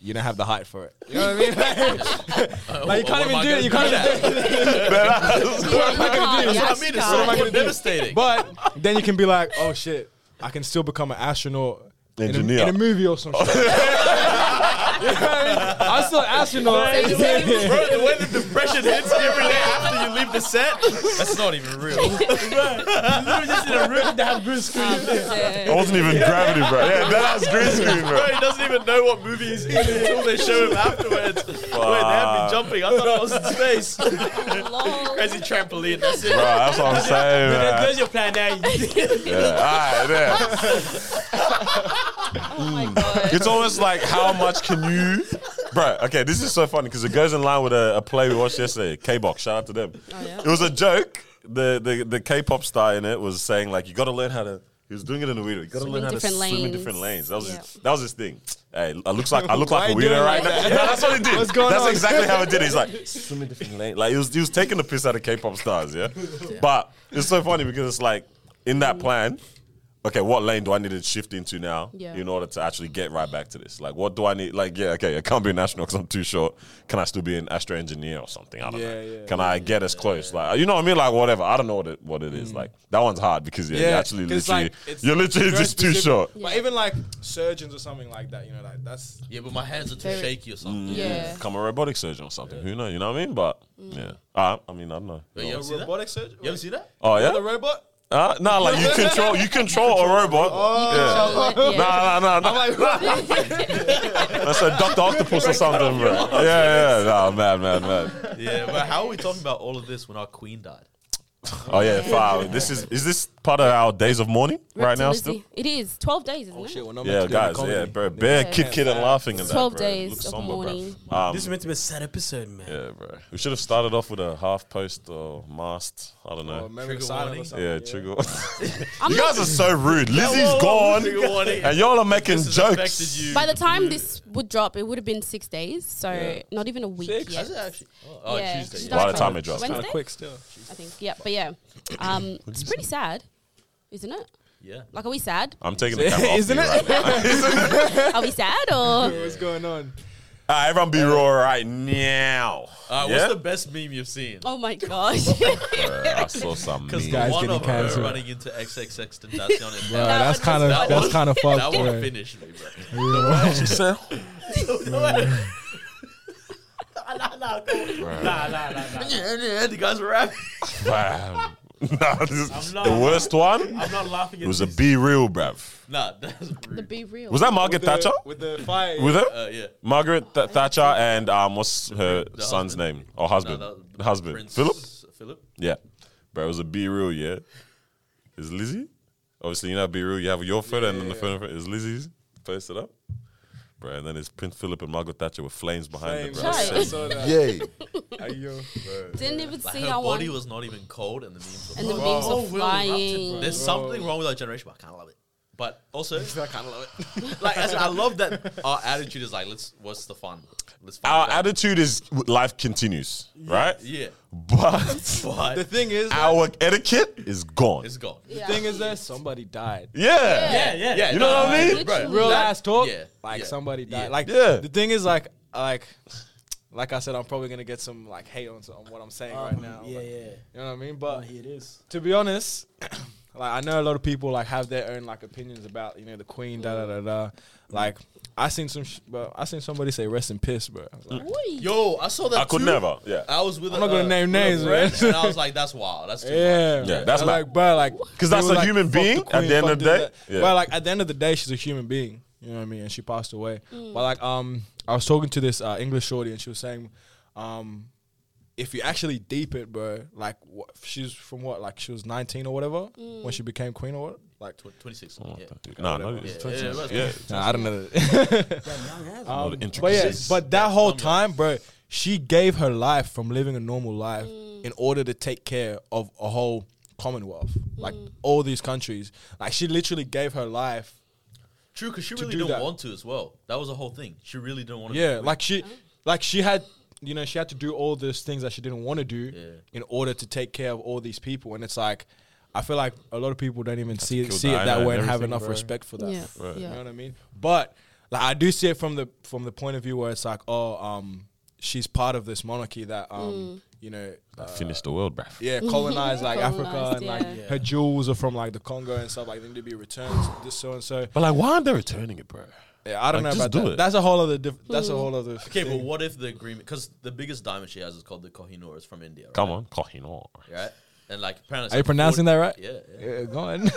you don't have the height for it. You know what I mean? like, you can't even do it. You can't that? even do it. Yeah, you That's can't. what I You mean. actually It's so devastating. But then you can be like, oh shit, I can still become an astronaut in a, Engineer. in a movie or some shit. you know I mean? I That's astronaut. So you said- Bro, the way the depression hits every day after you leave the set, that's not even real. Literally just in a room that has green screen. Ah, it wasn't even gravity, bro. Yeah, that was green screen, Bro, bro. He doesn't even know what movie he's in until they show him afterwards. Wait, they have me jumping. I thought I was in space. Crazy trampoline. That's it. Bro, that's what I'm saying, There- man. There's your plan now. Yeah, all right, yeah. Oh my mm. god. It's almost like how much can you, bro? Okay, this is so funny because it goes in line with a, a play we watched yesterday. K Box, shout out to them. Oh, yeah? It was a joke. The the the K-pop star in it was saying like you got to learn how to. He was doing it in a weird way. You got to Swim learn how to different swim in lanes. different lanes. That was Yeah. his, that was his thing. Hey, I looks like I look like a weirdo right like now. that? No, that's what he did. What's going that's on? exactly how it did. He's like swim in different lanes. Like he was he was taking the piss out of K-pop stars. Yeah, but it's so funny because it's like in that plan. Okay, what lane do I need to shift into now Yeah. in order to actually get right back to this? Like, what do I need? Like, yeah, okay, I can't be an astronaut because I'm too short. Can I still be an astro engineer or something? I don't Yeah, know. yeah. Can I get as close? Like, you know what I mean? Like, whatever. I don't know what it what it is. Mm. Like, that one's hard because yeah, you're Yeah, actually 'cause, literally like, it's you're literally very just too short. Yeah. But even like surgeons or something like that, you know, like that's Yeah, but my hands are too Very- shaky or something. Mm. Yeah. Become a robotic surgeon or something. Who knows? You know what I mean? But mm. yeah, uh, I mean, I don't know. Wait, you a ever see that? robotic surgeon. You ever see that? Oh yeah. The robot. Uh, no, like you control you control a robot. yeah. Control it, yeah. Nah, nah, nah, nah. That's a Doctor Octopus or something, bro. Yeah, yeah. No, man, man, man. Yeah, but how are we talking about all of this when our queen died? Oh yeah, fine. This is is this part of our days of mourning right now? Lizzie. Still. It is 12 days, isn't Oh it? shit, we're not Yeah, meant to guys. Yeah, bro. Bare Yeah. kid, kid, and laughing and that. 12 bro. days of somber, mourning. Um, This is meant to be a sad episode, man. yeah, bro. We should have started off with a half post or mast. I don't know. maybe Trigger or warning. something, Yeah, trigger. You guys are so rude. Lizzie's gone, and y'all are making jokes. By the time this would drop, it would have been six days. So not even a week Six? yet. Has it actually? Oh, oh Yeah, Tuesday. she's Yeah. By done the time it drops. Kind of quick still. I think. Yeah, but yeah. Um, it's pretty sad, isn't it? yeah. Like, are we sad? I'm taking the camera off Isn't you it? right now. Isn't it? Are we sad or? What's going on? Alright, everyone be raw right now. Uh, yeah? What's the best meme you've seen? Oh my gosh. Bruh, I saw some Because meme. Guys one getting of her cancelled. running into XXXTentacion and Bro, That that's one kind of was- That that's kind of fucked. that one bro. finished me, bro. She said, Nah, nah, nah, come on. nah, nah, nah, nah. Yeah, the guys were rapping. "Bam." Nah, this- I'm not- the worst one I'm not laughing at was a this. be real, bruv. Nah, that's the rude. be real. Was that Margaret With the- Thatcher? with the fire. With her? Uh, yeah. Margaret Th- Thatcher and um, what's her The son's husband. name or husband? No, that- husband. Prince Philip. Philip. Yeah, bro. It was a BeReal. Yeah, is Lizzie? Obviously, you know BeReal. You have your photo and then the photo is Lizzie's. Post it up, bro. And then it's Prince Philip and Margaret Thatcher with flames behind Flames. it, bro. Right. I saw that. Yay! Ayo. Didn't even Like see her that body one. was not even cold, and the memes were and the fine. beams Oh, were Will erupted, flying. bro. There's something wrong with our generation, but I kind of love it. But also, I kind of love it. like, as in, I love that our attitude is like, let's. What's the fun? Let's. find Our it out. attitude is life continues, right? Yeah, But but The thing is, our etiquette is gone. it's gone. the Yeah. thing is that somebody died. Yeah. Yeah, yeah. Yeah, You know what I mean? Bro, Real that- ass talk. Yeah, Like yeah, somebody died. yeah. Like Yeah. the thing is like like like I said, I'm probably gonna get some like hate on, on what I'm saying right Um, now. Yeah, Like, yeah. You know what I mean? Oh, But here it is. to be honest, like I know a lot of people like have their own like opinions about you know the Queen, da da da da. Like I seen some, sh- but I seen somebody say rest in piss, bro. I was like, Yo, I saw that. I could too. never. Yeah. I was with. I'm a, not gonna uh, name names, friend, man. and I was like, "That's wild. That's too Yeah. Yeah, that's I'm mad. like, bro, like, 'Cause that's they were a human "Fuck the being at the end fuck of the this, day." that." Yeah. But like at the end of the day, she's a human being. You know what I mean? And she passed away. But like, um, I was talking to this uh, English shorty, and she was saying, um, if you actually deep it, bro, like what, she's from what, like she was 19 or whatever when she became queen or what, like. Tw- 26. Oh, yeah. No, no, Yeah, it's yeah, yeah, 26. yeah, Yeah. Nah, I don't know. Know Um, but yeah, but that whole time, bro, she gave her life from living a normal life in order to take care of a whole commonwealth, like all these countries. Like she literally gave her life. True, because she really didn't that. want to as well. That was the whole thing. She really didn't want to. Yeah, like she, like she had, you know, she had to do all those things that she didn't want to do Yeah. in order to take care of all these people. And it's like, I feel like a lot of people don't even see it, see it that way and have enough bro. respect for that. Yeah, Right. You know what I mean? But like I do see it from the from the point of view where it's like, oh, um, she's part of this monarchy that um, you know, uh, Finish the world, bruv. yeah, colonized like Africa Colonized, and like yeah. her jewels are from like the Congo and stuff like they need to be returned to this so and so. But like, why aren't they returning it, bro? Yeah, I don't Like, know just about do that. it. That's a whole other. Diff- that's a Hmm. whole other. Okay, but what if the agreement? Because the biggest diamond she has is called the Kohinoor. It's from India. Right? Come on, Kohinoor. right? And like apparently, it's Are you like pronouncing 40 that right? Yeah. yeah. Yeah, go on.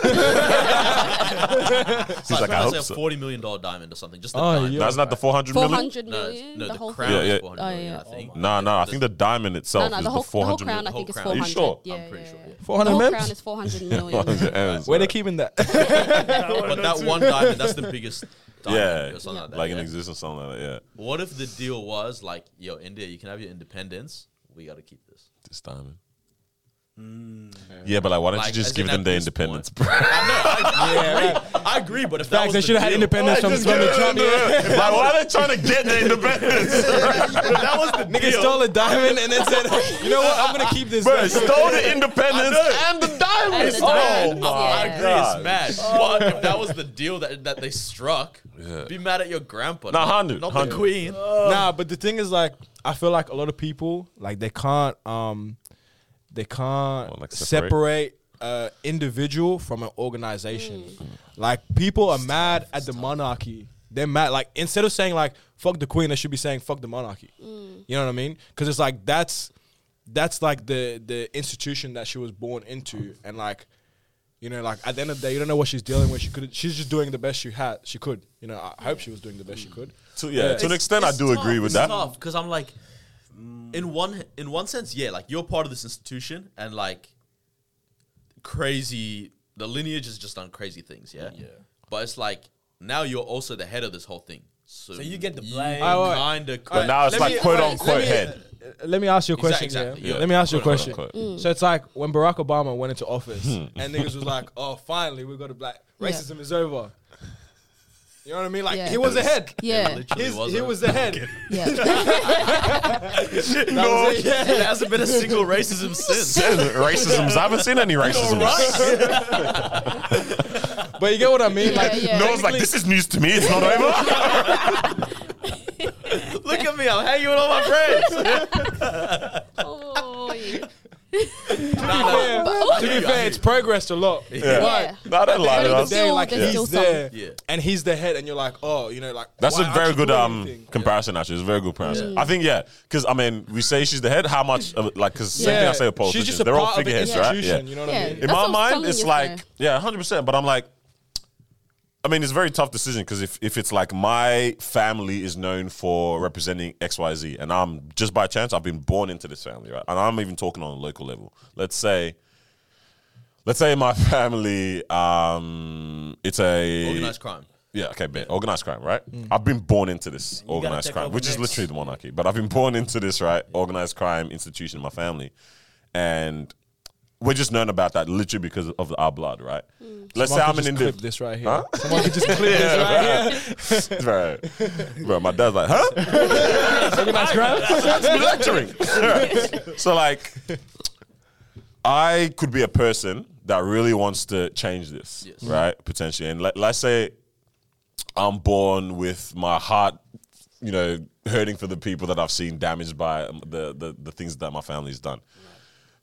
It's like, like, I hope it's so. a forty million dollar diamond or something. Just the Oh, diamond. yeah. That's not the 400 Four million? hundred No, million. no, the the whole crown Yeah, is yeah. 400 Oh, million, yeah. I think. No, no, I think the diamond itself No, no, is the whole, the the whole 400 crown. I million. think is Whole four. Are you hundred. sure? Yeah, I'm pretty yeah, sure, yeah. yeah. The 400 whole crown is four hundred million. Where they right. keeping that? But that one diamond, that's the biggest diamond Yeah, or something like that. like yeah. existence, something like that. Yeah, What if the deal was like, yo, India, you can have your independence. We got to keep this. this diamond. Yeah, but like, why don't Like, you just give in them at their this independence, bro? I know. I, I agree. I agree. But if that Facts, was they the should have had deal- independence from Just from the give Trump. Yeah. Like, why are they trying to get their independence? that was the Nigga stole a diamond and then said, "You know what? I'm gonna keep this." bro, stole the independence and the And diamonds. the Oh diamonds, my I yeah. agree, god! it's mad. But if that was the deal that, that they struck, Yeah. be mad at your grandpa. Nah, not- 100, not 100. the queen. Nah, but the thing is, like, I feel like a lot of people, like, they can't, um, they can't like separate, separate? uh, individual from an organization. Like, people are mad at the monarchy. They're mad. Like, instead of saying like "fuck the queen," they should be saying "fuck the monarchy." You know what I mean? Because it's like that's that's like the the institution that she was born into, and like. You know, like at the end of the day, you don't know what she's dealing with. She could, she's just doing the best she had. She could. You know, I hope she was doing the best she could. To, yeah, to an extent, I do tough, agree with it's that. because I'm like, in one in one sense, yeah, like you're part of this institution and like crazy. The lineage has just done crazy things, yeah. Yeah. But it's like now you're also the head of this whole thing, so, So you get the blame. Wait. kind of. But now it's Let like me- quote let unquote me- head. Uh, Let me ask you a question. exactly, yeah? yeah. Let me ask you a Quote, question. unquote. So it's like when Barack Obama went into office Hmm. and niggas was like, "Oh, finally we got a black Yeah. racism is over." You know what I mean? Like Yeah. he was ahead. Yeah, literally His, was he a- was ahead. yeah. No, There hasn't been a single racism since. racisms. I haven't seen any racism. But you get what I mean? Yeah, like yeah. No one's like, this is news to me. It's not over. Look at me, I'm hanging with all my friends. Oh, yeah. To be fair, to be fair, it's progressed a lot. Yeah. Yeah. No, I don't lie. At the to us. day, Still- like there's he's there. Yeah. and he's the head, and you're like, oh, you know, like That's why a aren't very you good doing um anything? comparison. Actually, it's a very good comparison. I think yeah, because I mean, we say she's the head. How much? Of, like, because same thing I say with she's politicians. just a They're all part of the figureheads, right? institution. Yeah. You know what Yeah. I mean? In That's my what I'm mind, telling it's you, like yeah, hundred percent. But I'm like, I mean, it's a very tough decision because if if it's like my family is known for representing X Y Z, and I'm just by chance I've been born into this family, right? And I'm even talking on a local level. Let's say. Let's say my family, um, it's a Organized crime. yeah, okay, bet. Organized crime, right? I've been born into this gotta organized crime, which is literally the monarchy. But I've been born into this, right? Organized crime institution in my family. And we're just known about that literally because of our blood, right? Let's Someone say I'm an just clip individual. this right here. Huh? Someone could just clip this right here. right. Bro, my dad's like, huh? Organized crime. That's lecturing. Right. So like I could be a person that really wants to change this, Yes. right? Potentially. And let, let's say I'm born with my heart, you know, hurting for the people that I've seen damaged by um, the the, the things that my family's done.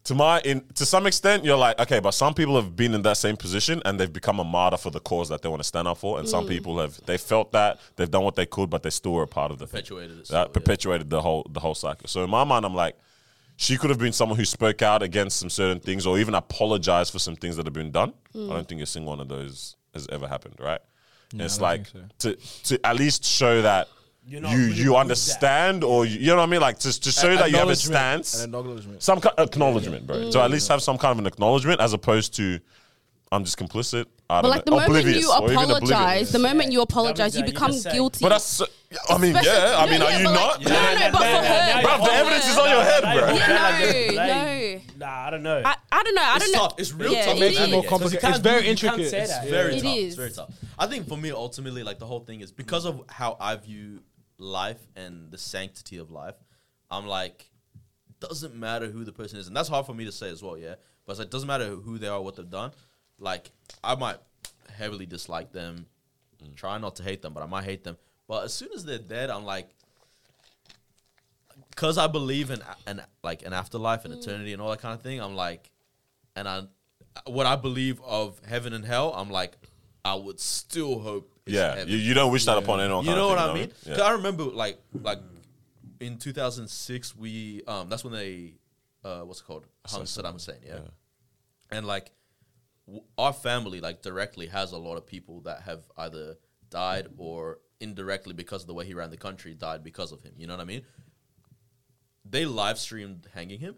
To my in to some extent, you're like, okay, but some people have been in that same position and they've become a martyr for the cause that they want to stand up for. And some mm. people have they felt that, they've done what they could, but they still were a part of the thing Perpetuated it that still, yeah. perpetuated the whole the whole cycle. So in my mind, I'm like, she could have been someone who spoke out against some certain things or even apologized for some things that have been done. I don't mm. think a single one of those has ever happened, right? And it's like think to to at least show that You're not you really good you at understand or you, you know what I mean, like to to show that you have a stance, An acknowledgement. some kind acknowledgement, bro. So at least mm. have some kind of an acknowledgement as opposed to I'm just complicit. I But don't like the know, moment oblivious you or even apologize, the moment you Yeah. apologize, you That means that you become just say- guilty. But that's I mean, Especially- yeah. I no, mean, yeah, are you but not? like- No, no, but for her. Bruv, the evidence is on your head, bro. No, no. Nah, I don't know. I, I don't know. I don't know. tough. It's real Yeah, tough. it makes it man. more is. complicated. can't It's very do- you can't intricate. say It's that. very It tough. is. It's very tough. I think for me, ultimately, like the whole thing is because of how I view life and the sanctity of life. I'm like, doesn't matter who the person is, and that's hard for me to say as well. Yeah, but it's like doesn't matter who they are, what they've done. Like I might heavily dislike them, mm. try not to hate them, but I might hate them. But as soon as they're dead, I'm like, because I believe in an like an afterlife and mm. eternity and all that kind of thing. I'm like, and I, what I believe of heaven and hell, I'm like, I would still hope is Yeah, you, you don't wish that upon anyone. You know what thing, I mean? Yeah. Because I remember like like in 2006 we um that's when they uh what's it called hung Saddam Hussein yeah, and like w- our family like directly has a lot of people that have either died or indirectly because of the way he ran the country died because of him. You know what I mean? They live streamed hanging him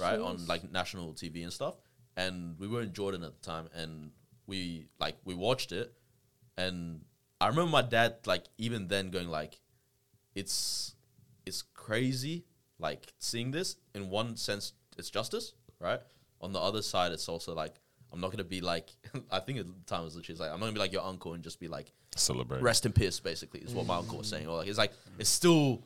right on like national TV and stuff, and we were in Jordan at the time, and we like we watched it, and I remember my dad like even then going like, it's it's crazy like seeing this. In one sense it's justice right? On the other side it's also like I'm not gonna be like I think at the time it was literally like I'm not gonna be like your uncle and just be like Celebrate. rest in peace basically is what my uncle was saying. Or like it's like it's still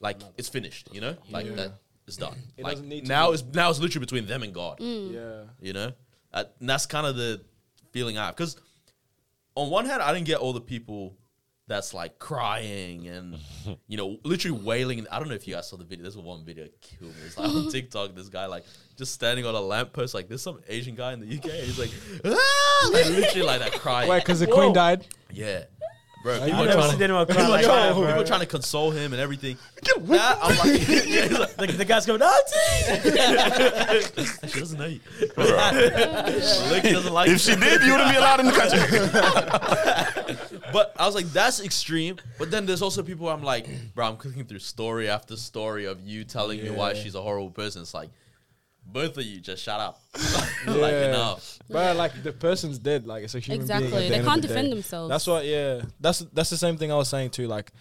like it's finished you know? Like that it's done. It like doesn't need to now be- it's now it's literally between them and God Yeah. you know? Uh, and that's kind of the feeling I have. Because on one hand I didn't get all the people that's like crying and you know literally wailing I don't know if you guys saw the video there's one video that killed me it's like on TikTok this guy like just standing on a lamppost like there's some Asian guy in the UK he's like ah! like literally like that crying Wait, because the Whoa. queen died. yeah bro I've people, are trying to, people, like trying, that, people are trying to console him and everything that, I'm like, yeah, like The, the guy's going, oh, Auntie! she doesn't know you Look, doesn't like If she did, you wouldn't be allowed in the country. But I was like, that's extreme. But then there's also people where I'm like, bro, I'm clicking through story after story of you telling me why she's a horrible person. It's like, both of you just shut up. like Yeah. enough. But like the person's dead. Like it's a human being. Exactly. at They can't the defend day. themselves. That's what. Yeah. That's that's the same thing I was saying too. Like,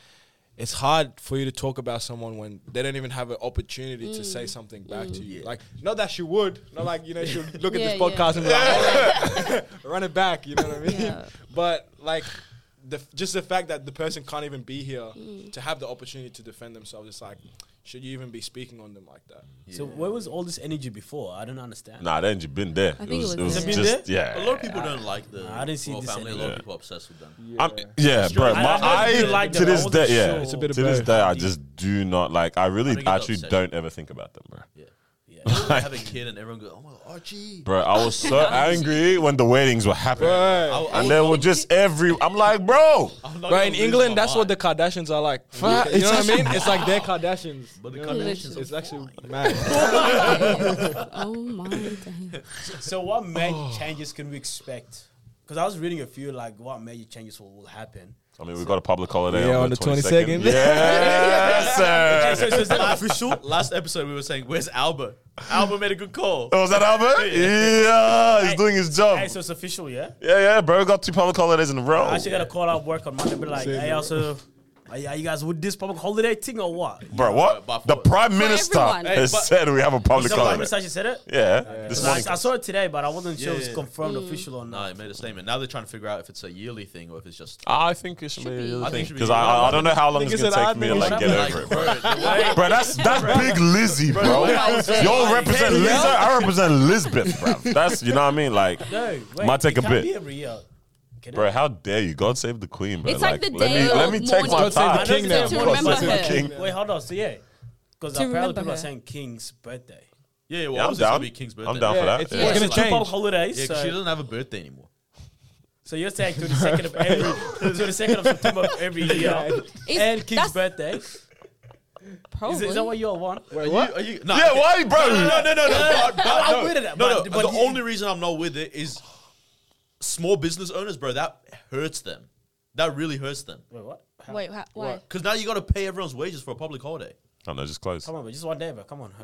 it's hard for you to talk about someone when they don't even have an opportunity to Mm. say something back to you. Yeah. Like, not that she would. Not like you know she'll look at this podcast and be like, "Oh, run it back. You know what I mean? Yeah. But like. The, f- just the fact that the person can't even be here Mm. to have the opportunity to defend themselves, it's like, should you even be speaking on them like that? So where was all this energy before? I don't understand. Nah, then you've been there. I it think was, was it was it been just there? yeah. A lot of people don't like the I didn't see royal this family. A lot of people are obsessed with them. I'm, yeah, bro. I- My, I've I, really to this day, yeah, sure. It's a bit of to this day, I just do not like. I really don't actually don't ever think about them, bro. Yeah. Yeah. I have a kid and everyone goes, oh my God, Archie. Bro, I was so angry when the weddings were happening, Right. I- I and they was- were just every. I'm like, bro, I'm not Right gonna in lose England, my that's what the mind. Kardashians are like. Fuck, you know what I actually- mean? It's like their Kardashians. But the You know? Kardashians It's actually mad. oh my days. So what major changes can we expect? Because I was reading a few like what major changes will, will happen. I mean, we've got a public holiday Yeah, on, on the the 22nd. 22nd. Yes, sir. So, so is that official? Last episode, we were saying, where's Albert? Albert made a good call. Oh, was that Albert? Yeah, he's Hey, doing his job. Hey, so it's official, yeah? Yeah, yeah, bro. Got two public holidays in a row. I actually got to call out work on Monday, be like, Same hey, also, are, are you guys with this public holiday thing or what? Bro, what? But The for- prime minister everyone. Hey, has but- said we have a public Is that what holiday. Miss actually said it? Yeah, this 'Cause morning. I, I saw it today, but I wasn't sure Yeah, it's yeah. confirmed mm. official or No, not. he made a statement. Now they're trying to figure out if it's a yearly thing or if it's just. I think it should, Should be. be. a I think it thing should be. because I, I, I don't know how long Nigga it's gonna said, take me to "I like think get it's over it, bro, bro. the way- Bro, that's that's big Lizzie, bro. Y'all represent Lizzie. I represent Lisbeth, bro. That's you know what I mean. Like, No, wait, Might take it a can't bit. Be every year. Can bro, it? how dare you? God save the queen, bro. It's like the let day me of let me take my mourning. God save the king now. To God remember save the her. king. Wait, hold on. So yeah, because To apparently remember people are her. saying King's birthday. Yeah, well, Yeah, I'm obviously it's gonna down. be King's birthday. I'm down for that. it's- Yeah. it's gonna so two change. public holidays. Yeah, 'cause so, she doesn't have a birthday anymore. so you're saying to the second of every, to the second of September of every year, Is- and King's that's- birthday. Is, Probably. is that what you all want? Wait, what? Are you? No, Yeah, why, bro? No, no, no, no, no. but- but I'm no, with it, No, but- no. but the you- only reason I'm not with it is small business owners, bro. That hurts them. That really hurts them. Wait, what? How? Wait, wha- why? Because now you got to pay everyone's wages for a public holiday. Oh no, just close. Come on, but just one day, but come on.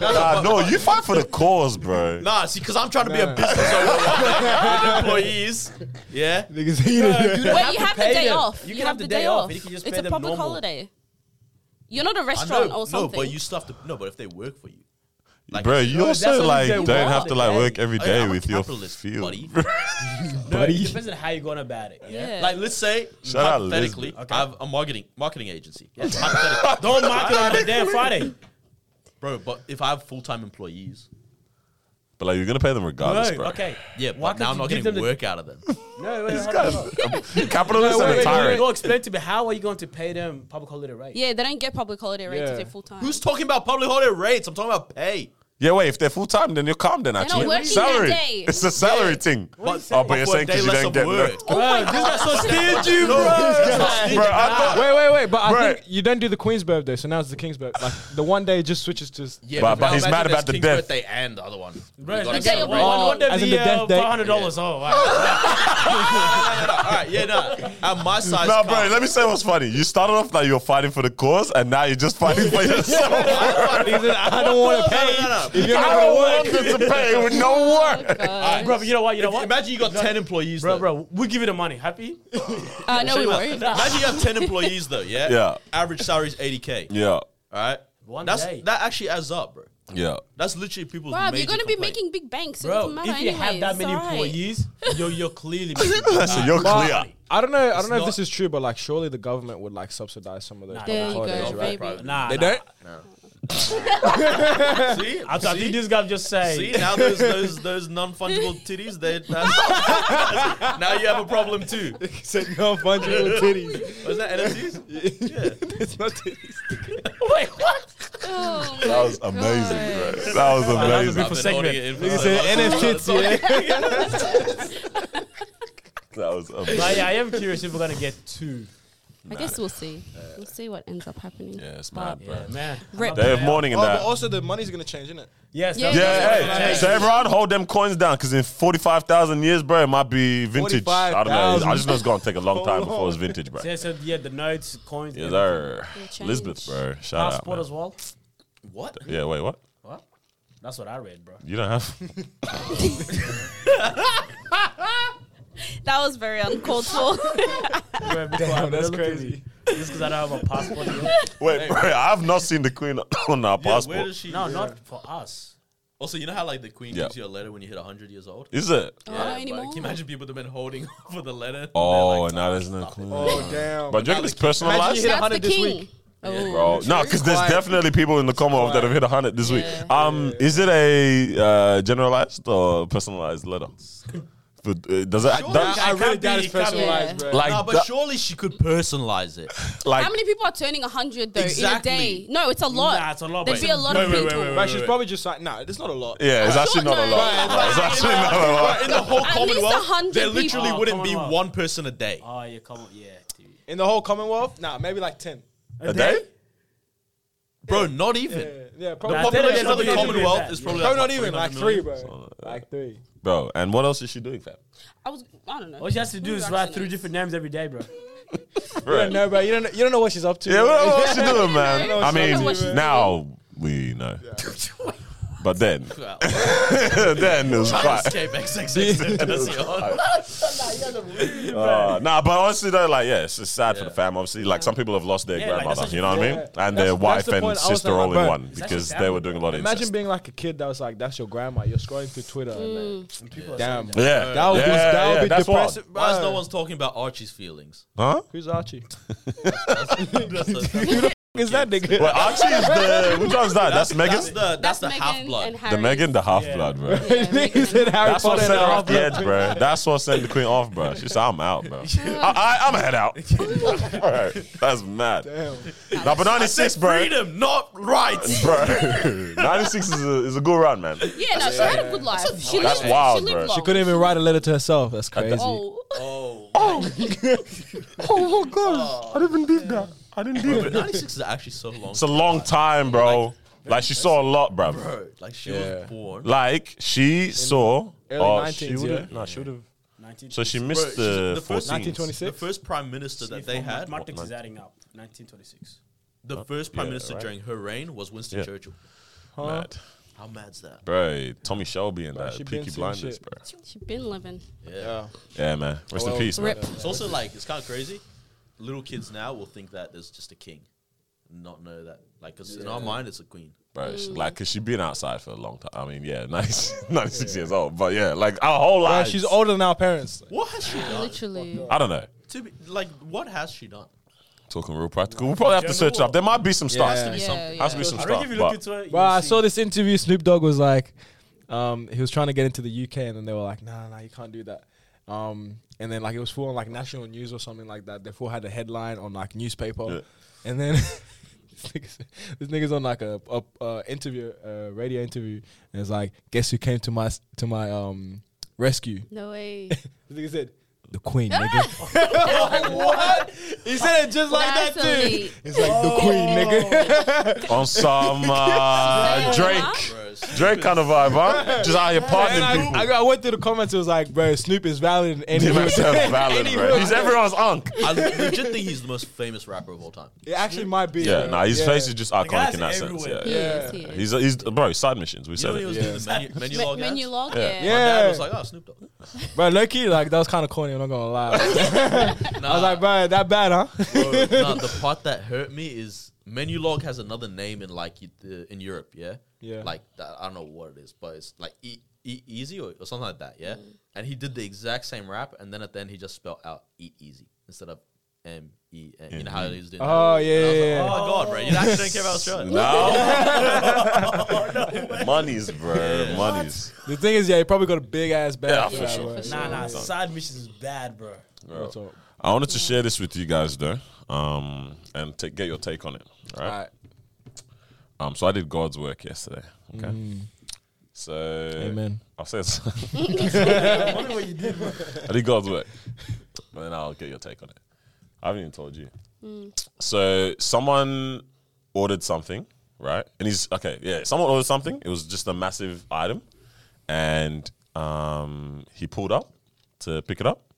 Nah, no, you fight for the cause, bro. Nah, see, because I'm trying to be a business owner with employees. Yeah. Niggas heated. don't Wait, have you to have the pay day them. off. You You, can have the day off. You can just It's pay a them public normal. holiday. You're not a I restaurant know, or no, but you still have to. No, but if they work for you. Like, bro, you No, also like day don't have to like work every day Hey, I'm with your capitalist, field. buddy. No, it depends on how you're going about it. Yeah. Yeah. Like, let's say Shout out hypothetically, Lisbon. I have a marketing marketing agency. Yeah. Don't market on a damn Friday. bro. But if I have full time employees, But like you're gonna pay them regardless, No, bro. okay. yeah, Why but now I'm not give getting them the- work out of them. No, wait, This hold guy's on. a capitalist and a Wait, tyrant. Go explain to me how are you going to pay them public holiday rates? yeah, they don't get public holiday rates Yeah. if they're full time. Who's talking about public holiday rates? I'm talking about pay. Yeah, wait. If they're full time, then you're calm. Then not actually, working salary. day. It's a salary thing. But, Oh, but you're saying because you less don't get work. no. Bro, this guy's so stingy, bro. Bro, I thought, Wait, wait, wait. But I Right. think you don't do the Queen's birthday, so now it's the King's birthday. Like the one day just switches to. Yeah, But- but now he's imagine mad there's about the King's death. birthday and the other one. Bro, You gotta like, day get of it right. birth. one, one day As in the, the death date? five hundred dollars. Oh, wow. All right, yeah, no. At my size, no, car, bro. Let me say what's funny. You started off like you're fighting for the cause, and now you're just fighting for yourself. I don't want to No, pay. no, no. If you're I not don't gonna want work. them to pay with no Oh, work. God. bro, but you know what? You know If- what? Imagine you got ten employees, Bro, though. bro, we give you the money. Happy? Uh, no, we Check it out. won't. Imagine you have ten employees, though. Yeah. Yeah. Average salary is eighty k. Yeah, All right. One That's day. that actually adds up, bro. yeah. That's literally people's. Bruv, major you're gonna be complaint. making big banks. So it Bro, doesn't matter if you have anyways. that many It's alright. employees, you're, you're clearly making So you're clear. I don't know. I don't know if not- this is true, but like, surely the government would like subsidize some of those. Nah, There you holidays, go, right? baby. Nah, They nah. don't. See, I, I See? think this guy just say. See now those those those non fungible titties. They that's, now you have a problem too. Said no fungible titties. Was that NFTs? Yeah. it's not titties. Wait, what? Oh That was amazing, God. bro. That was was a amazing. bit for segment. Nigga said NFTs, yeah. That was amazing. But yeah, I am curious if we're gonna get two. I guess we'll see. We'll see what ends up happening. Yeah, it's But- mad, bro. Yeah, man. Rip. Day of mourning and Oh, but that. also the money's gonna change, isn't it? Yes. Yeah, that's- Yeah, Yeah. hey. So everyone hold them coins down because in 45,000 years, bro, it might be vintage. I don't know. I just know it's going to take a long time before it's vintage, bro. So, so yeah, the notes, coins, Yes, everything. sir. Change. Elizabeth, bro. Shout out. passport man. as well. What? Yeah, wait, what? What? That's what I read, bro. You don't have. That was very uncalled for. Damn, that's crazy. Just because I don't have a passport here. Wait, bro, I have not seen the queen on our Yeah, passport. where does she? No, not for us. Also, you know how like the queen Yeah. gives you a letter when you hit hundred years old. Is it? Oh, Yeah, not but anymore. Can you imagine people that have been holding for the letter? Oh, they're like, now "Oh, there's no stop queen. Oh damn. But do you reckon it's Imagine personalized? you hit That's the 100 this king. week. Oh. Bro, no, because there's Quiet. definitely people in the Commonwealth that have hit 100 this week. Um, is it a uh, generalized or personalized letter? But, uh, does it? Sure. does- I really doubt be- it's it can't personalized, bro. like, No, but that- surely she could personalize it. like How many people are turning 100 though Exactly. in a day? No, it's a lot. Nah, it's a lot, There'd but- be a lot Wait, of wait, wait, people. wait, Right, she's probably just like, nah, it's not a lot. yeah, it's actually not a no. lot. It's actually not a lot. in the whole At least Commonwealth, 100 there literally people. Wouldn't be Commonwealth. one person a day. Oh, yeah, come on. Yeah, dude. In the whole Commonwealth, nah, maybe like 10. A day? Bro, not even. Yeah, yeah The probably, Nah, population of the Commonwealth is probably, probably like, not what, even, like 300 three, million? bro. Like three. Bro, and what else is she doing, fam? I was, I don't know. All she has to do Who is actually write three knows? different names every day, bro. You don't know, bro. You don't know, you don't know what she's up to. Yeah, what, what's she doing, man? know I what she- mean, what now we know. But then, then it was quite. Escape XXX Uh, nah, but honestly though, like, yeah, it's just sad for the fam. Obviously, like some people have lost their Yeah, grandmother. that's you know what I mean? And That's- their wife the and point. I sister like, all in one because they were doing a lot of Imagine being like a kid that was like, that's your grandma. You're scrolling through Twitter. And then, And people damn. Yeah, That would be, yeah, that would be that's wild. depressive. Why is no one's talking about Archie's feelings? Huh? Who's Archie? That's the, Is that nigga? Well, Archie is the which one's that? That's, Meghan. That's the that's, That's the Meghan half blood. and The Meghan, the half blood, bro. Yeah, Nigga said and- Harry That's what Potter set her off the edge, bro. That's what sent the queen off, bro. She said, "I'm out, bro. I, I, I'm head out." All right, that's mad. Damn. Nah, but 96, bro. Freedom, not rights. Bro, 96 is a, is a good run, man. Yeah, no, she had a good life. She That's lived, wild, she lived bro. long. She couldn't even write a letter to herself. That's crazy. Oh, Oh, Oh, oh my gosh, oh. I didn't do that. I didn't do but 96 is actually so long. It's a long time, bro. Like she saw a lot, bro. Bro, like she Yeah. was born. Like she saw. early Oh, 19s, she would have. yeah. No, she would have. 19. So she Bro, missed she's the, the first- 14th. 1926? The first prime minister that they had, Mathematics is adding up. 1926. the first prime Yeah, minister right. during her reign was Winston Yeah. Churchill. Mad. How mad's that? Bro, Tommy Shelby and Bro, that she been Peaky seeing Blinders, shit. bro. she been living. Yeah. Yeah. Yeah, man. Rest in well, peace, man. Rip. It's also like it's kind of crazy. Little kids now will think that there's just a king, not know that. Like, 'cause in our mind, it's a queen. Bro, she, like, cause she's been outside for a long time. I mean, yeah, 90, 96 years old, but yeah, like our whole Bro, life. she's older than our parents. What has she done? Literally. I don't know. To be, like, what has she done? Talking real practical. We'll probably have to search it up. There might be some stuff. Yeah. to be Yeah, something. yeah. Has to be some I stuff. if you look But into it, Well, I you'll saw this interview. Snoop Dogg was like, um, he was trying to get into the UK, and then they were like, "No, no, no, you can't do that." Um, and then like it was full on like national news or something like that. They full had a headline on like newspaper, Yeah. and then this, nigga's, this nigga's on like a, a, a interview, a radio interview, and it's like, guess who came to my to my um rescue? No way. This nigga said, the queen, nigga. what? He said it just like That's that too. elite. It's like the queen, nigga. On some uh, Drake, Bro, it's- Drake kind of vibe, huh? Just out here And partying I, people. I, I went through the comments. It was like, bro, Snoop is valid in any He room. makes valid, bro. He's everyone's unk. I legit think he's the most famous rapper of all time. It actually might be. Yeah, bro. nah, his Yeah. face is just iconic in that sense. everywhere. Yeah, He yeah. is, he is. He's he's bro. Side missions. We You said it. was Yeah. the menu, Menulog menu log, Yeah. yeah. My dad was like, oh, Snoop Dogg. Bro, low key, like that was kind of corny. I'm not gonna lie. I was like, bro, that bad, huh? bro, nah, the part that hurt me is Menulog has another name in like y- the, in Europe, yeah? Yeah. Like, that, I don't know what it is, but it's like e- e- easy or, or something like that, yeah? And he did the exact same rap, and then at the end he just spelled out eat easy instead of M E N. You know how he was doing Oh, that? yeah, And I like, yeah, oh my god, bro, you actually don't care about Australia. No, monies, bro. Monies. The thing is, yeah, he probably got a big ass bag. Yeah, for for sure. bro. Nah, nah. Side missions is bad, bro. Real talk. I wanted to share this with you guys though, um, and take, get your take on it. All right. Alright. Um, so I did God's work yesterday. Okay. So Amen. I'll say it's I wonder what you did, bro. I did God's work, and then I'll get your take on it. I haven't even told you. So someone ordered something, right? And he's okay. Yeah, someone ordered something. It was just a massive item, and um, he pulled up to pick it up,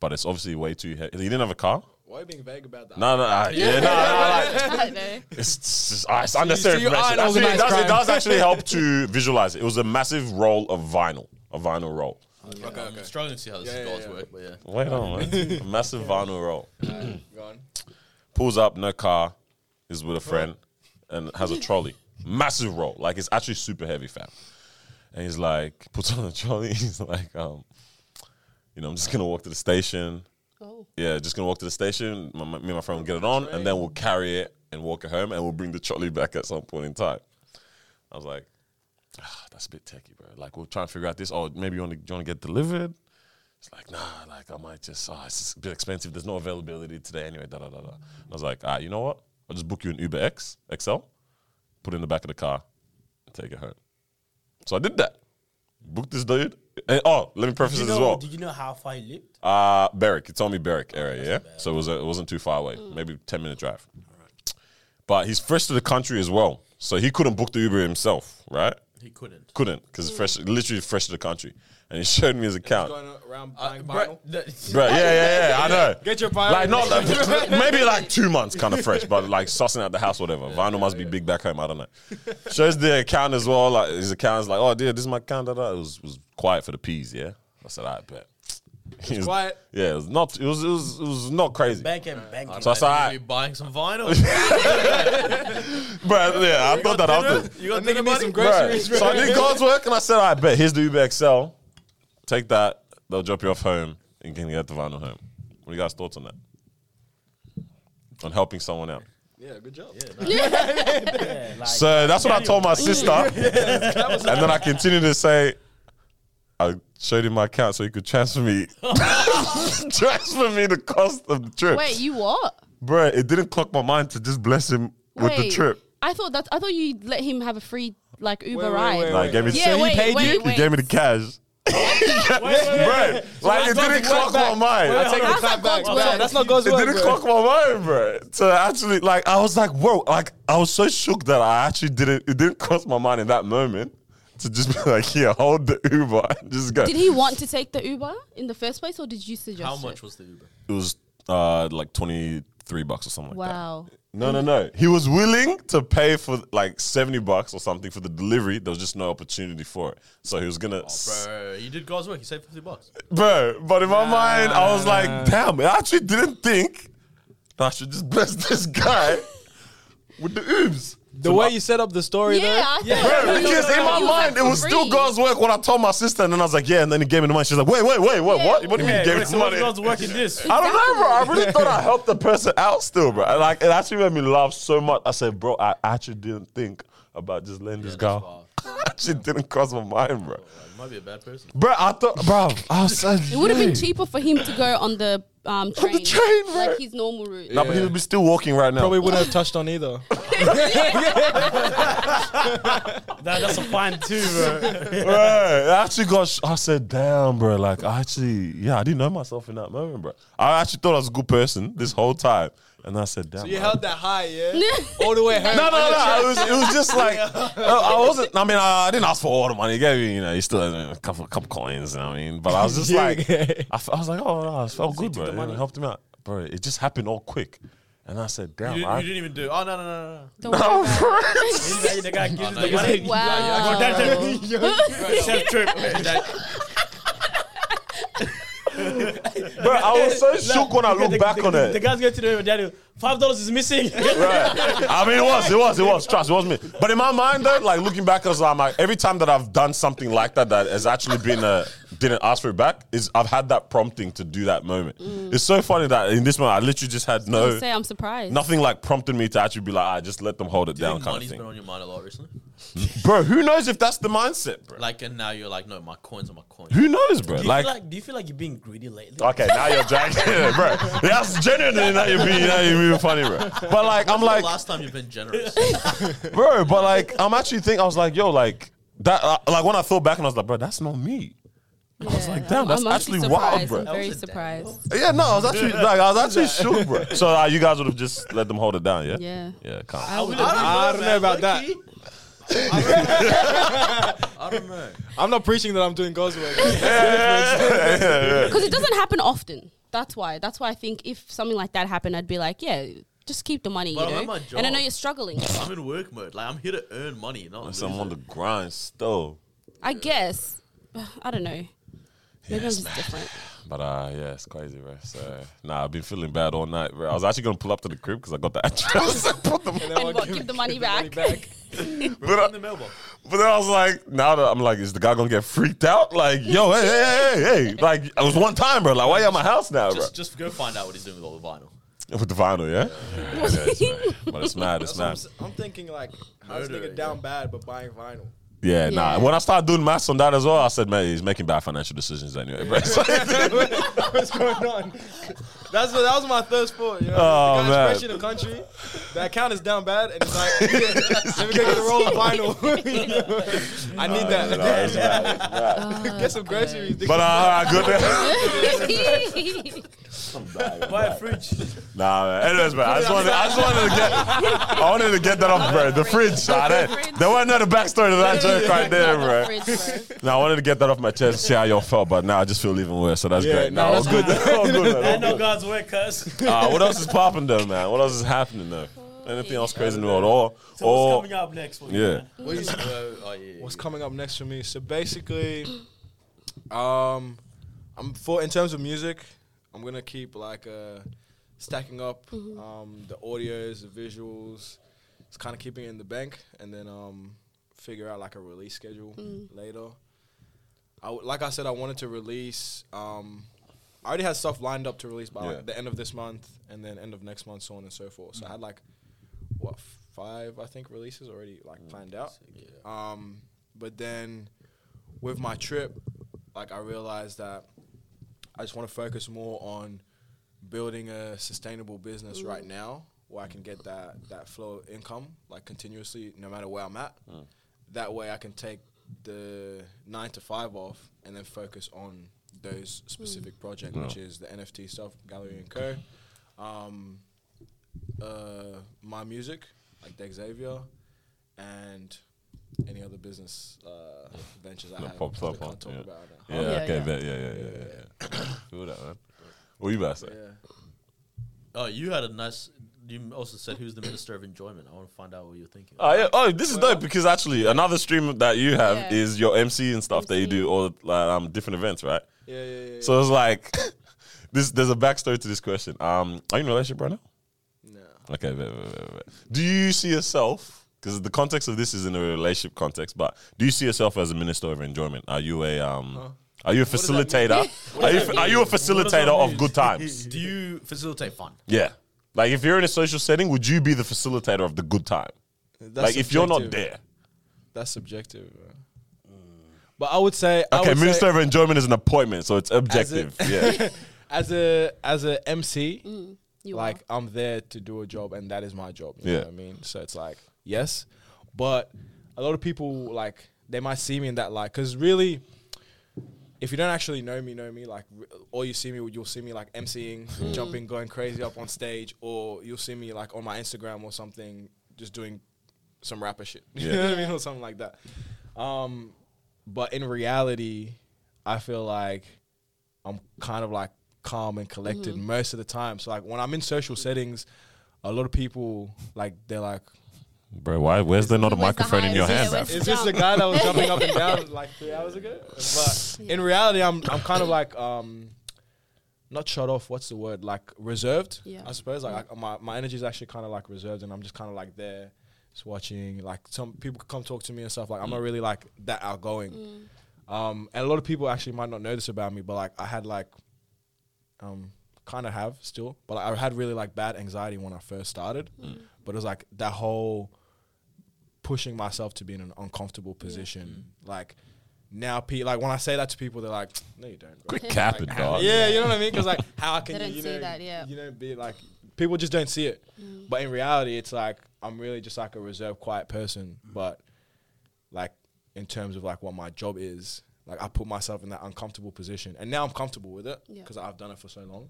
but it's obviously way too heavy. He didn't have a car. Why are you being vague about that? No, no, uh, yeah, no, no, like, I know. it's, it's, just, ah, it's unnecessary so you are information. Actually, it, does, it does actually help to visualize it. It was a massive roll of vinyl, a vinyl roll. Okay, I'm struggling to see how this Yeah, is yeah, God's yeah. work, but yeah. Wait on, man. a massive vinyl roll. Go on. Pulls up, no car, is with a friend, and has a trolley. Massive roll. Like, it's actually super heavy, fam. And he's like, puts on the trolley. He's like, um, you know, I'm just going to walk to the station. Oh. Yeah, just gonna walk to the station. My, my- me and my friend will get it on, and then we'll carry it and walk it home, and we'll bring the trolley back at some point in time. I was like, ah, that's a bit techie, bro. Like we'll try and figure out this. Oh, maybe you want to you want to get delivered. It's like, nah, like I might just, oh, it's a bit expensive. There's no availability today anyway. Da da da da. I was like, ah, you know what? I'll just book you an Uber X XL, put it in the back of the car, and take it home. So I did that. Booked this dude. And, oh, let me preface Did you this know? as well. Did you know how far he lived? Uh Berwick. He told me Berwick area, yeah. So it was it wasn't too far away, maybe ten minute drive. But he's fresh to the country as well, so he couldn't book the Uber himself, right? He couldn't. Couldn't because fresh, literally fresh to the country, and he showed me his account. Going around Uh, buying bro, vinyl. Bro, yeah, yeah, yeah, I know. Get your vinyl. Like not like, maybe like two months kind of fresh, but like sussing out the house, whatever. Vinyl must be big back home. I don't know. Shows the account as well. Like his account's like, oh dear, this is my account. Da, da. It was was quiet for the peas. Yeah, I said, I bet. It was quiet? Yeah, it was not. It was. It was. It was not crazy. Bank and bank. So I said, Maybe alright. buying some vinyl. But yeah, I thought that after. you got to dinner, need buddy? some Right. groceries. So I did God's work and I said, I bet here's the Uber XL. Take that. They'll drop you off home and you can get the vinyl home. What are you guys' thoughts on that? On helping someone out. Yeah, good job. Yeah, like, So that's what I told my sister. and then I continued to say, I showed him my account so he could transfer me transfer me the cost of the trip. Wait, you what? Bruh, it didn't clock my mind to just bless him with the trip. I thought that I thought you let him have a free like Uber wait, ride. wait, Like, he gave me, Yeah, so he paid wait, you? He gave me the cash. Bruh, like it didn't clock my mind. I take the That's clap not back. God's That's not God's It work. didn't bro. clock my mind, bro. So actually, like, I was like, whoa, like, I was so shook that I actually didn't, it didn't cross my mind in that moment to just be like, here, hold the Uber and just go. Did he want to take the Uber in the first place, or did you suggest? How it? much was the Uber? It was uh, like 23 bucks or something like that. Wow. No, no, no. He was willing to pay for like 70 bucks or something for the delivery. There was just no opportunity for it. So he was going to. Oh, Bro, you did God's work. You saved 50 bucks. Bro, but in my mind, I was like, damn, I actually didn't think that I should just bless this guy with the oobs. The way you set up the story, Yeah, I though. thought Bro, because in my mind, it was still free. God's work when I told my sister, and then I was like, yeah, and then he gave me the money. She's like, wait, wait, wait, wait, Yeah. what? What do you mean yeah, he gave me the money? God's work in this? I don't know, bro. I really thought I helped the person out still, bro. And, Like, it actually made me laugh so much. I said, bro, I actually didn't think about just letting this Yeah, guy that's wild. actually didn't cross my mind, bro. Like, might be a bad person. Bro, I thought, bro, I was like, It would have been cheaper for him to go on the um, train, train, bro. like his normal route. No, but he would be still walking right now. Probably wouldn't have touched on either. That, that's a fine too, bro. Right. I actually got. Sh- I said, "Damn, bro! Like, I actually, yeah, I didn't know myself in that moment, bro. I actually thought I was a good person this whole time, and I said, "Damn." So you man. held that high, yeah, all the way home. No, no, no. It was, it was just like I I wasn't. I mean, I, I didn't ask for all the money. He gave me, you know, he still had a couple, couple coins. You know what I mean, but I was just like, I, f- I was like, oh, no, it felt good, bro. the money? It helped him out, bro. It just happened all quick, and I said, You damn, didn't, I, you didn't even do. Oh no no no no. Don't worry about it. The guy gives Oh, no, the money. said- Wow. Go down Self trip. bro, I was so shook when I look back on The it. The guy's going to the daddy. Five dollars is missing. Right. I mean, it was, it was, it was. Trust, it was me. But in my mind, though, like looking back, as I'm like, every time that I've done something like that that has actually been a didn't ask for it back, is I've had that prompting to do that moment. Mm. It's so funny that in this moment, I literally just had I no say I'm surprised. nothing like prompted me to actually be like, I just let them hold it Do down, think kind of money's thing. been on your mind a lot recently? Bro, who knows if that's the mindset, bro? Like, and now you're like, no, my coins are my coins. Who knows, bro? Do you, Like, feel like, do you feel like you're being greedy lately? okay, now you're dragging it, bro. That's genuinely now you're being, now you're being funny, bro. But like, I'm like, the last time you've been generous? bro, but like, I'm actually thinking, I was like, yo, like that, uh, like when I thought back and I was like, bro, that's not me. I was like, damn, that's actually wild, bro. I'm very That was a surprised. Yeah, no, I was actually like, I was actually shook, bro. So uh, you guys would have just let them hold it down, yeah? Yeah. Yeah, calm. I would- I don't know about that. I don't know. I'm not preaching that I'm doing God's work. Because it doesn't happen often. That's why. That's why I think if something like that happened, I'd be like, yeah, just keep the money, But you I'm know. at my And I know you're struggling. I'm in work mode. Like I'm here to earn money, not So I'm lose on it. the grind still. I guess. I don't know. Maybe I'm just different. But uh, yeah, it's crazy, bro. So nah, I've been feeling bad all night, bro. I was actually gonna pull up to the crib because I got the address. and put them, And what, give the money back. but, in I, the mailbox. but then I was like, now that I'm like, is the guy gonna get freaked out? Like, yo, hey, hey, hey, hey, hey. Like, it was one time, bro. Like, why you at my house now, bro? Just, just go find out what he's doing with all the vinyl. With the vinyl, yeah. yeah, it's mad. but it's mad. It's That's what I'm, mad. s- I'm thinking like, how's Murder, nigga down bad but buying vinyl? Yeah, nah. When I started doing maths on that as well, I said, man, he's making bad financial decisions anyway, bro. What's going on? That's what, that was my first thought. You know, Oh, the guy's man. fresh in the country, the account is down bad, and it's like, let me go get a roll of vinyl. I need that. Nah, it's mad, it's mad. get some groceries. But uh, all right, good. Buy a fridge. Nah, man. Anyways, man, I just wanted, I just wanted to get, I wanted to get that off, bro. The fridge, nah, that, fridge. there wasn't no backstory to that joke right there, bro. Fridge, bro. No, I wanted to get that off my chest, see how y'all felt, but now I just feel even worse. So that's Yeah, great. no, No, all good. all good, I know God's work, cuz. Uh, what else is popping though, man? What else is happening though? Anything else crazy in the world? Or, So or what's coming up next for you? yeah. man? What is, uh, oh, yeah, yeah, What's coming up next for me? So basically, um, I'm for in terms of music, I'm gonna keep like uh, stacking up um, the audios, the visuals. It's kind of keeping it in the bank, and then um, figure out like a release schedule later. I w- like I said, I wanted to release. Um, I already had stuff lined up to release by Yeah. like, the end of this month, and then end of next month, so on and so forth. So I had like what five, I think, releases already like planned out. Um, but then with my trip, like I realized that I just want to focus more on building a sustainable business right now where I can get that that flow of income like continuously no matter where I'm at. That way I can take the nine to five off and then focus on those specific projects, which is the NFT stuff, Gallery and Co. Um, uh, my music, like Dexavier, and any other business uh, ventures I That have. pops that I up, huh? can't talk Yeah. about now. Yeah, Yeah, okay, yeah. bet. Yeah, yeah, yeah, yeah. yeah. Feel that, man. What you about to say? Yeah. Oh, you had a nice. You also said who's the minister of enjoyment. I want to find out what you're thinking. Oh yeah. Oh, this is dope because actually another stream that you have Yeah. is your MC and stuff that you do all like, um different events, right? Yeah, yeah, yeah. yeah. So it's like this. There's a backstory to this question. Um, are you in a relationship right now? no. Okay. bet, bet, bet, bet. Do you see yourself? Because the context of this is in a relationship context, but do you see yourself as a minister of enjoyment? Are you a um? Are you a does that mean? facilitator? Are you are you a facilitator of good times? Do you facilitate fun? Yeah. Like if you're in a social setting, would you be the facilitator of the good time? That's like if you're not subjective. there, that's subjective. bro. But I would say I Okay, would say Minister of Enjoyment is an appointment, so it's as a- objective. yeah. as a as a MC, Mm, you like are. I'm there to do a job, and that is my job. You Yeah. know what I mean. So it's like yes, but a lot of people like they might see me in that light because really. If you don't actually know me, know me, like r- all you see me, you'll see me like MCing, Mm. jumping, going crazy up on stage, or you'll see me like on my Instagram or something, just doing some rapper shit. You know what I mean? Or something like that. Um, but in reality, I feel like I'm kind of like calm and collected most of the time. So like when I'm in social settings, a lot of people like they're like, Bro, why? Where's there not a Where's the microphone in your hand, bro? where's- "Is this the guy that was jumping up and down like three hours ago?" But in reality, I'm I'm kind of like um, not shut off. What's the word? Like reserved. Yeah. I suppose like I, my my energy is actually kind of like reserved, and I'm just kind of like there, just watching. Like some people come talk to me and stuff. Like I'm not really like that outgoing. Um, and a lot of people actually might not know this about me, but like I had like, um, kind of have still, but like, I had really like bad anxiety when I first started. But it was like that whole pushing myself to be in an uncomfortable position. Like now, pe- like when I say that to people, they're like, "No, you don't." bro." Quit capping, Like, dog. Yeah, you know what I mean? Because like, how can They you, don't you see know, that, yeah. you know, be like, people just don't see it. Mm. But in reality, it's like I'm really just like a reserved, quiet person. But like in terms of like what my job is, like I put myself in that uncomfortable position, and now I'm comfortable with it Yeah. because I've done it for so long.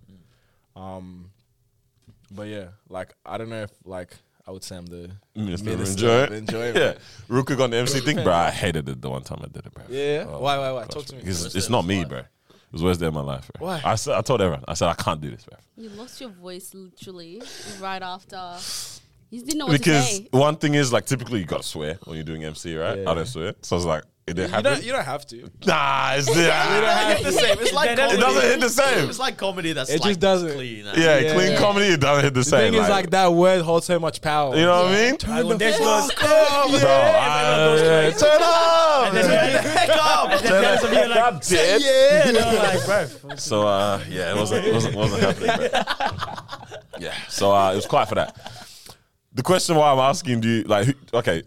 Um, but yeah, like I don't know if like I would say I'm the Minister of Minister of Enjoyment. Enjoyment. Yeah. Ruka on the MC thing, bro. I hated it the one time I did it, bro. Yeah? Oh, Why, why, why? gosh, Talk to me. Because Worst it's not me, bro. It was worst day of my life, bro. Why? I said, I told everyone, I said I can't do this, bro. You lost your voice literally right after. You didn't know what to say Because one thing is like typically you gotta swear when you're doing MC, right? Yeah. I don't swear, so it's like it didn't You don't, you don't have to. nah, it's the, It's the same. It's like It comedy. it doesn't hit the same. It's like comedy that's It just like doesn't. clean. Yeah, Yeah. clean comedy it doesn't hit the, The same. thing is, like that word holds so much power. you know what I Yeah. mean? Like, when there's those, Bro, I- turn up. and then there's some, you're like, I'm dead. yeah, and I'm like, bro, So uh, yeah, it wasn't it wasn't, wasn't happening. But yeah, so uh, it was quiet for that. The question why I'm asking, do you like? Who, okay,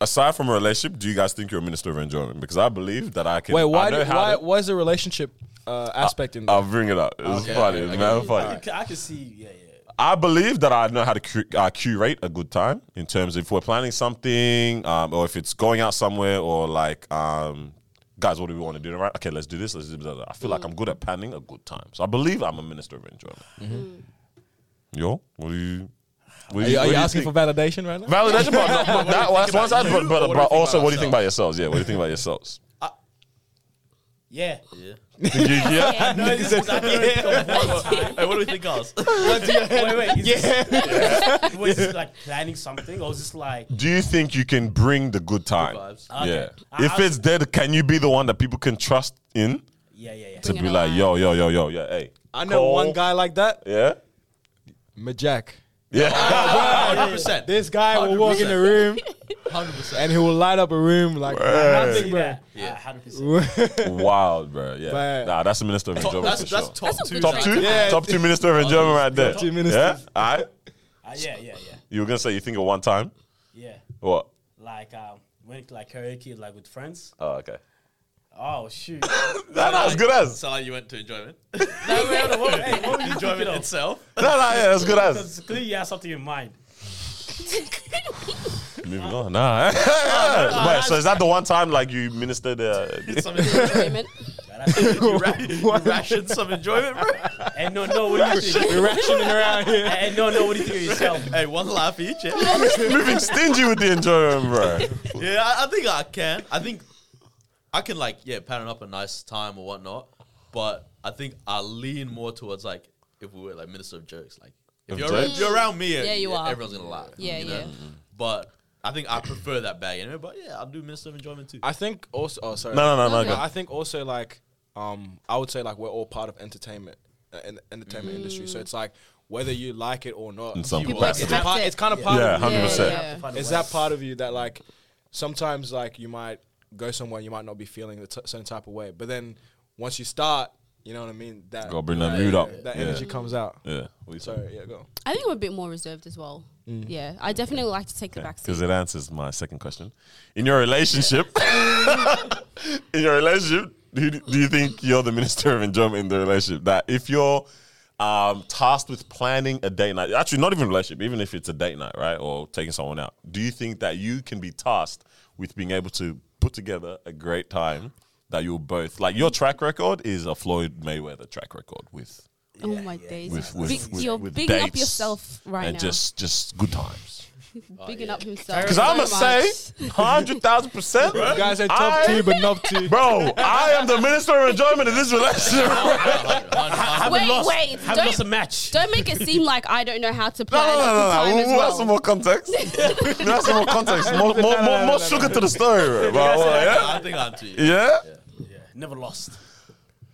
aside from a relationship, do you guys think you're a minister of enjoyment? Because I believe that I can. Wait, why? I know Do, how why? to- Why is the relationship uh, aspect in there? I'll bring it up. It was Okay, funny. okay, It was okay. mad funny. I can see, yeah, yeah. I believe that I know how to cu- uh, curate a good time in terms of if we're planning something, um, or if it's going out somewhere, or like, um, guys, what do we want to do? Right? Okay, let's do this. Let's do that. I feel like I'm good at planning a good time, so I believe I'm a minister of enjoyment. Yo, what do you? What Are you, are what you asking think? for validation right now? validation? But, no, but that, well, that's one side. But, but, or what do but also, what do you think about yourselves? Yeah, what do you think about yourselves? Yeah. Yeah. You- yeah. No, it's exactly Hey, what do we think, guys? Wait, wait. Is yeah. was this like planning something, or was this like? Do you think you can bring the good time? vibes. Okay. Yeah. I- If I- it's dead, can you be the one that people can trust in? Yeah, yeah, yeah. to Bring be like, alive. yo, yo, yo, yo, yeah, hey. I know Cole. one guy like that, Yeah? Majak. Yeah. Hundred percent. This guy will walk in the room Hundred percent. and he will light up a room like Right. nothing, bro. Yeah, Yeah. hundred percent. Wild, bro. Yeah. But- nah, that's the minister of enjoyment That's for that's sure. top That's a two. good Top trait two? Yeah. Top two minister of enjoyment right there. two ministers. Yeah? All right. Uh, yeah, yeah, yeah, You were going to say you think of one time? yeah. What? Like um, went like karaoke like with friends. Oh, okay. Oh shoot! Nah, nah, as good as. So like you went to enjoyment. no, wait, no, what, hey, what were you enjoyment thinking of? itself. No, no, yeah, as good as. Because clearly you have something in mind. Moving on. Nah. Wait, so is that the one time like you ministered? Uh, Some enjoyment. Enjoyment. you, ra- you rationed some enjoyment, bro. And no, no, what do you think? We're rationing around here. And no, no, what do you think of yourself? Hey, one laugh each. Yeah, moving stingy with the enjoyment, bro. yeah I, I think I can. I think I can like yeah pattern up a nice time or whatnot. But I think I lean more towards like if we were like minister of jokes. Like if Of you're, jokes? if you're around me, Yeah, you are. Everyone's gonna laugh. Yeah, you know? yeah. But I think I prefer that bag anyway. But yeah, I'll do minister of enjoyment too. I think also. Oh, sorry. No, no, no, no. Okay. go. I think also like um I would say like we're all part of entertainment uh, in the entertainment industry. So it's like whether you like it or not, In some you- People it's, expect part, it's kind of part Yeah, of you. 100%. You have to find a It's that part of you that like sometimes like you might go somewhere you might not be feeling a t- certain type of way, but then once you start, You know what I mean? That Gotta bring that mood up. That Yeah. energy comes out. Yeah. What you say? So yeah, go. I think I'm a bit more reserved as well. Yeah, I definitely like to take the back Because it answers my second question. In your relationship, in your relationship, do you, do you think you're the minister of enjoyment in the relationship? That if you're um, tasked with planning a date night, actually not even relationship, even if it's a date night, right, or taking someone out, do you think that you can be tasked with being able to put together a great time that you'll both like? Your track record is a Floyd Mayweather track record with oh my days, with with, Big- with, you're with bigging up dates yourself right and now. just just good times. bigging up oh, himself. Because I'm gonna say, hundred thousand percent, You guys are top I- two, but not two. bro. I am the minister of enjoyment in this relationship. Haven't Wait, lost, wait, haven't don't- lost a match. Don't make it seem like I don't know how to No, no, no, no, time no. as We'll well. have some more context. We'll have some more context. More, more, more, more sugar to the story, bro. But, yeah? I think I'm too. Yeah? Yeah, never lost.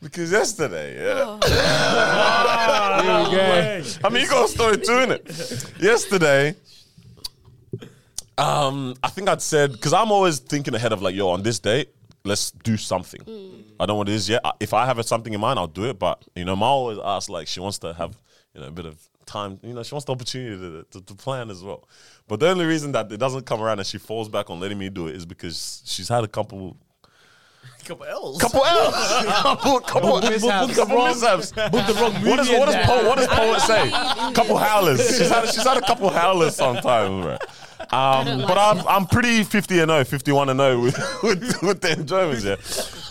Because yesterday, yeah. Oh. Here we go. I mean, you got a story too, innit? Yesterday, um, I think I'd said because I'm always thinking ahead of like, yo, on this date, let's do something. I don't know what it is yet. I- If I have something in mind, I'll do it. But you know, Ma always asks like she wants to have you know a bit of time. You know, she wants the opportunity to, to, to plan as well. But the only reason that it doesn't come around and she falls back on letting me do it is because she's had a couple. Couple L's. Couple L's, couple, couple, mishaps. couple mishaps. What does what does poet, what does poet say? couple howlers. She's had she's had a couple howlers sometimes, bro. Um, but I'm I'm pretty 50 and 0, 51 and 0 with, with, with the enjoyments, yeah.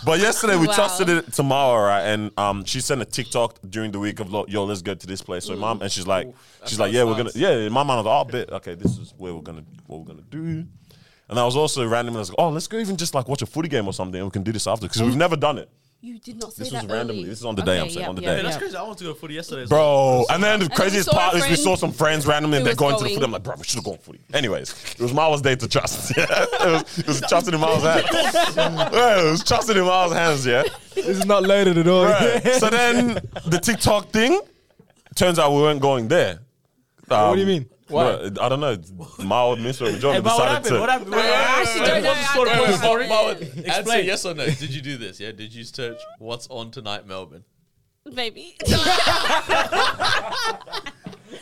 But yesterday we Wow. trusted it to Mara, right? And um, she sent a TikTok during the week of yo, let's go to this place. So mom, and she's like, she's like, yeah, we're gonna, yeah. My mom was like, oh, bit, okay, this is where we're gonna, what we're gonna do. And I was also randomly, I was like, oh, let's go even just like watch a footy game or something, and we can do this after because we've never done it. You did not say This that was randomly. early. This is on the day, I'm Okay, saying, yeah, on the yeah, day. Hey, that's yeah. crazy. I wanted to go footy yesterday. as well. Bro, and then the we craziest saw a part is we friend saw some friends randomly and who they're was going to the going. footy. I'm like, bro, we should have gone footy. Anyways, it was Miles' day to trust. Yeah. it, was, it was trusting in Miles' hands. yeah, it was trusting in Miles' hands, yeah. This is not loaded at all. Right. So then the TikTok thing, turns out we weren't going there. what do you Um, mean? Why? bro, I don't know. Miles, Minister of Hey, Enjoyment, but what decided happened? to. What happened? I actually don't know. What's the story? I What's the don't story? Answer Explain. yes or no. Did you do this? Yeah. Did you search what's on tonight, Melbourne? Baby.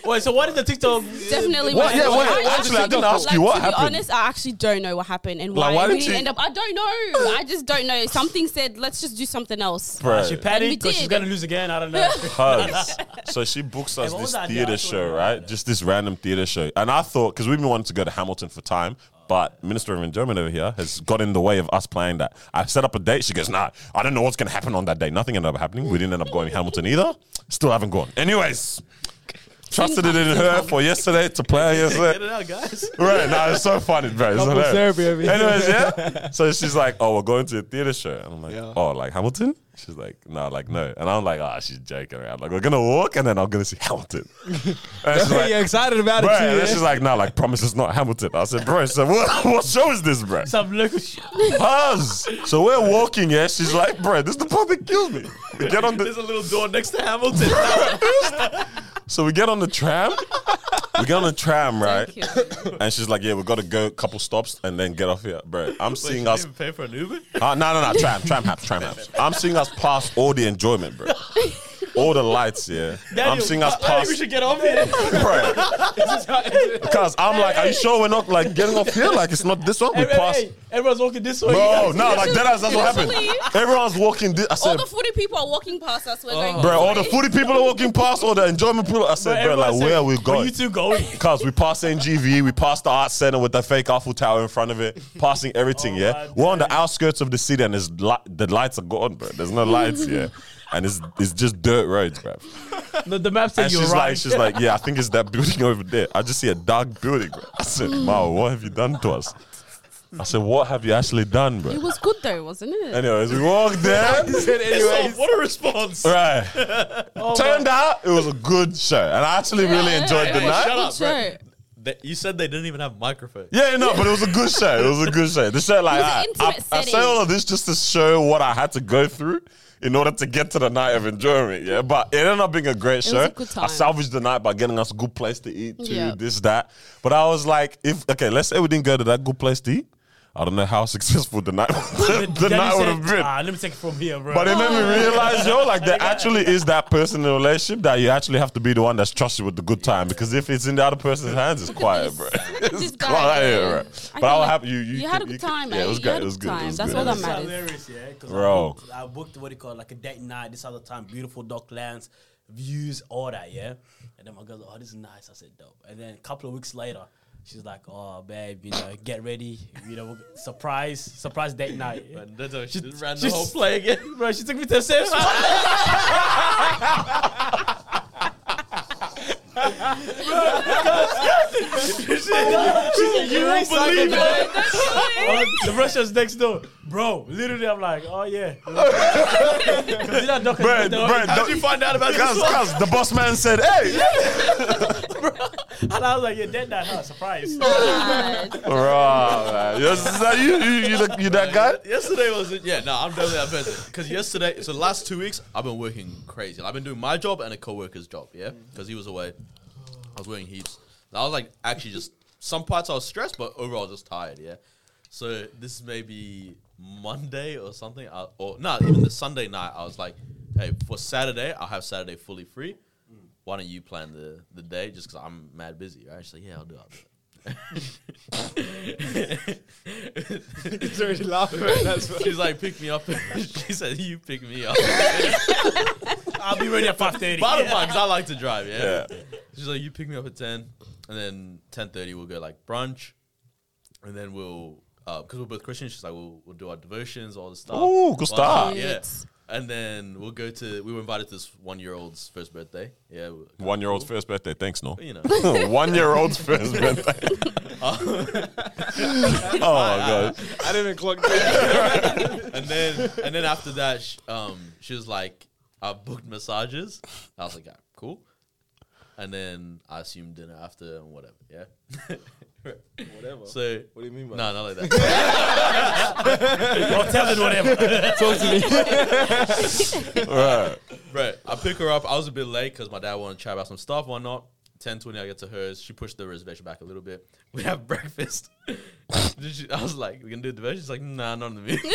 Wait, so what is the TikTok? Definitely. What? Yeah, fault. wait, I actually, I didn't ask like, you what to happened. be honest, I actually don't know what happened and Like, why why we didn't didn't you- end up. I don't know. I just don't know. Something said, let's just do something else. Bro. She And we panicked because she's did. gonna lose again. I don't know. Cuz. so she books us what this was that? theater Yeah, show, saw right? Just this random theater show. And I thought, because we've been wanting to go to Hamilton for time, but Minister of Enjoyment over here has got in the way of us playing that. I set up a date. She goes, nah, I don't know what's going to happen on that day. Nothing ended up happening. We didn't end up going to Hamilton either. Still haven't gone. Anyways, trusted it in her for yesterday to play Get it out, guys. Right, now it's so funny, bro. It's Couple hilarious. therapy over here. Anyways, yeah. So she's like, "Oh, we're going to a theater show," and I'm like, Yeah. "Oh, like Hamilton?" She's like, "No, like no," and I'm like, "Ah, she's joking around. Like we're gonna walk, and then I'm gonna see Hamilton." And she's like, You're excited about "Bro," it too. and then yeah? she's like, "No, like promise it's not Hamilton." I said, "Bro, so what, what show is this, bro?" Some local shit. Us. So we're walking, yeah. She's like, "Bro, this is the part that kills me." We get on the There's a little door next to Hamilton. So we get on the tram. We get on the tram, right? And she's like, "Yeah, we got to go a couple stops and then get off here, bro." I'm seeing you us didn't pay for an Uber? Uh, no, no, no, tram, tram haps, tram haps. I'm seeing us past all the enjoyment, bro. All the lights, yeah. I'm seeing us I think we should get off here. bro. Because I'm like, are you sure we're not like getting off here? Like it's not this one. We Hey, hey, passed. hey, everyone's walking this way. No, no, like that. That's what happened. Everyone's walking. This. I All the footy people are walking past us. We're going. Oh. bro, all the this way. footy people are walking past. All the enjoyment people. I said, bro, like where are we Where going? you two going? Because we passed NGV, we passed the art center with the fake Eiffel Tower in front of it, passing everything. Oh yeah, we're on the outskirts of the city, and there's li- the lights are gone, bro. There's no lights here, and it's it's just dirt roads, bro. The, the map said And you're she's right. like, she's like, yeah, I think it's that building over there. I just see a dark building, bro. I said, mm. wow, what have you done to us? I said, what have you actually done, bro? It was good though, wasn't it? Anyways, we walked there. Anyways. what a response. Right. Oh Turned out it was a good show, and I actually really Yeah. enjoyed the Hey, night. shut up, bro. Sure. They- you said they didn't even have microphones. Yeah, no, but it was a good show. It was a good show. The show, like, It was an I, I, intimate I say setting. all of this just to show what I had to go through in order to get to the night of enjoyment. Yeah, but it ended up being a great show. was a good I salvaged the night by getting us a good place to eat, too, Yeah. this, that. But I was like, if okay, let's say we didn't go to that good place to eat. I don't know how successful the night the, Then night would have been. Ah, let me take it from here, bro. But it made me realize, yo, like there actually is that person in a relationship that you actually have to be the one that's trusted with the good time. Because if it's in the other person's hands, it's quiet, bro. It's guy, quiet, bro. I But I will like have you. You, you had a good can- time, Yeah, it was good. It was good good. It was That's good. all that matters. hilarious, yeah. 'cause Bro. I booked, I booked what do you call like a date night. This other time, beautiful docklands, views, all that, yeah. And then my girl's like, "Oh, this is nice." I said, "Dope." And then a couple of weeks later, she's like, "Oh, babe, you know, get ready, you know, surprise, surprise date night." But that's how she just ran the whole play again. Bro, she took me to the same spot. you won't believe it. Oh, the Russians next door, bro. Literally, I'm like, oh yeah. Because you know, Doc- Bro, Doc- bro, How'd you find out about Cause, this one? cause the boss man said, "Hey, and I was like, you're dead that, huh? Surprise. Bro, man. Yes, is that you? You, you, the- you that guy? Yesterday was it? Yeah, no, I'm definitely that person. Because yesterday, so the last two weeks, I've been working crazy. I've been doing my job and a coworker's job. Yeah, because he was away. I was working heaps. And I was like, actually, just some parts I was stressed, but overall just tired. Yeah. So this is maybe Monday or something, I, or no, even the Sunday night. I was like, hey, for Saturday, I'll have Saturday fully free. Why don't you plan the the day? Just because I'm mad busy, right? She's like, yeah, I'll do. it, I'll do. it. He's already laughing. That's funny. She's like, pick me up. she said, you pick me up. I'll be ready at 5.30. Bottom line, because I like to drive, yeah? Yeah. She's like, you pick me up at 10, and then 10.30 we'll go like brunch, and then we'll, because we're both Christians, she's like, we'll, we'll do our devotions, all this stuff. Oh, good Well, start. Yeah. And then we'll go to, we were invited to this one-year-old's first birthday. Yeah. One year old's first birthday. Thanks, no. You know. One year old's first birthday. oh my god. I didn't even clock that. and then and then after that, sh- um, she was like, "I booked massages." I was like, yeah, "Cool." And then I assume dinner after and whatever. Yeah. Whatever. so what do you mean by no, not like that. Or tell it whatever. Talk to me. Right. right. I pick her up. I was a bit late because my dad wanted to chat about some stuff, whatnot. 10 20, I get to hers. She pushed the reservation back a little bit. We have breakfast. She- I was like, we can do the bed. She's like, nah, not in the meeting.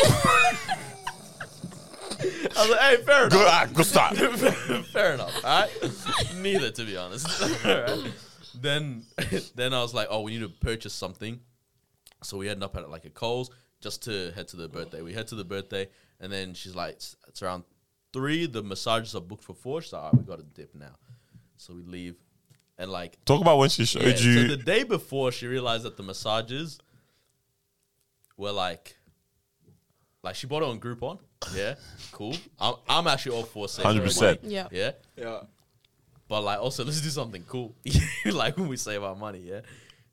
I was like, hey, fair enough. Good, ah, good start. Fair enough. All right. Neither, to be honest. All right. Then, then I was like, oh, we need to purchase something. So we ended up at like a Coles just to head to the birthday. We head to the birthday, and then she's like, it's, it's around three. The massages are booked for four. So like, all right, we got to dip now. So we leave, and like Talk about when she showed yeah, you. So the day before, she realized that the massages were like, like she bought it on Groupon. Yeah, cool. I'm, I'm actually all for saving 100%. money. Yeah. Yeah, Yeah. but like also let's do something cool. like when we save our money. Yeah.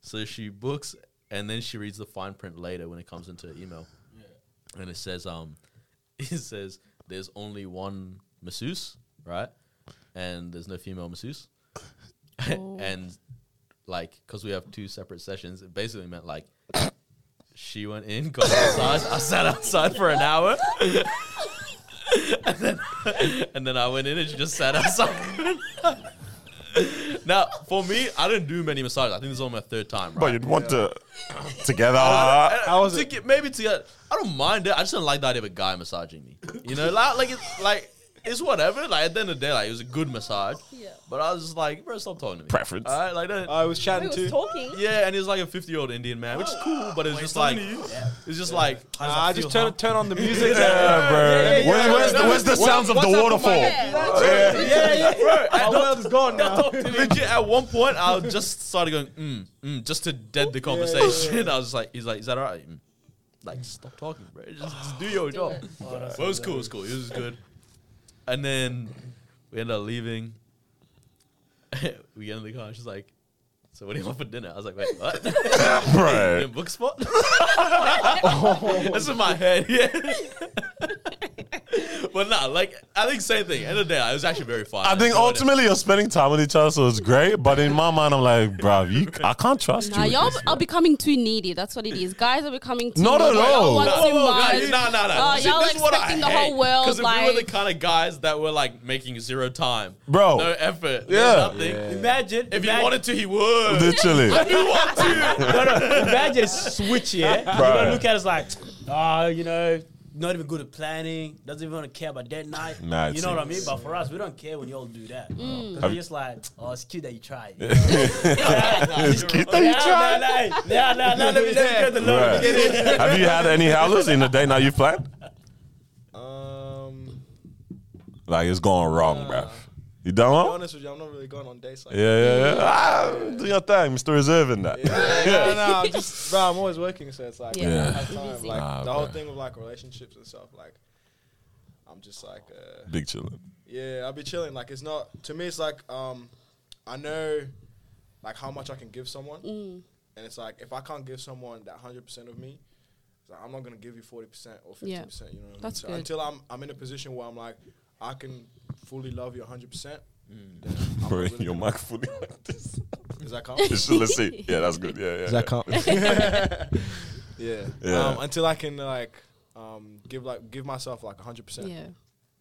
So she books, and then she reads the fine print later when it comes into her email, and it says um, it says there's only one masseuse, right? And there's no female masseuse. Oh. and like because we have two separate sessions, it basically meant like she went in, got a massage, I sat outside for an hour, and then and then I went in and she just sat outside. now, for me, I didn't do many massages. I think this is only my third time. Right? But you'd want to together. How was to it? get, maybe to get, I don't mind it. I just don't like the idea of a guy massaging me. You know, like, like it's like it's whatever. Like at the end of the day, like it was a good massage. Yeah. But I was just like, bro, stop talking to me. Preference. All right, like that. I was We chatting was to. talking. yeah, and he was like a fifty-year-old Indian man, which is cool. But it's just like, it's just like, I just turn turn on the music. Yeah, bro. Where- where's, the, where's the sounds of the what's up with waterfall? Yeah. yeah, yeah, bro. Our world is gone now. legit. At one point, I just started going, mm, mm, just to dead the conversation. I was just like, he's like, is that alright? Mm. Like, stop talking, bro. Just, just do your job. it. But it was cool. It was cool. It was good. And then we ended up leaving. we get in the car. and She's like, "So what do you want for dinner?" I was like, "Wait, what? Right. Book spot?" That's in my head. Yeah. But nah, like I think same thing. End of the day, it was actually very fun. I think enjoyed it. ultimately you're spending time with each other, so it's great. But in my mind, I'm like, bro, you, I can't trust Nah, you. y'all are becoming too needy. That's what it is. Guys are becoming too Not at needy. Y'all all. want No, too no, guys, nah, nah, nah. Oh, See, y'all this is what I expecting the whole world. Because Like, we were the kind of guys that were like making zero time, Bro. no effort, Yeah. nothing. Imagine If imagine, he wanted to, he would. Literally. If you want to? no, no, imagine switch yeah. You Right. don't look at us like, oh, you know, not even good at planning. Doesn't even want to care about that night. Nah, you know what I mean? But for us, we don't care when y'all do that. Mm. Because we're just like, oh, it's cute that you tried. it's cute that you Yeah, tried. nah, nah, nah, nah, let me let get the load. Have you had any howlers in the day now you've planned? Um, Like it's going wrong, bruv. You done to be honest with you, I'm not really going on dates like Yeah, yeah, yeah. Ah, do your thing, Mr. Reserve in that. Yeah, no, no, I'm just, bro, I'm always working, so it's like, Yeah. I don't Yeah. have time. Like Nah, the whole bro. thing with like relationships and stuff, like, I'm just like, uh, Big chillin'. yeah, I'll be chilling. Like, it's not to me. It's like, um, I know, like how much I can give someone, Mm. and it's like if I can't give someone that hundred percent of me, it's like, I'm not gonna give you forty percent or fifty Yeah. percent. You know, what I mean? So good. until I'm I'm in a position where I'm like, I can fully love you hundred percent. Bro, your mic fully like this. Does that count? Just- Let's see. Yeah, that's good. Yeah, yeah. Does that count? yeah. Yeah. Um, until I can like um, give like give myself like hundred percent. yeah.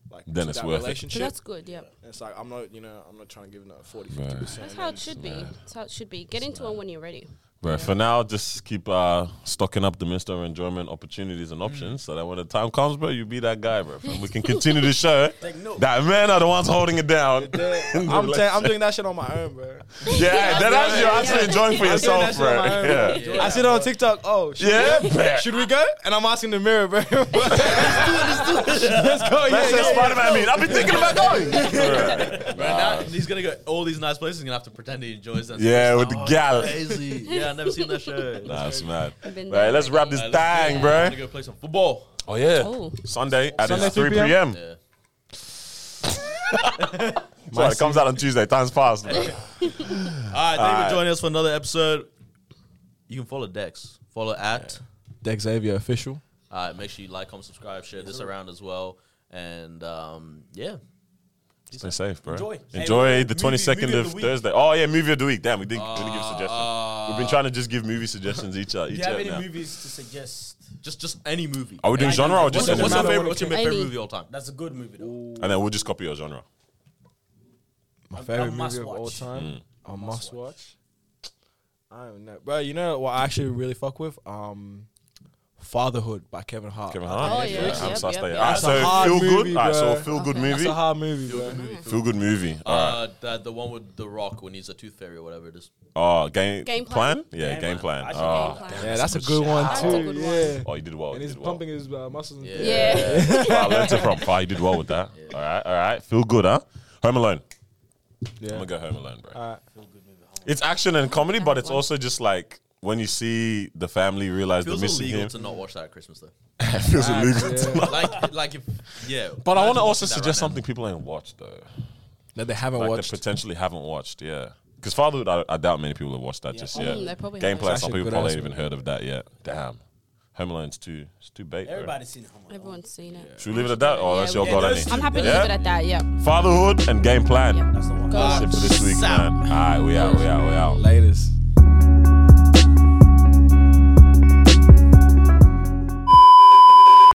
Like Then it's that worth it. So that's good. Yeah. And it's like I'm not, you know, I'm not trying to give that 40, Right. 50 percent. That's how it should be. That's how it should be. Get into one when you're ready. Bro, for now, just keep uh, stocking up the Mr. Enjoyment opportunities and options so that when the time comes, bro, you be that guy, bro. And we can continue to show Take note. that men are the ones holding it down. I'm, ta- I'm doing that shit on my own, bro. yeah, that is you're actually enjoying for I'm yourself, bro. own, Yeah. bro. I see it on TikTok. Oh, should Yeah, we go? bet. Should we go? And I'm asking the mirror, bro. let's do it. Let's do it. Let's go. Yeah, That's yeah, what yeah. Spider-Man mean. I've been thinking about going. Right now, he's gonna go all these nice places. He's gonna have to pretend he enjoys them. Yeah, with the gal. Crazy. Yeah, I've never seen that show. Nah, that's mad. I've been Right, there let's wrap this Alright, let's thing, go. bro. I'm gonna go play some football. Oh yeah, Oh. Sunday at Sunday, 3 3 p.m.? p.m. Yeah. Sorry, it comes out on Tuesday. Time's fast. bro. All right, thank you Alright. for joining us for another episode. You can follow Dex. Follow at. Dexavier official. Uh, make sure you like, comment, subscribe, share this around as well. And um, yeah, Stay safe, bro. Enjoy. Enjoy Hey, the 22nd of of. Thursday. Oh yeah, movie of the week. Damn, we didn't, we didn't give suggestions. Uh, We've been trying to just give movie suggestions each uh, Do each you have uh, any now. movies to suggest? just just any movie. Are we doing Like, genre or what's just the- What's your favorite? What's your favorite Any. movie all time? That's a good movie though. and then we'll just copy your genre. My A- a favorite must movie of all watch. time. A must must watch. watch. I don't know, bro. You know what I actually really fuck with? Um, Fatherhood by Kevin Hart. Kevin Hart. Oh, yeah, I'm yep, so yep, stay- yep. Alright, That's a so hard feel good. movie, Alright, so bro. feel good Okay. That's movie. a hard movie, bro. Feel good movie. Alright. Uh, the the one with the Rock when he's a tooth fairy or whatever it is. Oh, game Game plan? plan? Yeah, Game game plan. plan. Oh. Game plan. Yeah, that's a good one That's a too. good one. yeah. Oh, you did well. And you he's did well. pumping his uh, muscles. And Yeah. things. Yeah. I learned it from Fire. You did well with that. All right, all right. Feel good, huh? Home Alone. yeah. I'm gonna go Home Alone, bro. Alright. It's action and comedy, but it's also just like when you see the family realize they're Feels missing illegal him. to not watch that at Christmas though. it feels Facts, illegal. yeah. to not- like like if yeah. But I want to also suggest right now. something people ain't watched though. That they haven't Like watched. they potentially haven't watched. Yeah. Because Fatherhood, I, I doubt many people have watched that just yet. Mm, they probably Game haven't. plan, It's some actually a people good probably ass ain't even heard of that yet. Damn. Home Alone's too, it's too bait. bro. Everybody's seen Home Alone. Everyone's seen it. Should we leave it at that, Oh, Yeah, that's your can. god Yeah, any? let's I'm happy to leave it at that. Yeah. Fatherhood and game plan. Yeah. That's the one. Go That's on. it for this week, man. All right, we out, we out, we out. Later.